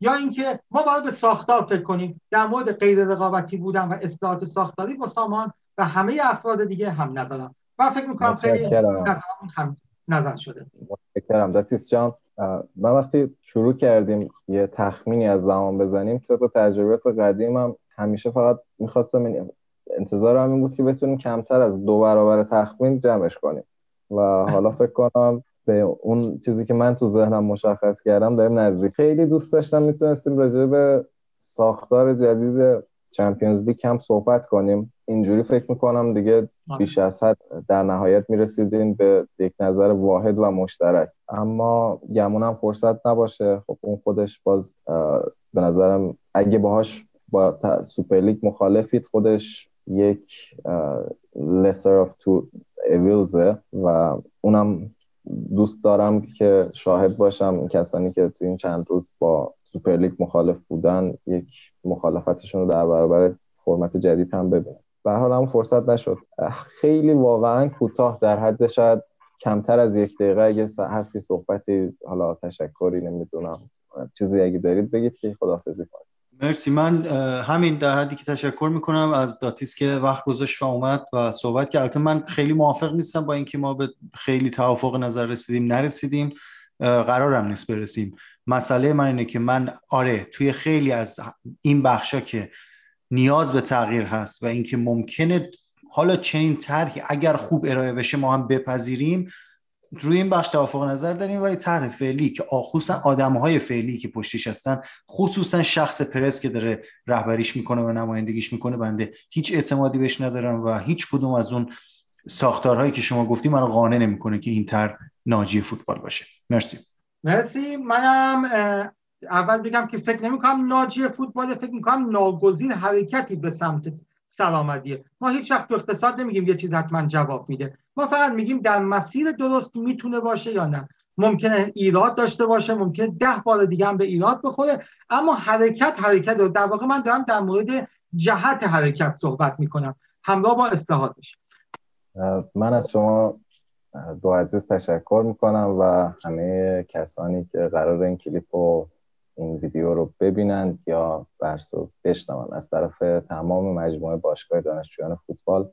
[SPEAKER 3] یا اینکه ما باید به ساختار فکر کنیم. در مورد غیر رقابتی بودن و اصلاحات ساختاری با سامان و همه افراد دیگه هم نظرم من فکر می‌کنم خیلی هم نظر شده.
[SPEAKER 1] متشکرم. داتیس جان من وقتی شروع کردیم یه تخمینی از زمان بزنیم طبق تجربیات قدیمم همیشه فقط می‌خواستم انتظار این بود که بتونیم کمتر از دو برابر تخمین جمعش کنیم. و حالا فکر کنم به اون چیزی که من تو ذهنم مشخص کردم داریم نزدیک. خیلی دوست داشتم می‌تونستیم راجع به ساختار جدید Champions League هم صحبت کنیم. اینجوری فکر می‌کنم دیگه آره. بیش از حد در نهایت می‌رسیدین به یک نظر واحد و مشترک. اما گمونم فرصت نباشه. خب اون خودش باز به نظرم اگه باهاش با سوپرلیگ مخالفید خودش یک of two evils و اونم دوست دارم که شاهد باشم. کسانی که تو این چند روز با سوپرلیگ مخالف بودن یک مخالفتشون رو در برابر فرمت جدید هم ببینم. به حال هم فرصت نشد. خیلی واقعا کوتاه در حد شاید کمتر از یک دقیقه. اگه حرفی صحبتی حالا تشکری نمی‌دونم چیزی اگه دارید بگید که خداحافظی کنید.
[SPEAKER 2] مرسی. من همین در حدی که تشکر می‌کنم از داتیس که وقت گذاشت و اومد و صحبت کرد. من خیلی موافق نیستم با اینکه ما به خیلی توافق نظر رسیدیم نرسیدیم. قرارم نیست برسیم. مسئله من اینه که من آره توی خیلی از این بخشا که نیاز به تغییر هست و اینکه ممکنه حالا چنین طرحی اگر خوب ارائه بشه ما هم بپذیریم. روی این بخش توافق نظر داریم ولی طرح فعلی که خصوصا آدم های فعلی که پشتش هستن خصوصا شخص پرس که داره رهبریش می‌کنه و نمایندگیش می‌کنه بنده هیچ اعتمادی بهش ندارم و هیچ کدوم از اون ساختارهایی که شما گفتی منو قانع نمی‌کنه که این طرح ناجی فوتبال باشه. مرسی.
[SPEAKER 3] مرسی. منم اول بگم که فکر نمی کنم ناجی فوتبال فکر می کنم ناگزیر حرکتی به سمت سلامتیه ما هیچ وقت تو اقتصاد نمیگیم یه چیز حتما جواب میده. ما فقط میگیم در مسیر درست می‌تونه باشه یا نه. ممکنه ایراد داشته باشه ممکنه ده بار دیگه هم به ایراد بخوره اما حرکت حرکت. رو در واقع من دارم در مورد جهت حرکت صحبت می‌کنم. همراه با اصلاحاتش
[SPEAKER 1] من از شما دو عزیز تشکر می‌کنم و همه کسانی که قرار این کلیپ و این ویدیو رو ببینند یا برس و بشنون از طرف تمام مجموعه باشگاه دانشجویان فوتبال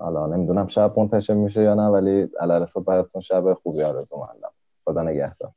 [SPEAKER 1] حالا نمی‌دونم شب منتشر میشه یا نه ولی علالحساب براتون شب خوبی آرزو مندم خدا نگهدار.